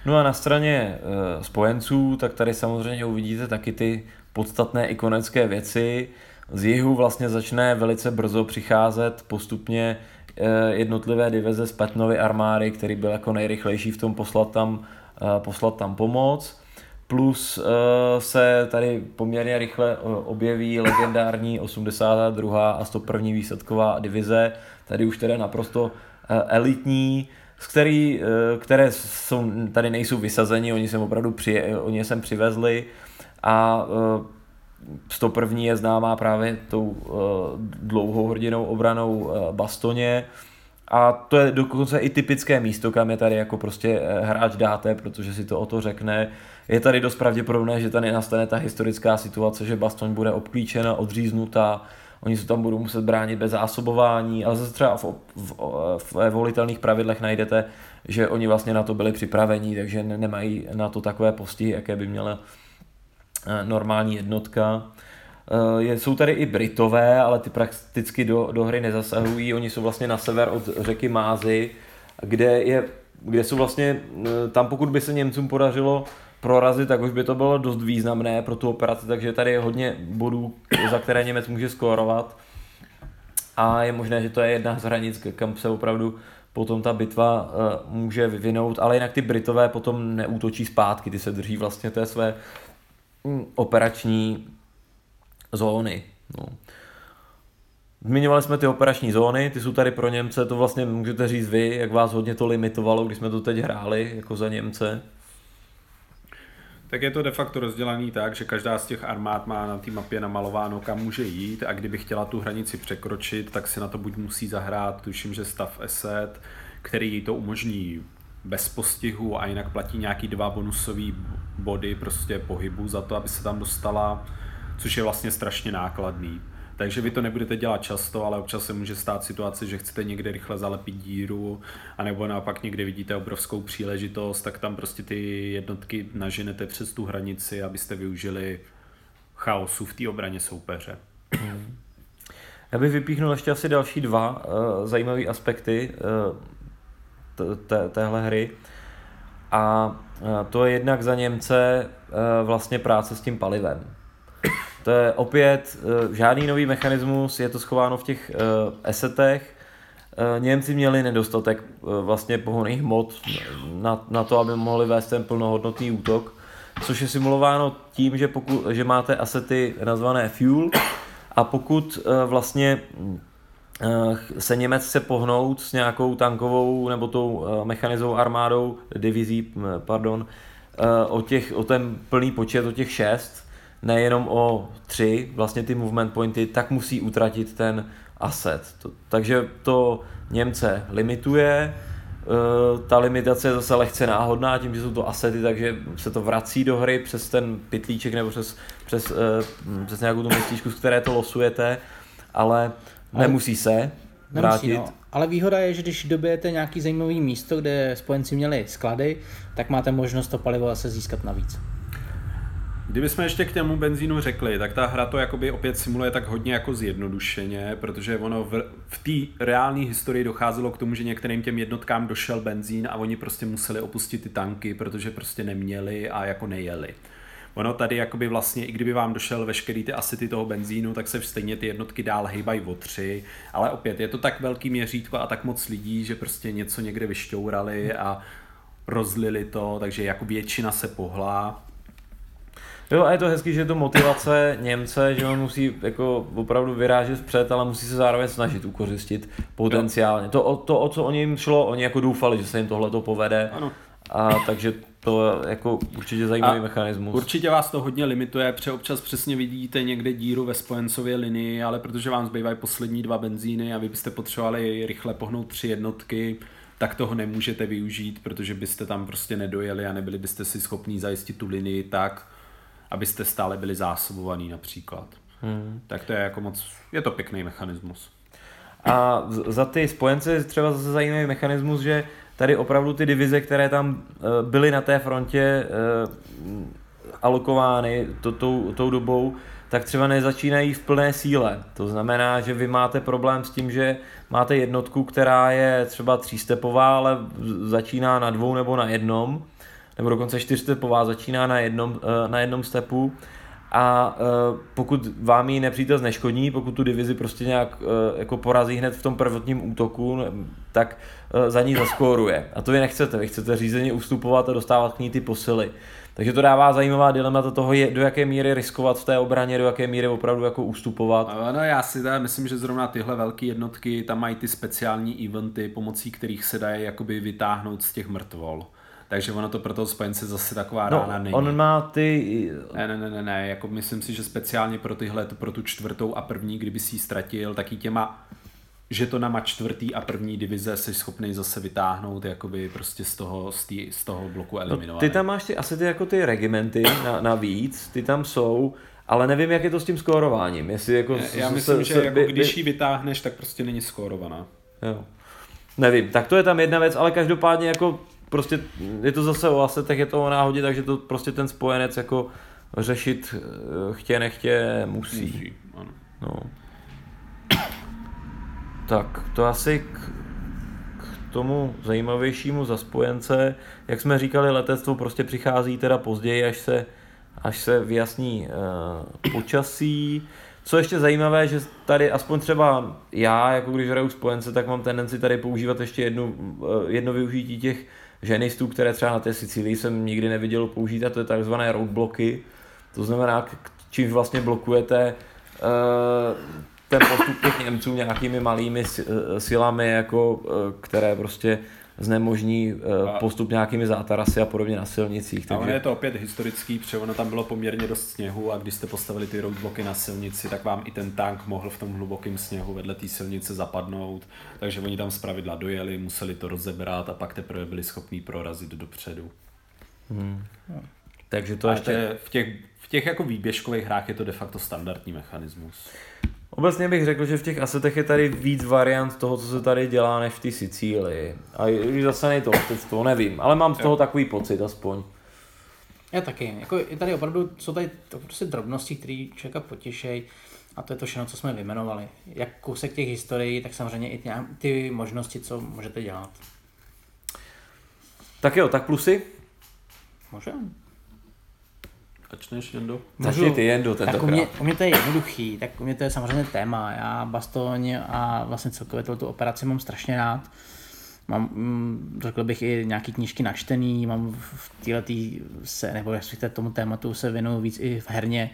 No a na straně e, spojenců, tak tady samozřejmě uvidíte taky ty podstatné ikonické věci. Z jihu vlastně začne velice brzo přicházet postupně e, jednotlivé divize z Petnovy armády, který byl jako nejrychlejší v tom poslat tam Eh, poslat tam pomoc. Plus eh, se tady poměrně rychle eh, objeví legendární 82. a 101. výsadková divize, tady už teda naprosto elitní, z který, které jsou, tady nejsou vysazeni, oni sem opravdu při, oni sem přivezli a 101. je známá právě tou dlouhou hrdinou obranou Bastoně, a to je dokonce i typické místo, kam je tady jako prostě eh, hráč dáte, protože si to o to řekne. Je tady dost pravděpodobné, že tady nastane ta historická situace, že Bastoň bude obklíčena, odříznutá, oni se tam budou muset bránit bez zásobování, ale zase třeba v, v, v, v volitelných pravidlech najdete, že oni vlastně na to byli připraveni, takže nemají na to takové postihy, jaké by měla eh, normální jednotka. Uh, jsou tady i Britové, ale ty prakticky do, do hry nezasahují. Oni jsou vlastně na sever od řeky Mázy, kde, je, kde jsou vlastně, eh, tam pokud by se Němcům podařilo prorazit, tak už by to bylo dost významné pro tu operaci, takže tady je hodně bodů, za které Němec může skórovat. A je možné, že to je jedna z hranic, kam se opravdu potom ta bitva uh, může vyvinout, ale jinak ty Britové potom neútočí zpátky, ty se drží vlastně té své mm, operační zóny. No. Zmiňovali jsme ty operační zóny, ty jsou tady pro Němce, to vlastně můžete říct vy, jak vás hodně to limitovalo, když jsme to teď hráli jako za Němce. Tak je to de facto rozdělený tak, že každá z těch armád má na té mapě namalováno, kam může jít a kdyby chtěla tu hranici překročit, tak si na to buď musí zahrát, tuším, že stav eset, který jí to umožní bez postihu a jinak platí nějaký dva bonusové body prostě pohybu za to, aby se tam dostala což je vlastně strašně nákladný. Takže vy to nebudete dělat často, ale občas se může stát situace, že chcete někde rychle zalepit díru, anebo naopak někde vidíte obrovskou příležitost, tak tam prostě ty jednotky naženete přes tu hranici, abyste využili chaosu v té obraně soupeře. Já bych vypíchnul ještě asi další dva uh, zajímavé aspekty uh, téhle hry. A uh, to je jednak za Němce uh, vlastně práce s tím palivem. To je opět uh, žádný nový mechanismus, je to schováno v těch uh, esetech. Uh, Němci měli nedostatek vlastně pohoných hmot na, na to, aby mohli vést ten plnohodnotný útok, což je simulováno tím, že, pokud, že máte asety nazvané fuel a pokud vlastně se Němec chce pohnout s nějakou tankovou nebo tou mechanizovou armádou, divizí, pardon, o, těch, o ten plný počet, o těch šest, nejenom o tři vlastně ty movement pointy, tak musí utratit ten asset. To, takže to Němce limituje, uh, ta limitace je zase lehce náhodná, tím, že jsou to asety, takže se to vrací do hry přes ten pitlíček nebo přes, přes, uh, přes nějakou tu městíčku, z které to losujete, ale Nemusí se vrátit. Nemusí, no. Ale výhoda je, že když dobijete nějaký zajímavý místo, kde spojenci měli sklady, tak máte možnost to palivo zase získat navíc. Kdybychom ještě k tomu benzínu řekli, tak ta hra to jakoby opět simuluje tak hodně jako zjednodušeně, protože ono v, v té reálné historii docházelo k tomu, že některým těm jednotkám došel benzín a oni prostě museli opustit ty tanky, protože prostě neměli a jako nejeli. Ono tady jakoby vlastně, i kdyby vám došel veškerý ty asety toho benzínu, tak se stejně ty jednotky dál hejbají o tři, ale opět je to tak velký měřítko a tak moc lidí, že prostě něco někde vyšťourali a rozlili to, takže jako většina se pohla Jo, a je to hezký, že je to motivace Němce, že on musí jako opravdu vyrážet vpřed, ale musí se zároveň snažit ukořistit potenciálně. To, o, to, o co oni jim šlo, oni jako doufali, že se jim tohle to povede. Ano. A takže to je jako určitě zajímavý a mechanismus. Určitě vás to hodně limituje, protože občas přesně vidíte někde díru ve spojencově linii, ale protože vám zbývají poslední dva benzíny a vy byste potřebovali rychle pohnout tři jednotky, tak toho nemůžete využít, protože byste tam prostě nedojeli a nebyli byste si schopní zajistit tu linii tak, abyste stále byli zásobovaný například. Hmm. Tak to je jako moc, je to pěkný mechanismus. A za ty spojence třeba zase zajímavý mechanismus, že tady opravdu ty divize, které tam eh, byly na té frontě eh, alokovány to, tou, tou dobou, tak třeba nezačínají v plné síle. To znamená, že vy máte problém s tím, že máte jednotku, která je třeba třístepová, ale začíná na dvou nebo na jednom nebo dokonce čtyřstepová začíná na jednom, eh, na jednom stepu a eh, pokud vám ji nepřítel zneškodní, pokud tu divizi prostě nějak eh, jako porazí hned v tom prvotním útoku, tak za ní zaskóruje. A to vy nechcete, vy chcete řízeně ustupovat a dostávat k ní ty posily. Takže to dává zajímavá dilemata toho, je, do jaké míry riskovat v té obraně, do jaké míry opravdu jako ustupovat. No já si teda myslím, že zrovna tyhle velké jednotky, tam mají ty speciální eventy, pomocí kterých se dají jakoby vytáhnout z těch mrtvol. Takže ono to pro toho spojence zase taková no, rána není. On má ty... Ne, ne, ne, ne, ne, jako myslím si, že speciálně pro tyhle, pro tu čtvrtou a první, kdyby si ji ztratil, tak i těma žetonama čtvrtý a první divize jsi schopný zase vytáhnout jakoby prostě z toho, z, tý, z toho bloku eliminovat. No, ty tam máš ty, asi ty jako ty regimenty na, navíc, ty tam jsou, ale nevím, jak je to s tím skórováním. Jestli jako Já myslím, se, že se, jako by, když ji vytáhneš, tak prostě není skórovaná. Jo. Nevím, tak to je tam jedna věc, ale každopádně jako prostě je to zase o asetech, je to o náhodě, takže to prostě ten spojenec jako řešit eh, chtě nechtě musí. musí ano. No. Tak to asi k, k tomu zajímavějšímu za spojence, jak jsme říkali, letectvo prostě přichází teda později, až se, až se vyjasní uh, počasí. Co ještě zajímavé, že tady aspoň třeba já, jako když hraju spojence, tak mám tendenci tady používat ještě jednu, uh, jedno využití těch ženistů, které třeba na té Sicílii jsem nikdy neviděl použít, a to je takzvané roadbloky. To znamená, čím vlastně blokujete uh, ten postup těch Němců nějakými malými eh, silami, jako, uh, které prostě znemožní uh, postup nějakými zátarasy a podobně na silnicích. Takže... A ono je to opět historický, protože ono tam bylo poměrně dost sněhu a když jste postavili ty roadblocky na silnici, tak vám i ten tank mohl v tom hlubokém sněhu vedle té silnice zapadnout, takže oni tam zpravidla dojeli, museli to rozebrat a pak teprve byli schopní prorazit dopředu. Hmm. Takže to a ještě... v těch, v těch jako výběžkových hrách je to de facto standardní mechanismus. Obecně bych řekl, že v těch asetech je tady víc variant toho, co se tady dělá, než v té Sicílii. A když zase nej to to nevím, ale mám z toho takový pocit aspoň. Já taky. Jako je tady opravdu, jsou tady to prostě drobnosti, které člověka potěšej a to je to všechno, co jsme vyjmenovali. Jak kousek těch historií, tak samozřejmě i ty možnosti, co můžete dělat. Tak jo, tak plusy? Můžeme. Začneš, Jendo? Začni ty, Jendo, tak u mě, u mě to je jednoduchý, tak u mě to je samozřejmě téma. Já Bastoň a vlastně celkově tu operaci mám strašně rád. Mám, mm, řekl bych, i nějaký knížky načtený, mám v této se, nebo respektive tomu tématu se věnuju víc i v herně,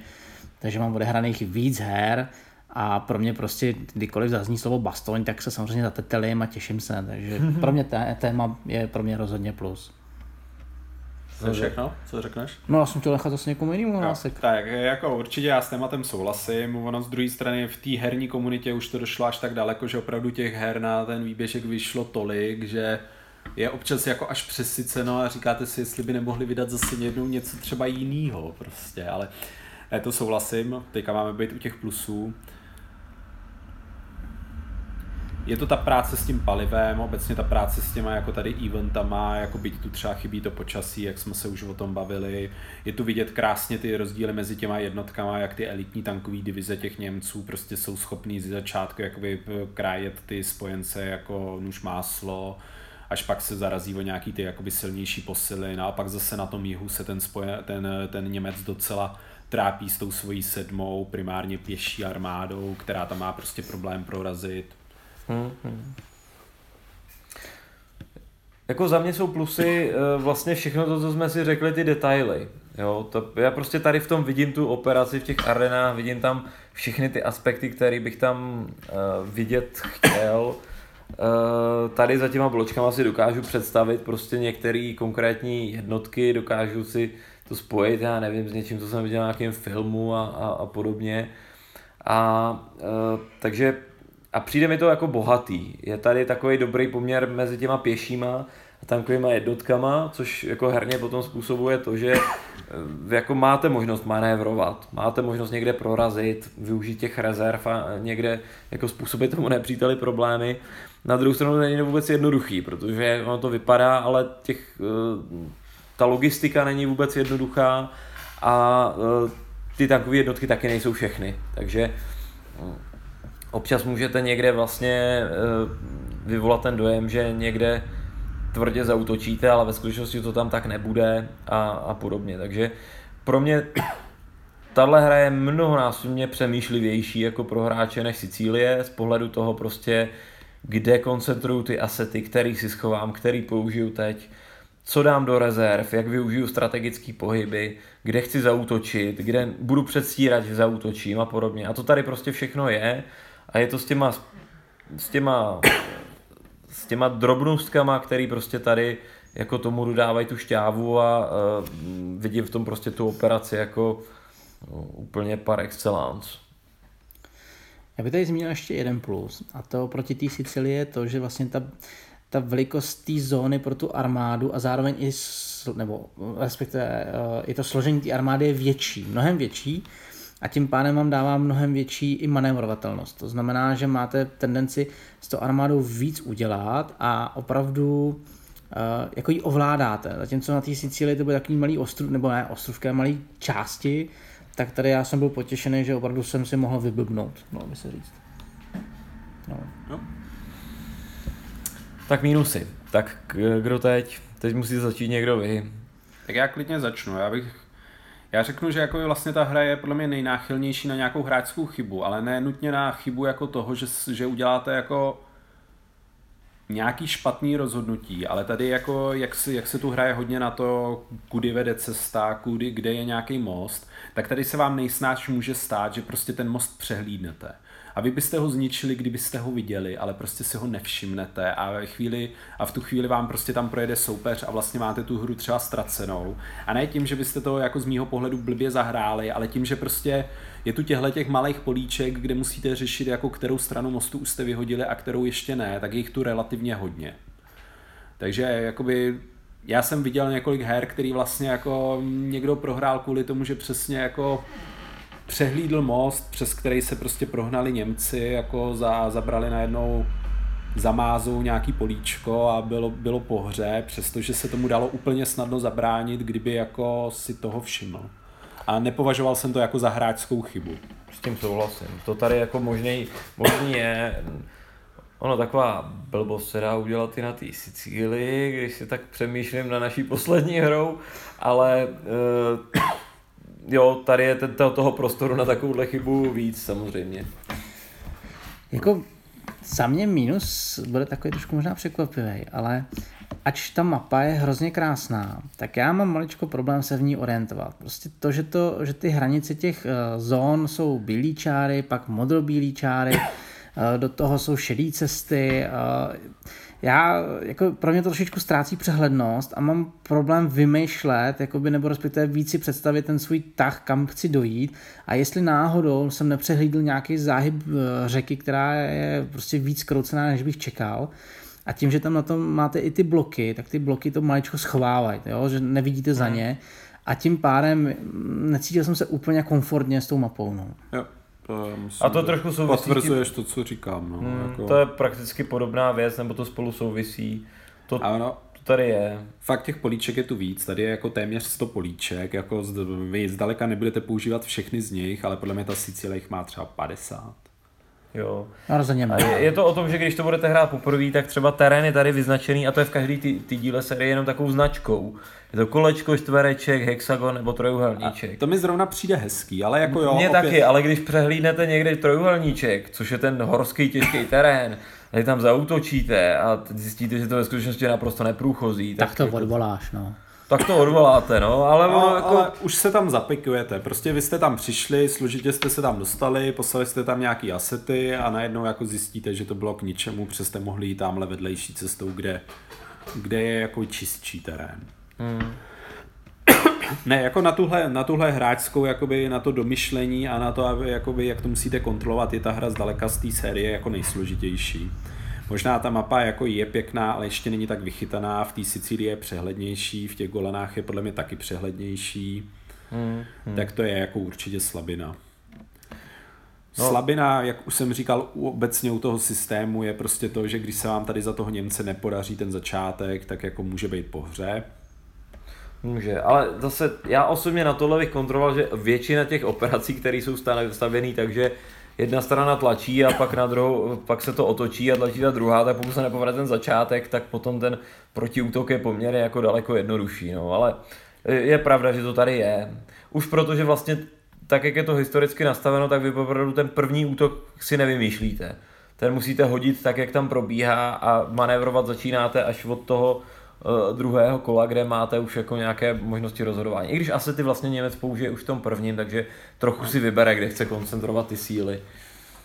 takže mám odehraných víc her a pro mě prostě, kdykoliv zazní slovo bastoň, tak se samozřejmě zatetelím a těším se, takže pro mě téma je pro mě rozhodně plus. To je všechno? Co řekneš? No já jsem chtěl nechat zase někomu jinému hlásek. Tak jako určitě já s tématem souhlasím, ono z druhé strany v té herní komunitě už to došlo až tak daleko, že opravdu těch her na ten výběžek vyšlo tolik, že je občas jako až přesyceno a říkáte si, jestli by nemohli vydat zase jednou něco třeba jiného prostě, ale já to souhlasím, teďka máme být u těch plusů. Je to ta práce s tím palivem, obecně ta práce s těma jako tady eventama, jako byť tu třeba chybí to počasí, jak jsme se už o tom bavili. Je tu vidět krásně ty rozdíly mezi těma jednotkama, jak ty elitní tankové divize těch Němců prostě jsou schopní z začátku jakoby krájet ty spojence jako nůž máslo, až pak se zarazí o nějaký ty jakoby silnější posily, no a pak zase na tom jihu se ten, spoje, ten, ten Němec docela trápí s tou svojí sedmou, primárně pěší armádou, která tam má prostě problém prorazit. Hmm, hmm. Jako za mě jsou plusy eh, vlastně všechno to, co jsme si řekli, ty detaily. Jo, to, já prostě tady v tom vidím tu operaci v těch arenách, vidím tam všechny ty aspekty, které bych tam uh, vidět chtěl. Uh, tady za těma bločkama si dokážu představit prostě některé konkrétní jednotky, dokážu si to spojit, já nevím, s něčím, co jsem viděl na nějakém filmu a, a, a podobně. A uh, takže a přijde mi to jako bohatý. Je tady takový dobrý poměr mezi těma pěšíma a tankovými jednotkama, což jako herně potom způsobuje to, že eh, jako máte možnost manévrovat, máte možnost někde prorazit, využít těch rezerv a někde jako způsobit tomu nepříteli problémy. Na druhou stranu není to vůbec jednoduchý, protože ono to vypadá, ale těch, eh, ta logistika není vůbec jednoduchá a eh, ty takové jednotky taky nejsou všechny. Takže občas můžete někde vlastně vyvolat ten dojem, že někde tvrdě zautočíte, ale ve skutečnosti to tam tak nebude a, a podobně. Takže pro mě tahle hra je mnohonásobně přemýšlivější jako pro hráče než Sicílie z pohledu toho prostě, kde koncentruju ty asety, který si schovám, který použiju teď, co dám do rezerv, jak využiju strategické pohyby, kde chci zautočit, kde budu předstírat, že zautočím a podobně. A to tady prostě všechno je a je to s těma, s těma s těma drobnostkama, který prostě tady jako tomu dodávají tu šťávu a uh, vidím v tom prostě tu operaci jako uh, úplně par excellence. Já bych tady zmínil ještě jeden plus a to proti té Sicílii je to, že vlastně ta, ta velikost té zóny pro tu armádu a zároveň i nebo respektive uh, i to složení té armády je větší, mnohem větší, a tím pádem vám dává mnohem větší i manévrovatelnost. To znamená, že máte tendenci s tou armádou víc udělat a opravdu uh, jako ji ovládáte. Zatímco na té Sicílii to byl takový malý ostrov, nebo ne ostrovské, malý části, tak tady já jsem byl potěšený, že opravdu jsem si mohl vyblbnout, no, by se říct. No. no. Tak mínusy. Tak kdo teď? Teď musí začít někdo vy. Tak já klidně začnu. Já bych já řeknu, že jako vlastně ta hra je podle mě nejnáchylnější na nějakou hráčskou chybu, ale ne nutně na chybu jako toho, že, že uděláte jako nějaký špatný rozhodnutí, ale tady jako, jak, si, jak se tu hraje hodně na to, kudy vede cesta, kudy, kde je nějaký most, tak tady se vám nejsnáš může stát, že prostě ten most přehlídnete a vy byste ho zničili, kdybyste ho viděli, ale prostě si ho nevšimnete a, chvíli, a v tu chvíli vám prostě tam projede soupeř a vlastně máte tu hru třeba ztracenou. A ne tím, že byste to jako z mýho pohledu blbě zahráli, ale tím, že prostě je tu těchto těch malých políček, kde musíte řešit, jako kterou stranu mostu už jste vyhodili a kterou ještě ne, tak je jich tu relativně hodně. Takže jakoby já jsem viděl několik her, který vlastně jako někdo prohrál kvůli tomu, že přesně jako přehlídl most, přes který se prostě prohnali Němci, jako za, zabrali najednou zamázou nějaký políčko a bylo, bylo po hře, přestože se tomu dalo úplně snadno zabránit, kdyby jako si toho všiml. A nepovažoval jsem to jako za hráčskou chybu. S tím souhlasím. To tady jako možný, možný je, ono taková blbost se dá udělat i na té Sicílii, když si tak přemýšlím na naší poslední hrou, ale uh, jo, tady je ten, toho prostoru na takovouhle chybu víc samozřejmě. Jako za mě minus bude takový trošku možná překvapivý, ale ač ta mapa je hrozně krásná, tak já mám maličko problém se v ní orientovat. Prostě to, že, to, že ty hranice těch uh, zón jsou bílý čáry, pak modrobílý čáry, uh, do toho jsou šedé cesty, uh, já, jako pro mě to trošičku ztrácí přehlednost a mám problém vymýšlet, jakoby, nebo respektive víc si představit ten svůj tah, kam chci dojít a jestli náhodou jsem nepřehlídl nějaký záhyb eh, řeky, která je prostě víc kroucená, než bych čekal, a tím, že tam na tom máte i ty bloky, tak ty bloky to maličko schovávají, jo? že nevidíte za hmm. ně. A tím pádem mm, necítil jsem se úplně komfortně s tou mapou. No. Jo. To musím A to trošku souvisí Potvrzuješ to, co říkám. No, Hmm, jako... To je prakticky podobná věc, nebo to spolu souvisí. To, Ano, to tady je. fakt těch políček je tu víc, tady je jako téměř 100 políček, jako z- vy zdaleka nebudete používat všechny z nich, ale podle mě ta Sicílie jich má třeba 50. Jo. No, rozhodně A je, je to o tom, že když to budete hrát poprvé, tak třeba terén je tady vyznačený a to je v každý ty, ty díle série jenom takovou značkou. Je to kolečko, čtvereček, hexagon nebo trojuhelníček. To mi zrovna přijde hezký, ale jako jo, Mně opět, taky, ale když přehlídnete někde trojuhelníček, což je ten horský těžký terén, tady tam zautočíte a zjistíte, že to ve skutečnosti je naprosto neprůchozí, tak, Tak to jako- odvoláš, no. Tak to odvoláte, no, ale ono No, jako... ale už se tam zapikujete. Prostě vy jste tam přišli, složitě jste se tam dostali, poslali jste tam nějaký asety a najednou jako zjistíte, že to bylo k ničemu, přes jste mohli jít tamhle vedlejší cestou, kde, kde je jako čistší terén. Hmm. Ne, jako na tuhle, na tuhle hráčskou, jakoby na to domyšlení a na to, jakoby, jak to musíte kontrolovat, je ta hra zdaleka z té série jako nejsložitější. Možná ta mapa jako je pěkná, ale ještě není tak vychytaná, v té Sicílii je přehlednější, v těch Golanách je podle mě taky přehlednější, Hmm. tak to je jako určitě slabina. No. Slabina, jak už jsem říkal, obecně u toho systému je prostě to, že když se vám tady za toho Němce nepodaří ten začátek, tak jako může být po hře. Může, ale zase já osobně na tohle bych kontroloval, že většina těch operací, které jsou stavěné takže jedna strana tlačí a pak na druhou, pak se to otočí a tlačí ta druhá, tak pokud se nepovede ten začátek, tak potom ten protiútok je poměrně jako daleko jednodušší, no, ale je pravda, že to tady je. Už protože vlastně tak, jak je to historicky nastaveno, tak vy opravdu ten první útok si nevymýšlíte. Ten musíte hodit tak, jak tam probíhá a manévrovat začínáte až od toho druhého kola, kde máte už jako nějaké možnosti rozhodování. I když asi ty vlastně Němec použije už v tom prvním, takže trochu si vybere, kde chce koncentrovat ty síly.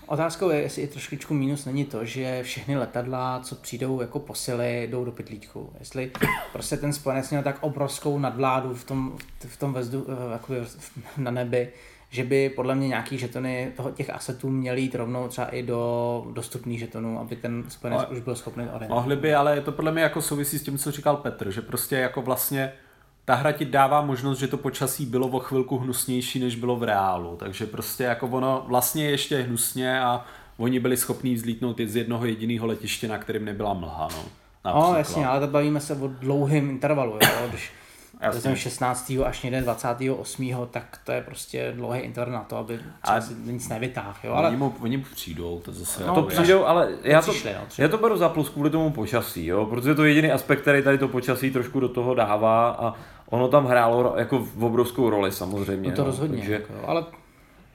Otázkou je, jestli i trošičku mínus není to, že všechny letadla, co přijdou jako posily, jdou do pytlíčku. Jestli prostě ten spojenec měl tak obrovskou nadvládu v tom, v tom vzdu, eh, jakoby na nebi, že by podle mě nějaký žetony toho, těch asetů měly jít rovnou třeba i do dostupných žetonů, aby ten spojenec Ale- už byl schopný orientovat. Mohli by, ale je to podle mě jako souvisí s tím, co říkal Petr, že prostě jako vlastně ta hra ti dává možnost, že to počasí bylo o chvilku hnusnější, než bylo v reálu. Takže prostě jako ono vlastně je ještě hnusně a oni byli schopní vzlítnout i z jednoho jediného letiště, na kterým nebyla mlha. No, No, jasně, ale to bavíme se o dlouhém intervalu, jo? Když Jasně. vezmeme 16. až někde 28. tak to je prostě dlouhý interval na to, aby si nic nevytáhl, jo? Ale... Ale Oni, mu, oni mu přijdou, to zase No, To je. přijdou, ale já to, Přišli, no, přišli. já to beru za plus kvůli tomu počasí, jo, protože to je jediný aspekt, který tady to počasí trošku do toho dává a ono tam hrálo jako v obrovskou roli samozřejmě. no to no, rozhodně, Takže, jako, jo, ale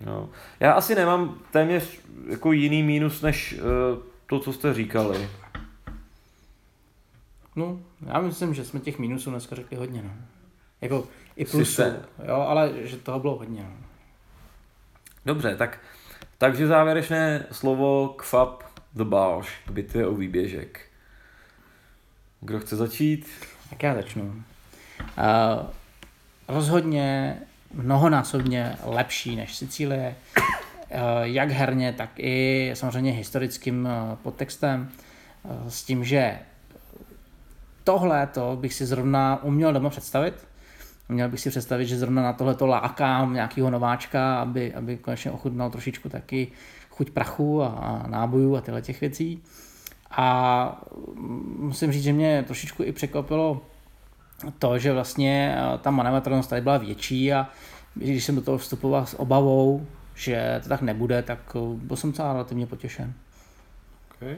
no. Já asi nemám téměř jako jiný mínus, než uh, to, co jste říkali. no, já myslím, že jsme těch mínusů dneska řekli hodně, no. Jako i plusů, jo, ale že toho bylo hodně, no. Dobře, tak takže závěrečné slovo k FAP The Bausch, k bitvě o výběžek. Kdo chce začít? Tak já začnu. Uh, rozhodně mnohonásobně lepší než Sicílie, uh, jak herně, tak i samozřejmě historickým uh, podtextem, uh, s tím, že tohle to bych si zrovna uměl doma představit. Měl bych si představit, že zrovna na tohle to lákám nějakého nováčka, aby, aby konečně ochutnal trošičku taky chuť prachu a, a nábojů a tyhle těch věcí. A musím říct, že mě trošičku i překvapilo to, že vlastně eh, ta manévratelnost tady byla větší a když jsem do toho vstupoval s obavou, že to tak nebude, tak eh, byl jsem docela relativně potěšen. Okay.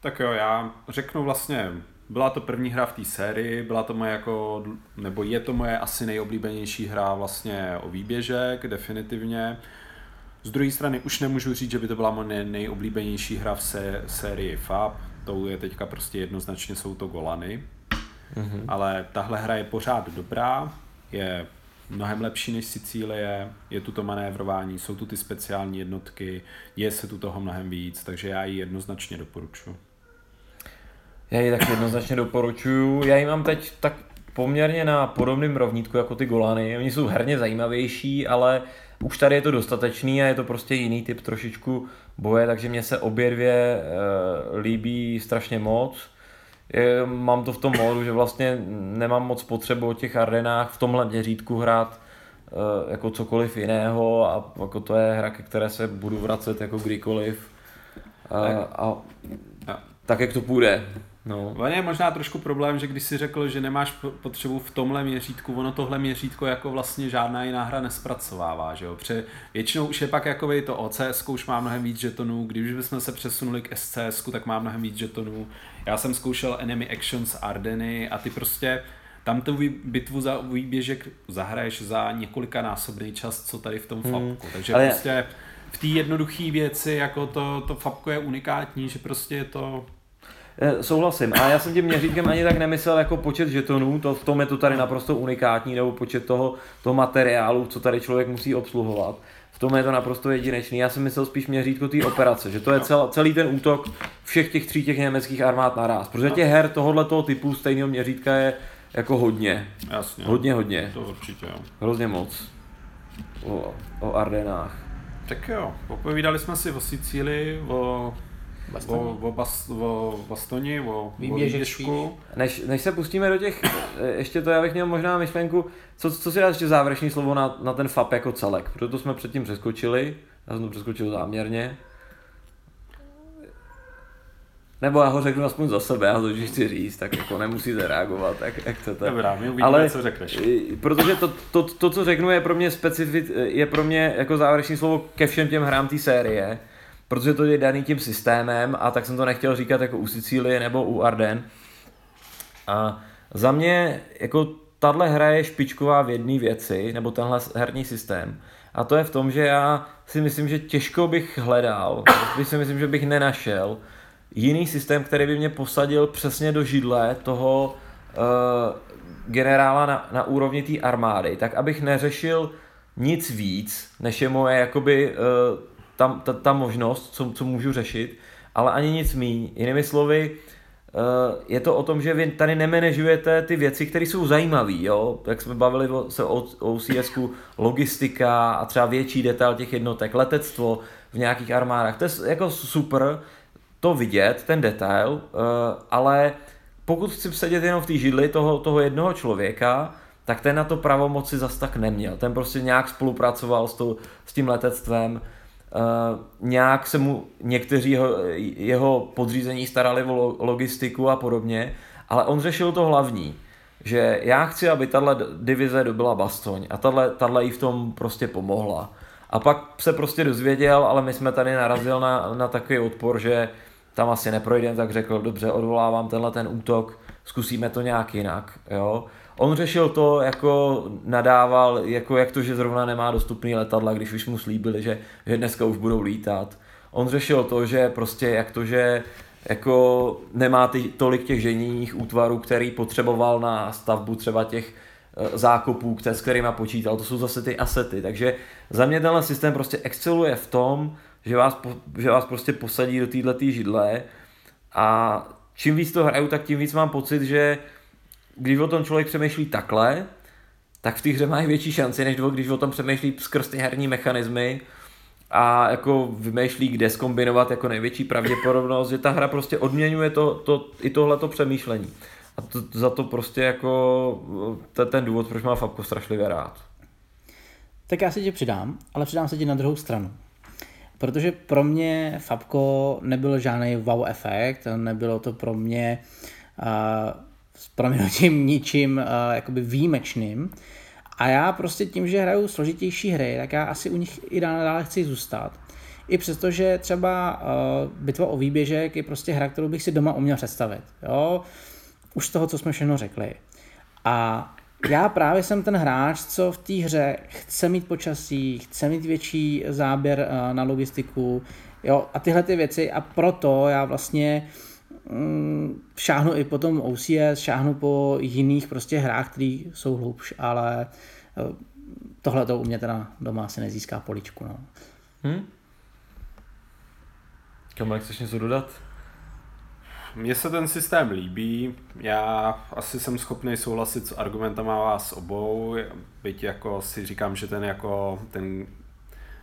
Tak jo, já řeknu vlastně, byla to první hra v té sérii, byla to moje jako, nebo je to moje asi nejoblíbenější hra vlastně o výběžek, definitivně. Z druhé strany už nemůžu říct, že by to byla moje nejoblíbenější hra v sé- sérii FAB, to je teďka prostě jednoznačně jsou to Golany, mm-hmm. ale tahle hra je pořád dobrá, je mnohem lepší než Sicílie, je tu to manévrování, jsou tu ty speciální jednotky, je se tu toho mnohem víc, takže já ji jednoznačně doporučuji. Já ji tak jednoznačně doporučuju. Já ji mám teď tak poměrně na podobném rovnítku jako ty Golany. Oni jsou herně zajímavější, ale už tady je to dostatečný a je to prostě jiný typ trošičku boje, takže mně se obě dvě e, líbí strašně moc. Je, mám to v tom módu, že vlastně nemám moc potřebu o těch arenách v tomhle měřítku hrát eh, jako cokoliv jiného a jako to je hra, ke které se budu vracet jako kdykoliv. A, a, a tak jak to půjde. No. On je možná trošku problém, že když si řekl, že nemáš potřebu v tomhle měřítku, ono tohle měřítko jako vlastně žádná jiná hra nespracovává, že jo? Protože většinou už je pak jako to OCS, už má mnohem víc žetonů, když bychom se přesunuli k SCS, tak má mnohem víc žetonů. Já jsem zkoušel Enemy Actions Ardeny a ty prostě tam tu bitvu za výběžek zahraješ za několika násobný čas, co tady v tom hmm. fapku. Takže Ale... prostě v té jednoduché věci, jako to, to fapko je unikátní, že prostě je to souhlasím. A já jsem tím měřítkem ani tak nemyslel jako počet žetonů, to, v tom je to tady naprosto unikátní, nebo počet toho, toho materiálu, co tady člověk musí obsluhovat. V tom je to naprosto jedinečný. Já jsem myslel spíš měřítko té operace, že to je cel, celý ten útok všech těch tří těch německých armád naraz. Protože těch her tohohle toho typu stejného měřítka je jako hodně. Jasně. Hodně, hodně. To určitě, jo. Hrozně moc. O, o Ardenách. Tak jo, popovídali jsme si o Sicílii, o Bastoni. O, o, bas, o Bastoni, o, výběžku. Než, než se pustíme do těch, eh, ještě to já bych měl možná myšlenku, co, co si dá ještě závěrečný slovo na, na ten FAP jako celek, protože to jsme předtím přeskočili, já jsem to přeskočil záměrně. Nebo já ho řeknu aspoň za sebe, já to když chci říct, tak jako nemusíte reagovat, jak, jak chcete. Dobrá, my uvidíme, Ale, co řekneš. Protože to, to, to, co řeknu, je pro mě specific, je pro mě jako závěrečný slovo ke všem těm hrám té série protože to je daný tím systémem a tak jsem to nechtěl říkat jako u Sicílie nebo u Arden. A za mě jako tahle hra je špičková v jedné věci, nebo tenhle herní systém. A to je v tom, že já si myslím, že těžko bych hledal, bych si myslím, že bych nenašel jiný systém, který by mě posadil přesně do židle toho uh, generála na, na úrovni té armády, tak abych neřešil nic víc, než je moje jakoby uh, ta, ta, ta možnost, co, co můžu řešit, ale ani nic míň. Jinými slovy, eh, je to o tom, že vy tady nemenežujete ty věci, které jsou zajímavé, jo? Jak jsme bavili se o OCS, logistika a třeba větší detail těch jednotek, letectvo v nějakých armádách. To je jako super to vidět, ten detail, eh, ale pokud chci sedět jenom v té židli toho, toho jednoho člověka, tak ten na to pravomoci zas tak neměl. Ten prostě nějak spolupracoval s, tou, s tím letectvem, Uh, nějak se mu někteří jeho, jeho podřízení starali o logistiku a podobně, ale on řešil to hlavní, že já chci, aby tahle divize dobila Bastoň a tahle, jí v tom prostě pomohla. A pak se prostě dozvěděl, ale my jsme tady narazil na, na takový odpor, že tam asi neprojdeme, tak řekl, dobře, odvolávám tenhle ten útok, zkusíme to nějak jinak, jo. On řešil to, jako nadával, jako jak to, že zrovna nemá dostupný letadla, když už mu slíbili, že, že dneska už budou lítat. On řešil to, že prostě jak to, že jako nemá ty, tolik těch ženijních útvarů, který potřeboval na stavbu třeba těch e, zákopů, s kterými počítal, to jsou zase ty asety, takže za mě tenhle systém prostě exceluje v tom, že vás, že vás prostě posadí do této židle. A čím víc to hraju, tak tím víc mám pocit, že když o tom člověk přemýšlí takhle, tak v té hře mají větší šanci, než když o tom přemýšlí skrz ty herní mechanismy a jako vymýšlí, kde skombinovat jako největší pravděpodobnost, že ta hra prostě odměňuje to, to, i tohleto přemýšlení. A to, za to prostě jako to ten důvod, proč má Fabko strašlivě rád. Tak já se ti přidám, ale přidám se ti na druhou stranu. Protože pro mě Fabko nebyl žádný wow efekt, nebylo to pro mě uh, s proměnutím ničím uh, jakoby výjimečným. A já prostě tím, že hraju složitější hry, tak já asi u nich i dále chci zůstat. I přesto, že třeba uh, bitva o výběžek je prostě hra, kterou bych si doma uměl představit. Jo? Už z toho, co jsme všechno řekli. A já právě jsem ten hráč, co v té hře chce mít počasí, chce mít větší záběr uh, na logistiku, jo, a tyhle ty věci a proto já vlastně uh, šáhnu i po tom OCS, šáhnu po jiných prostě hrách, které jsou hlubš, ale eh, tohle to u mě teda doma asi nezíská poličku. No. Hmm? Kamil, chceš něco dodat? Mně se ten systém líbí, já asi jsem schopný souhlasit s argumentama vás obou, byť jako si říkám, že ten jako ten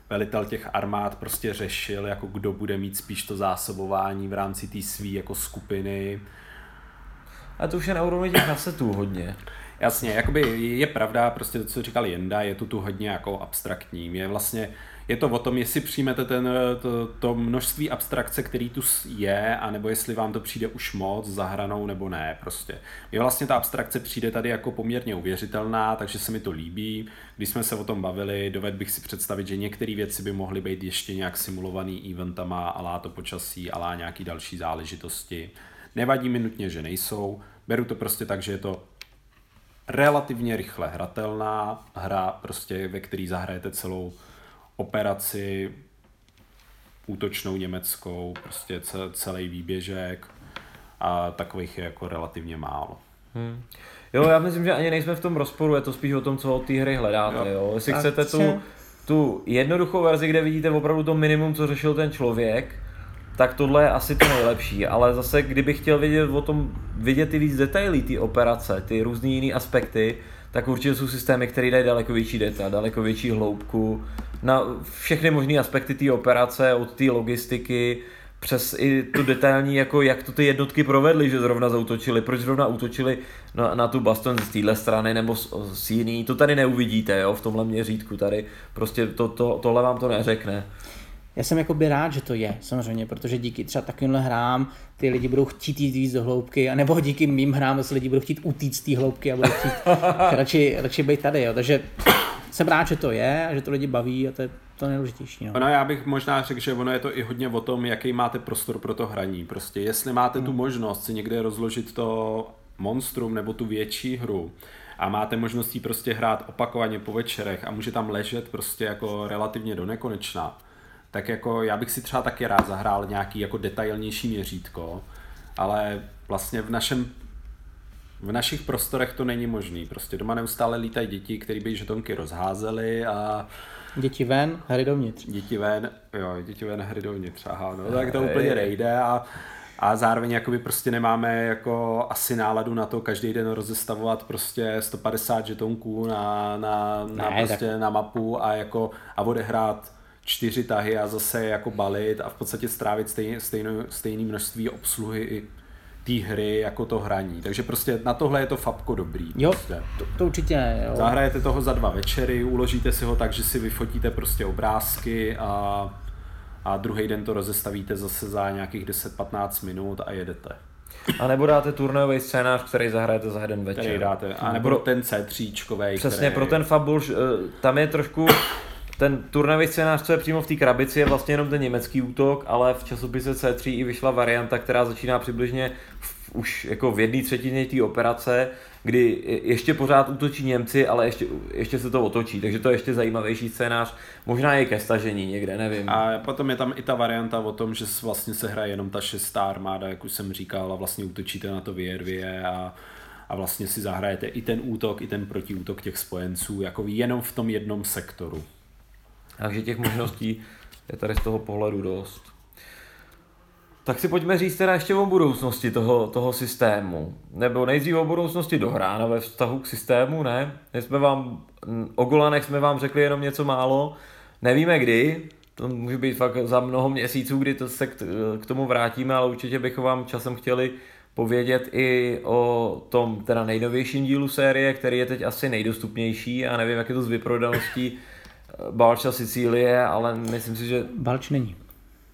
velitel těch armád prostě řešil, jako kdo bude mít spíš to zásobování v rámci té svý jako skupiny. A to už je na úrovni těch asetů hodně. Jasně, jakoby je pravda, prostě to, co říkal Jenda, je to tu hodně jako abstraktní. Je vlastně, je to o tom, jestli přijmete ten, to, to množství abstrakce, který tu je, anebo jestli vám to přijde už moc za hranou, nebo ne, prostě. Je vlastně ta abstrakce přijde tady jako poměrně uvěřitelná, takže se mi to líbí. Když jsme se o tom bavili, doved bych si představit, že některé věci by mohly být ještě nějak simulovaný eventama, alá to počasí, alá nějaký další záležitosti. Nevadí mi nutně, že nejsou. Beru to prostě tak, že je to relativně rychle hratelná hra, prostě ve který zahrajete celou operaci útočnou německou, prostě celý výběžek a takových je jako relativně málo. Hmm. Jo, já myslím, že ani nejsme v tom rozporu, je to spíš o tom, co od té hry hledáte. Jo. Jo. Jestli a chcete tu, tu jednoduchou verzi, kde vidíte opravdu to minimum, co řešil ten člověk, tak tohle je asi to nejlepší, ale zase kdybych chtěl vidět o tom, vidět ty víc detaily, ty operace, ty různé jiné aspekty, tak určitě jsou systémy, které dají daleko větší data, daleko větší hloubku, na všechny možné aspekty té operace, od té logistiky, přes i tu detailní, jako jak to ty jednotky provedly, že zrovna zautočili, proč zrovna útočili na, na tu Baston z téhle strany nebo z, z jiný, to tady neuvidíte, jo, v tomhle měřítku tady, prostě to, to, tohle vám to neřekne já jsem jakoby rád, že to je, samozřejmě, protože díky třeba takovýmhle hrám ty lidi budou chtít jít víc do hloubky, nebo díky mým hrám zase lidi budou chtít utíct z té hloubky a budou chtít radši, radši být tady. Jo. Takže jsem rád, že to je a že to lidi baví a to je to nejdůležitější. No. Ono, já bych možná řekl, že ono je to i hodně o tom, jaký máte prostor pro to hraní. Prostě jestli máte hmm. tu možnost si někde rozložit to monstrum nebo tu větší hru, a máte možnost prostě hrát opakovaně po večerech a může tam ležet prostě jako relativně do nekonečna, tak jako já bych si třeba taky rád zahrál nějaký jako detailnější měřítko, ale vlastně v našem v našich prostorech to není možný. Prostě doma neustále lítají děti, které by žetonky rozházely a Děti ven, hry dovnitř. Děti ven, jo, děti ven, hry dovnitř, aha, no, tak to úplně nejde a, a zároveň jakoby prostě nemáme jako asi náladu na to každý den rozestavovat prostě 150 žetonků na, na, na, ne, prostě tak... na mapu a jako a odehrát čtyři tahy a zase jako balit a v podstatě strávit stejné, stejné, stejné množství obsluhy i té hry jako to hraní. Takže prostě na tohle je to fabko dobrý. Jo, prostě. to, to určitě. Jo. Zahrajete toho za dva večery, uložíte si ho tak, že si vyfotíte prostě obrázky a, a druhý den to rozestavíte zase za nějakých 10-15 minut a jedete. A nebo dáte turnajový scénář, který zahrajete za jeden večer. Který dáte, a nebo pro, ten C3. Přesně, který... pro ten Fabul, eh, tam je trošku ten turnajový scénář, co je přímo v té krabici, je vlastně jenom ten německý útok, ale v časopise C3 i vyšla varianta, která začíná přibližně v, už jako v jedné třetině té operace, kdy ještě pořád útočí Němci, ale ještě, ještě se to otočí, takže to je ještě zajímavější scénář, možná je ke stažení někde, nevím. A potom je tam i ta varianta o tom, že vlastně se hraje jenom ta šestá armáda, jak už jsem říkal, a vlastně útočíte na to Viervie a a vlastně si zahrajete i ten útok, i ten protiútok těch spojenců, jako jenom v tom jednom sektoru. Takže těch možností je tady z toho pohledu dost. Tak si pojďme říct teda ještě o budoucnosti toho, toho systému. Nebo nejdřív o budoucnosti dohrána ve vztahu k systému, ne? My jsme vám, o Golanech jsme vám řekli jenom něco málo. Nevíme kdy, to může být fakt za mnoho měsíců, kdy to se k, tomu vrátíme, ale určitě bychom vám časem chtěli povědět i o tom teda nejnovějším dílu série, který je teď asi nejdostupnější a nevím, jak je to s vyprodaností Balča Sicílie, ale myslím si, že... Balč není.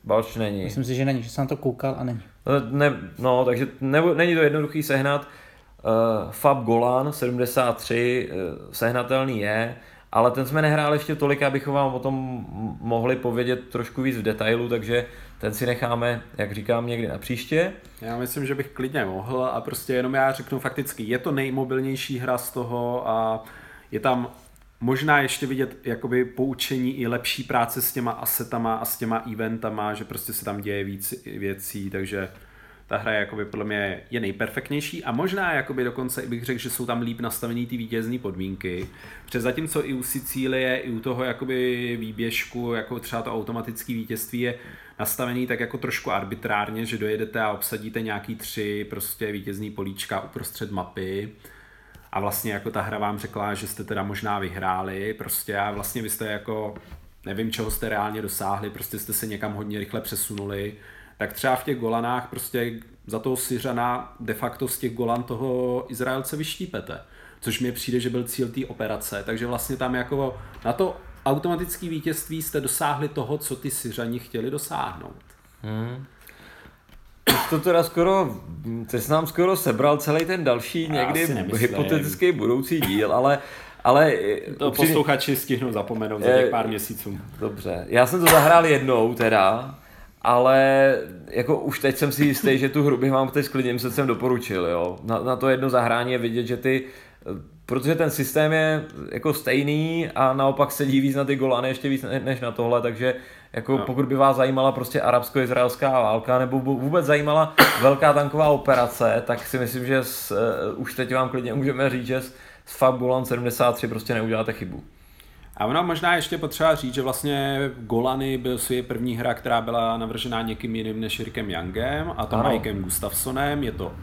Balč není. Myslím si, že není, že jsem na to koukal a není. No, ne, no takže ne, není to jednoduchý sehnat. Uh, Fab Golan 73 uh, sehnatelný je, ale ten jsme nehráli ještě tolik, abychom vám o tom mohli povědět trošku víc v detailu, takže ten si necháme, jak říkám, někdy na příště. Já myslím, že bych klidně mohl a prostě jenom já řeknu fakticky, je to nejmobilnější hra z toho a je tam možná ještě vidět jakoby poučení i lepší práce s těma asetama a s těma eventama, že prostě se tam děje víc věcí, takže ta hra je jakoby podle mě je nejperfektnější a možná jakoby dokonce i bych řekl, že jsou tam líp nastavený ty vítězné podmínky. Přes zatímco i u Sicílie, i u toho jakoby výběžku, jako třeba to automatické vítězství je nastavený tak jako trošku arbitrárně, že dojedete a obsadíte nějaký tři prostě vítězný políčka uprostřed mapy a vlastně jako ta hra vám řekla, že jste teda možná vyhráli prostě a vlastně vy jste jako nevím, čeho jste reálně dosáhli, prostě jste se někam hodně rychle přesunuli, tak třeba v těch Golanách prostě za toho Syřana de facto z těch Golan toho Izraelce vyštípete. což mi přijde, že byl cíl té operace, takže vlastně tam jako na to automatické vítězství jste dosáhli toho, co ty Syřani chtěli dosáhnout. Hmm. To teda skoro, ty jsi nám skoro sebral celý ten další někdy hypotetický budoucí díl, ale ale to upřímně, posluchači stihnou zapomenout za těch pár měsíců. Dobře, já jsem to zahrál jednou teda, ale jako už teď jsem si jistý, že tu hru bych vám teď s klidným srdcem doporučil, jo. Na, na to jedno zahrání je vidět, že ty protože ten systém je jako stejný a naopak sedí víc na ty golany ještě víc než na tohle, takže jako no. pokud by vás zajímala prostě arabsko-izraelská válka nebo vůbec zajímala velká tanková operace, tak si myslím, že s, uh, už teď vám klidně můžeme říct, že s, s Fab Golan 73 prostě neuděláte chybu. A ono možná ještě potřeba říct, že vlastně Golany byl si první hra, která byla navržená někým jiným než Rickem Youngem a to ano. Mikem Gustafsonem, je to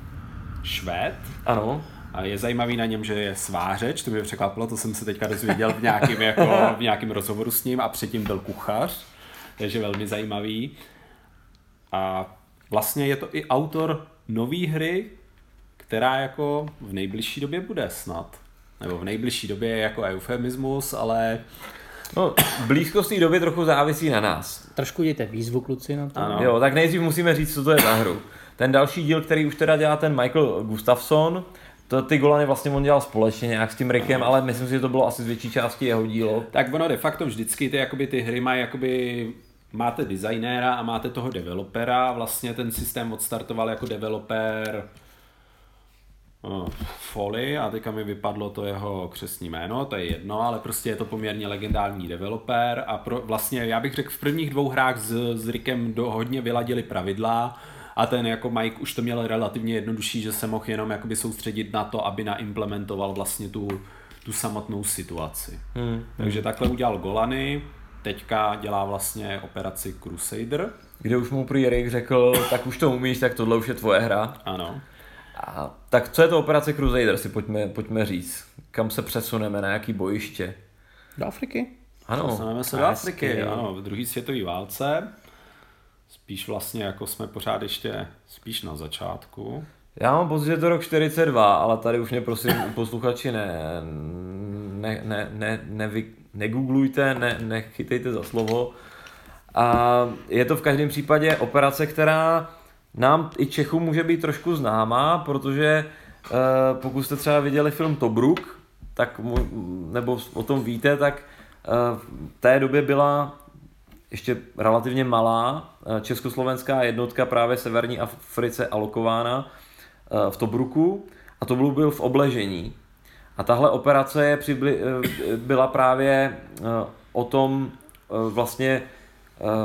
Švéd. Ano. A je zajímavý na něm, že je svářeč, to mě překvapilo, to jsem se teďka dozvěděl v nějakém, jako, v nějakém rozhovoru s ním a předtím byl kuchař, takže velmi zajímavý. A vlastně je to i autor nové hry, která jako v nejbližší době bude snad. Nebo v nejbližší době je jako eufemismus, ale No, blízkost té doby trochu závisí na nás. Trošku dějte výzvu, kluci, na to. Ano. Jo, tak nejdřív musíme říct, co to je za hru. Ten další díl, který už teda dělá ten Michael Gustafson, to, ty golany vlastně on dělal společně nějak s tím Rickem, ale myslím si, že to bylo asi z větší části jeho dílo. Tak ono de facto vždycky ty, jakoby, ty hry mají jakoby máte designéra a máte toho developera. Vlastně ten systém odstartoval jako developer uh, Folly a teďka mi vypadlo to jeho křesní jméno, to je jedno, ale prostě je to poměrně legendární developer a pro, vlastně já bych řekl v prvních dvou hrách s, s Rickem do, hodně vyladili pravidla a ten jako Mike už to měl relativně jednodušší, že se mohl jenom jakoby soustředit na to, aby naimplementoval vlastně tu, tu samotnou situaci. Hmm. Takže takhle udělal Golany, teďka dělá vlastně operaci Crusader. Kde už mu prý Rick řekl, tak už to umíš, tak tohle už je tvoje hra. Ano. A, tak co je to operace Crusader, si pojďme, pojďme říct. Kam se přesuneme, na jaký bojiště? Do Afriky. Ano. Přesuneme se do Afriky, ano, v druhé světové válce. Spíš vlastně jako jsme pořád ještě spíš na začátku. Já mám pocit, že to rok 42, ale tady už mě prosím posluchači ne, ne, ne, ne, ne, negooglujte, ne, nechytejte za slovo. A je to v každém případě operace, která nám i Čechům může být trošku známá, protože eh, pokud jste třeba viděli film Tobruk, tak nebo o tom víte, tak eh, v té době byla ještě relativně malá eh, československá jednotka právě severní Africe alokována v Tobruku a to byl v obležení. A tahle operace je přibli, byla právě o tom vlastně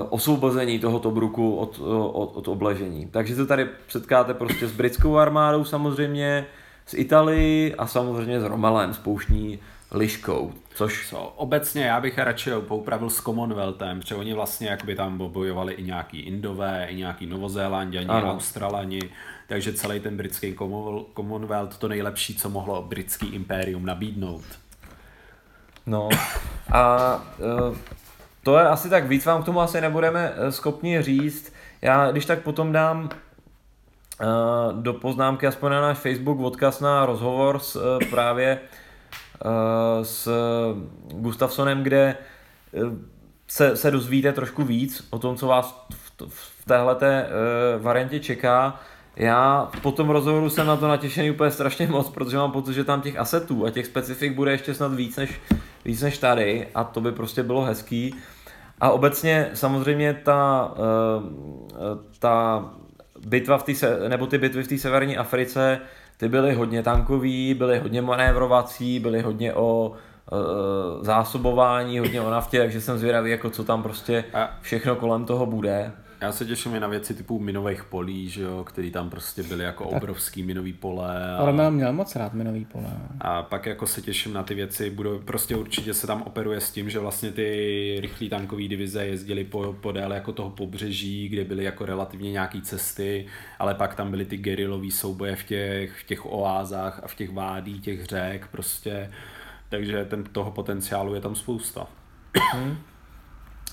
osvobození toho Tobruku od, od, od obležení. Takže to tady setkáte prostě s britskou armádou samozřejmě, s Italií a samozřejmě s Romelem, s pouštní liškou, což... Co, obecně já bych radši poupravil s Commonwealthem, protože oni vlastně jakoby tam bojovali i nějaký Indové, i nějaký Novozélanděni, Australani, takže celý ten britský Commonwealth to nejlepší, co mohlo britský impérium nabídnout. No a uh, to je asi tak víc, vám k tomu asi nebudeme eh, schopni říct. Já když tak potom dám uh, do poznámky aspoň na náš Facebook odkaz na rozhovor s právě s Gustafsonem, kde se, se dozvíte trošku víc o tom, co vás v, v téhleté variantě čeká. Já po tom rozhovoru jsem na to natěšený úplně strašně moc, protože mám pocit, že tam těch asetů a těch specifik bude ještě snad víc než, víc než tady a to by prostě bylo hezký. A obecně samozřejmě ta, eh, ta bitva v té, nebo ty bitvy v té severní Africe, ty byly hodně tankový, byly hodně manévrovací, byly hodně o eh, zásobování, hodně o naftě, takže jsem zvědavý, jako co tam prostě všechno kolem toho bude. Já se těším i na věci typu minových polí, že jo, který tam prostě byly jako tak. obrovský minový pole. A... Romeo měl moc rád minový pole. A pak jako se těším na ty věci, budou, prostě určitě se tam operuje s tím, že vlastně ty rychlé tankové divize jezdily po, podél jako toho pobřeží, kde byly jako relativně nějaké cesty, ale pak tam byly ty gerilové souboje v těch, v těch oázách a v těch vádí, těch řek prostě. Takže ten, toho potenciálu je tam spousta. Hmm.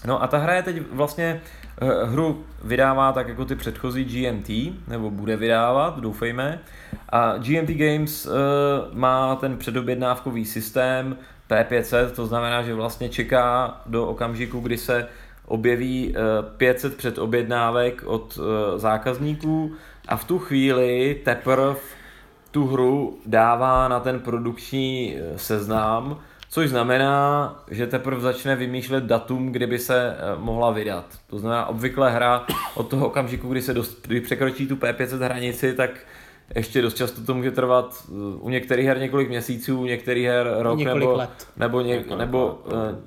No a ta hra je teď vlastně hru vydává tak jako ty předchozí GMT, nebo bude vydávat, doufejme. A GMT Games uh, má ten předobjednávkový systém P500, to znamená, že vlastně čeká do okamžiku, kdy se objeví 500 předobjednávek od zákazníků a v tu chvíli teprve tu hru dává na ten produkční seznam, což znamená, že teprve začne vymýšlet datum, kdyby se mohla vydat. To znamená, obvykle hra od toho okamžiku, kdy se dost, kdy překročí tu P500 hranici, tak ještě dost často to může trvat u některých her několik měsíců, u některých her rok několik nebo, let. nebo, ně, nebo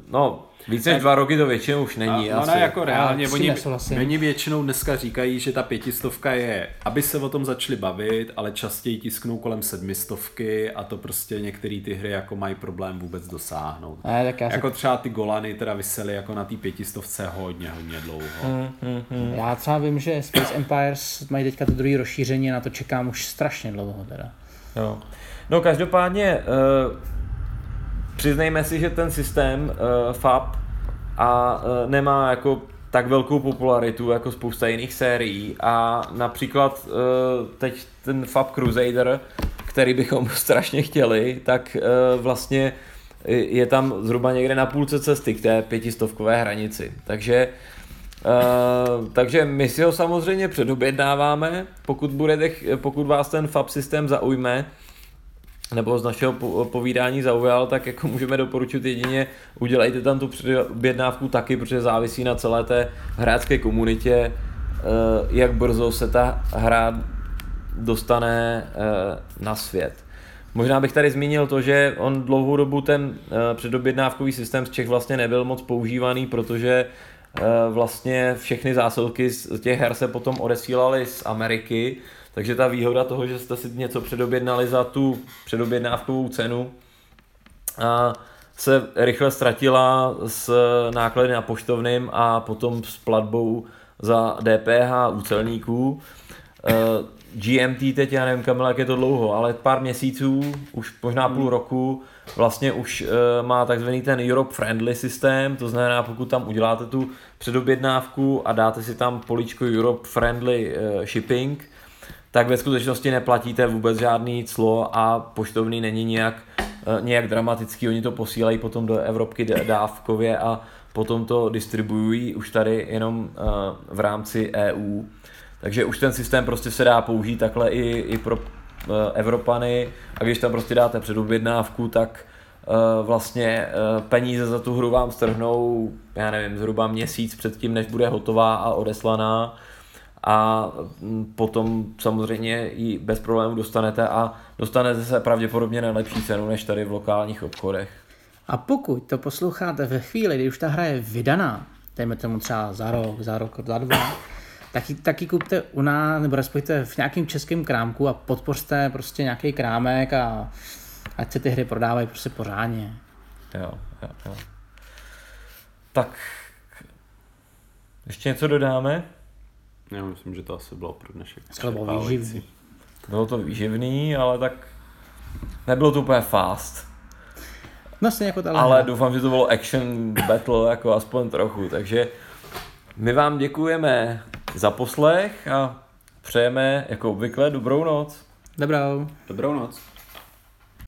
no, Více než dva roky to většinou už není. A, asi. Ona jako reálně, oni, oni většinou dneska říkají, že ta pětistovka je, aby se o tom začali bavit, ale častěji tisknou kolem sedmistovky a to prostě některé ty hry jako mají problém vůbec dosáhnout. Ne, tak já jako se... třeba ty Golany teda vysely jako na té pětistovce hodně, hodně dlouho. Hmm, hmm, hmm. Já třeba vím, že Space Empires mají teďka to druhé rozšíření a na to čekám už strašně dlouho teda. Jo. No každopádně uh přiznejme si, že ten systém uh, FAB a uh, nemá jako tak velkou popularitu jako spousta jiných sérií a například uh, teď ten Fab Crusader, který bychom strašně chtěli, tak uh, vlastně je tam zhruba někde na půlce cesty k té pětistovkové hranici. Takže Uh, takže my si ho samozřejmě předobjednáváme, pokud, budete, pokud vás ten FAB systém zaujme, nebo z našeho povídání zaujal, tak jako můžeme doporučit jedině udělejte tam tu předobjednávku taky, protože závisí na celé té hráčské komunitě, eh, jak brzo se ta hra dostane eh, na svět. Možná bych tady zmínil to, že on dlouhou dobu ten eh, předobjednávkový systém z Čech vlastně nebyl moc používaný, protože vlastně všechny zásilky z těch her se potom odesílaly z Ameriky, takže ta výhoda toho, že jste si něco předobjednali za tu předobjednávkovou cenu, a se rychle ztratila s náklady na poštovným a potom s platbou za DPH u celníků. E, GMT teď, já nevím Kamila, jak je to dlouho, ale pár měsíců, už možná půl roku, vlastně už e, má takzvaný ten Europe Friendly systém, to znamená, pokud tam uděláte tu předobjednávku a dáte si tam poličko Europe Friendly e, Shipping, tak ve skutečnosti neplatíte vůbec žádný clo a poštovný není nějak, eh, nějak dramatický. Oni to posílají potom do Evropky dávkově a potom to distribuují už tady jenom eh, v rámci EU. Takže už ten systém prostě se dá použít takhle i, i pro eh, Evropany a když tam prostě dáte předobjednávku, tak vlastně peníze za tu hru vám strhnou, já nevím, zhruba měsíc před tím, než bude hotová a odeslaná a mm, potom samozřejmě ji bez problémů dostanete a dostanete se pravděpodobně na lepší cenu než tady v lokálních obchodech. A pokud to posloucháte ve chvíli, kdy už ta hra je vydaná, dejme tomu třeba za rok, za rok, za dva, tak ji, tak ji kupte u nás, nebo respektive v nějakém českém krámku a podpořte prostě nějaký krámek a ať se ty hry prodávají prostě pořádně. Jo, jo, jo. Tak, ještě něco dodáme? Já myslím, že to asi bylo pro dnešek. To bylo výživný. Bylo to výživný, ale tak nebylo to úplně fast. No jako ta Ale doufám, že to bylo action battle jako aspoň trochu, takže my vám děkujeme za poslech a přejeme jako obvykle dobrou noc. Dobrou. Dobrou noc.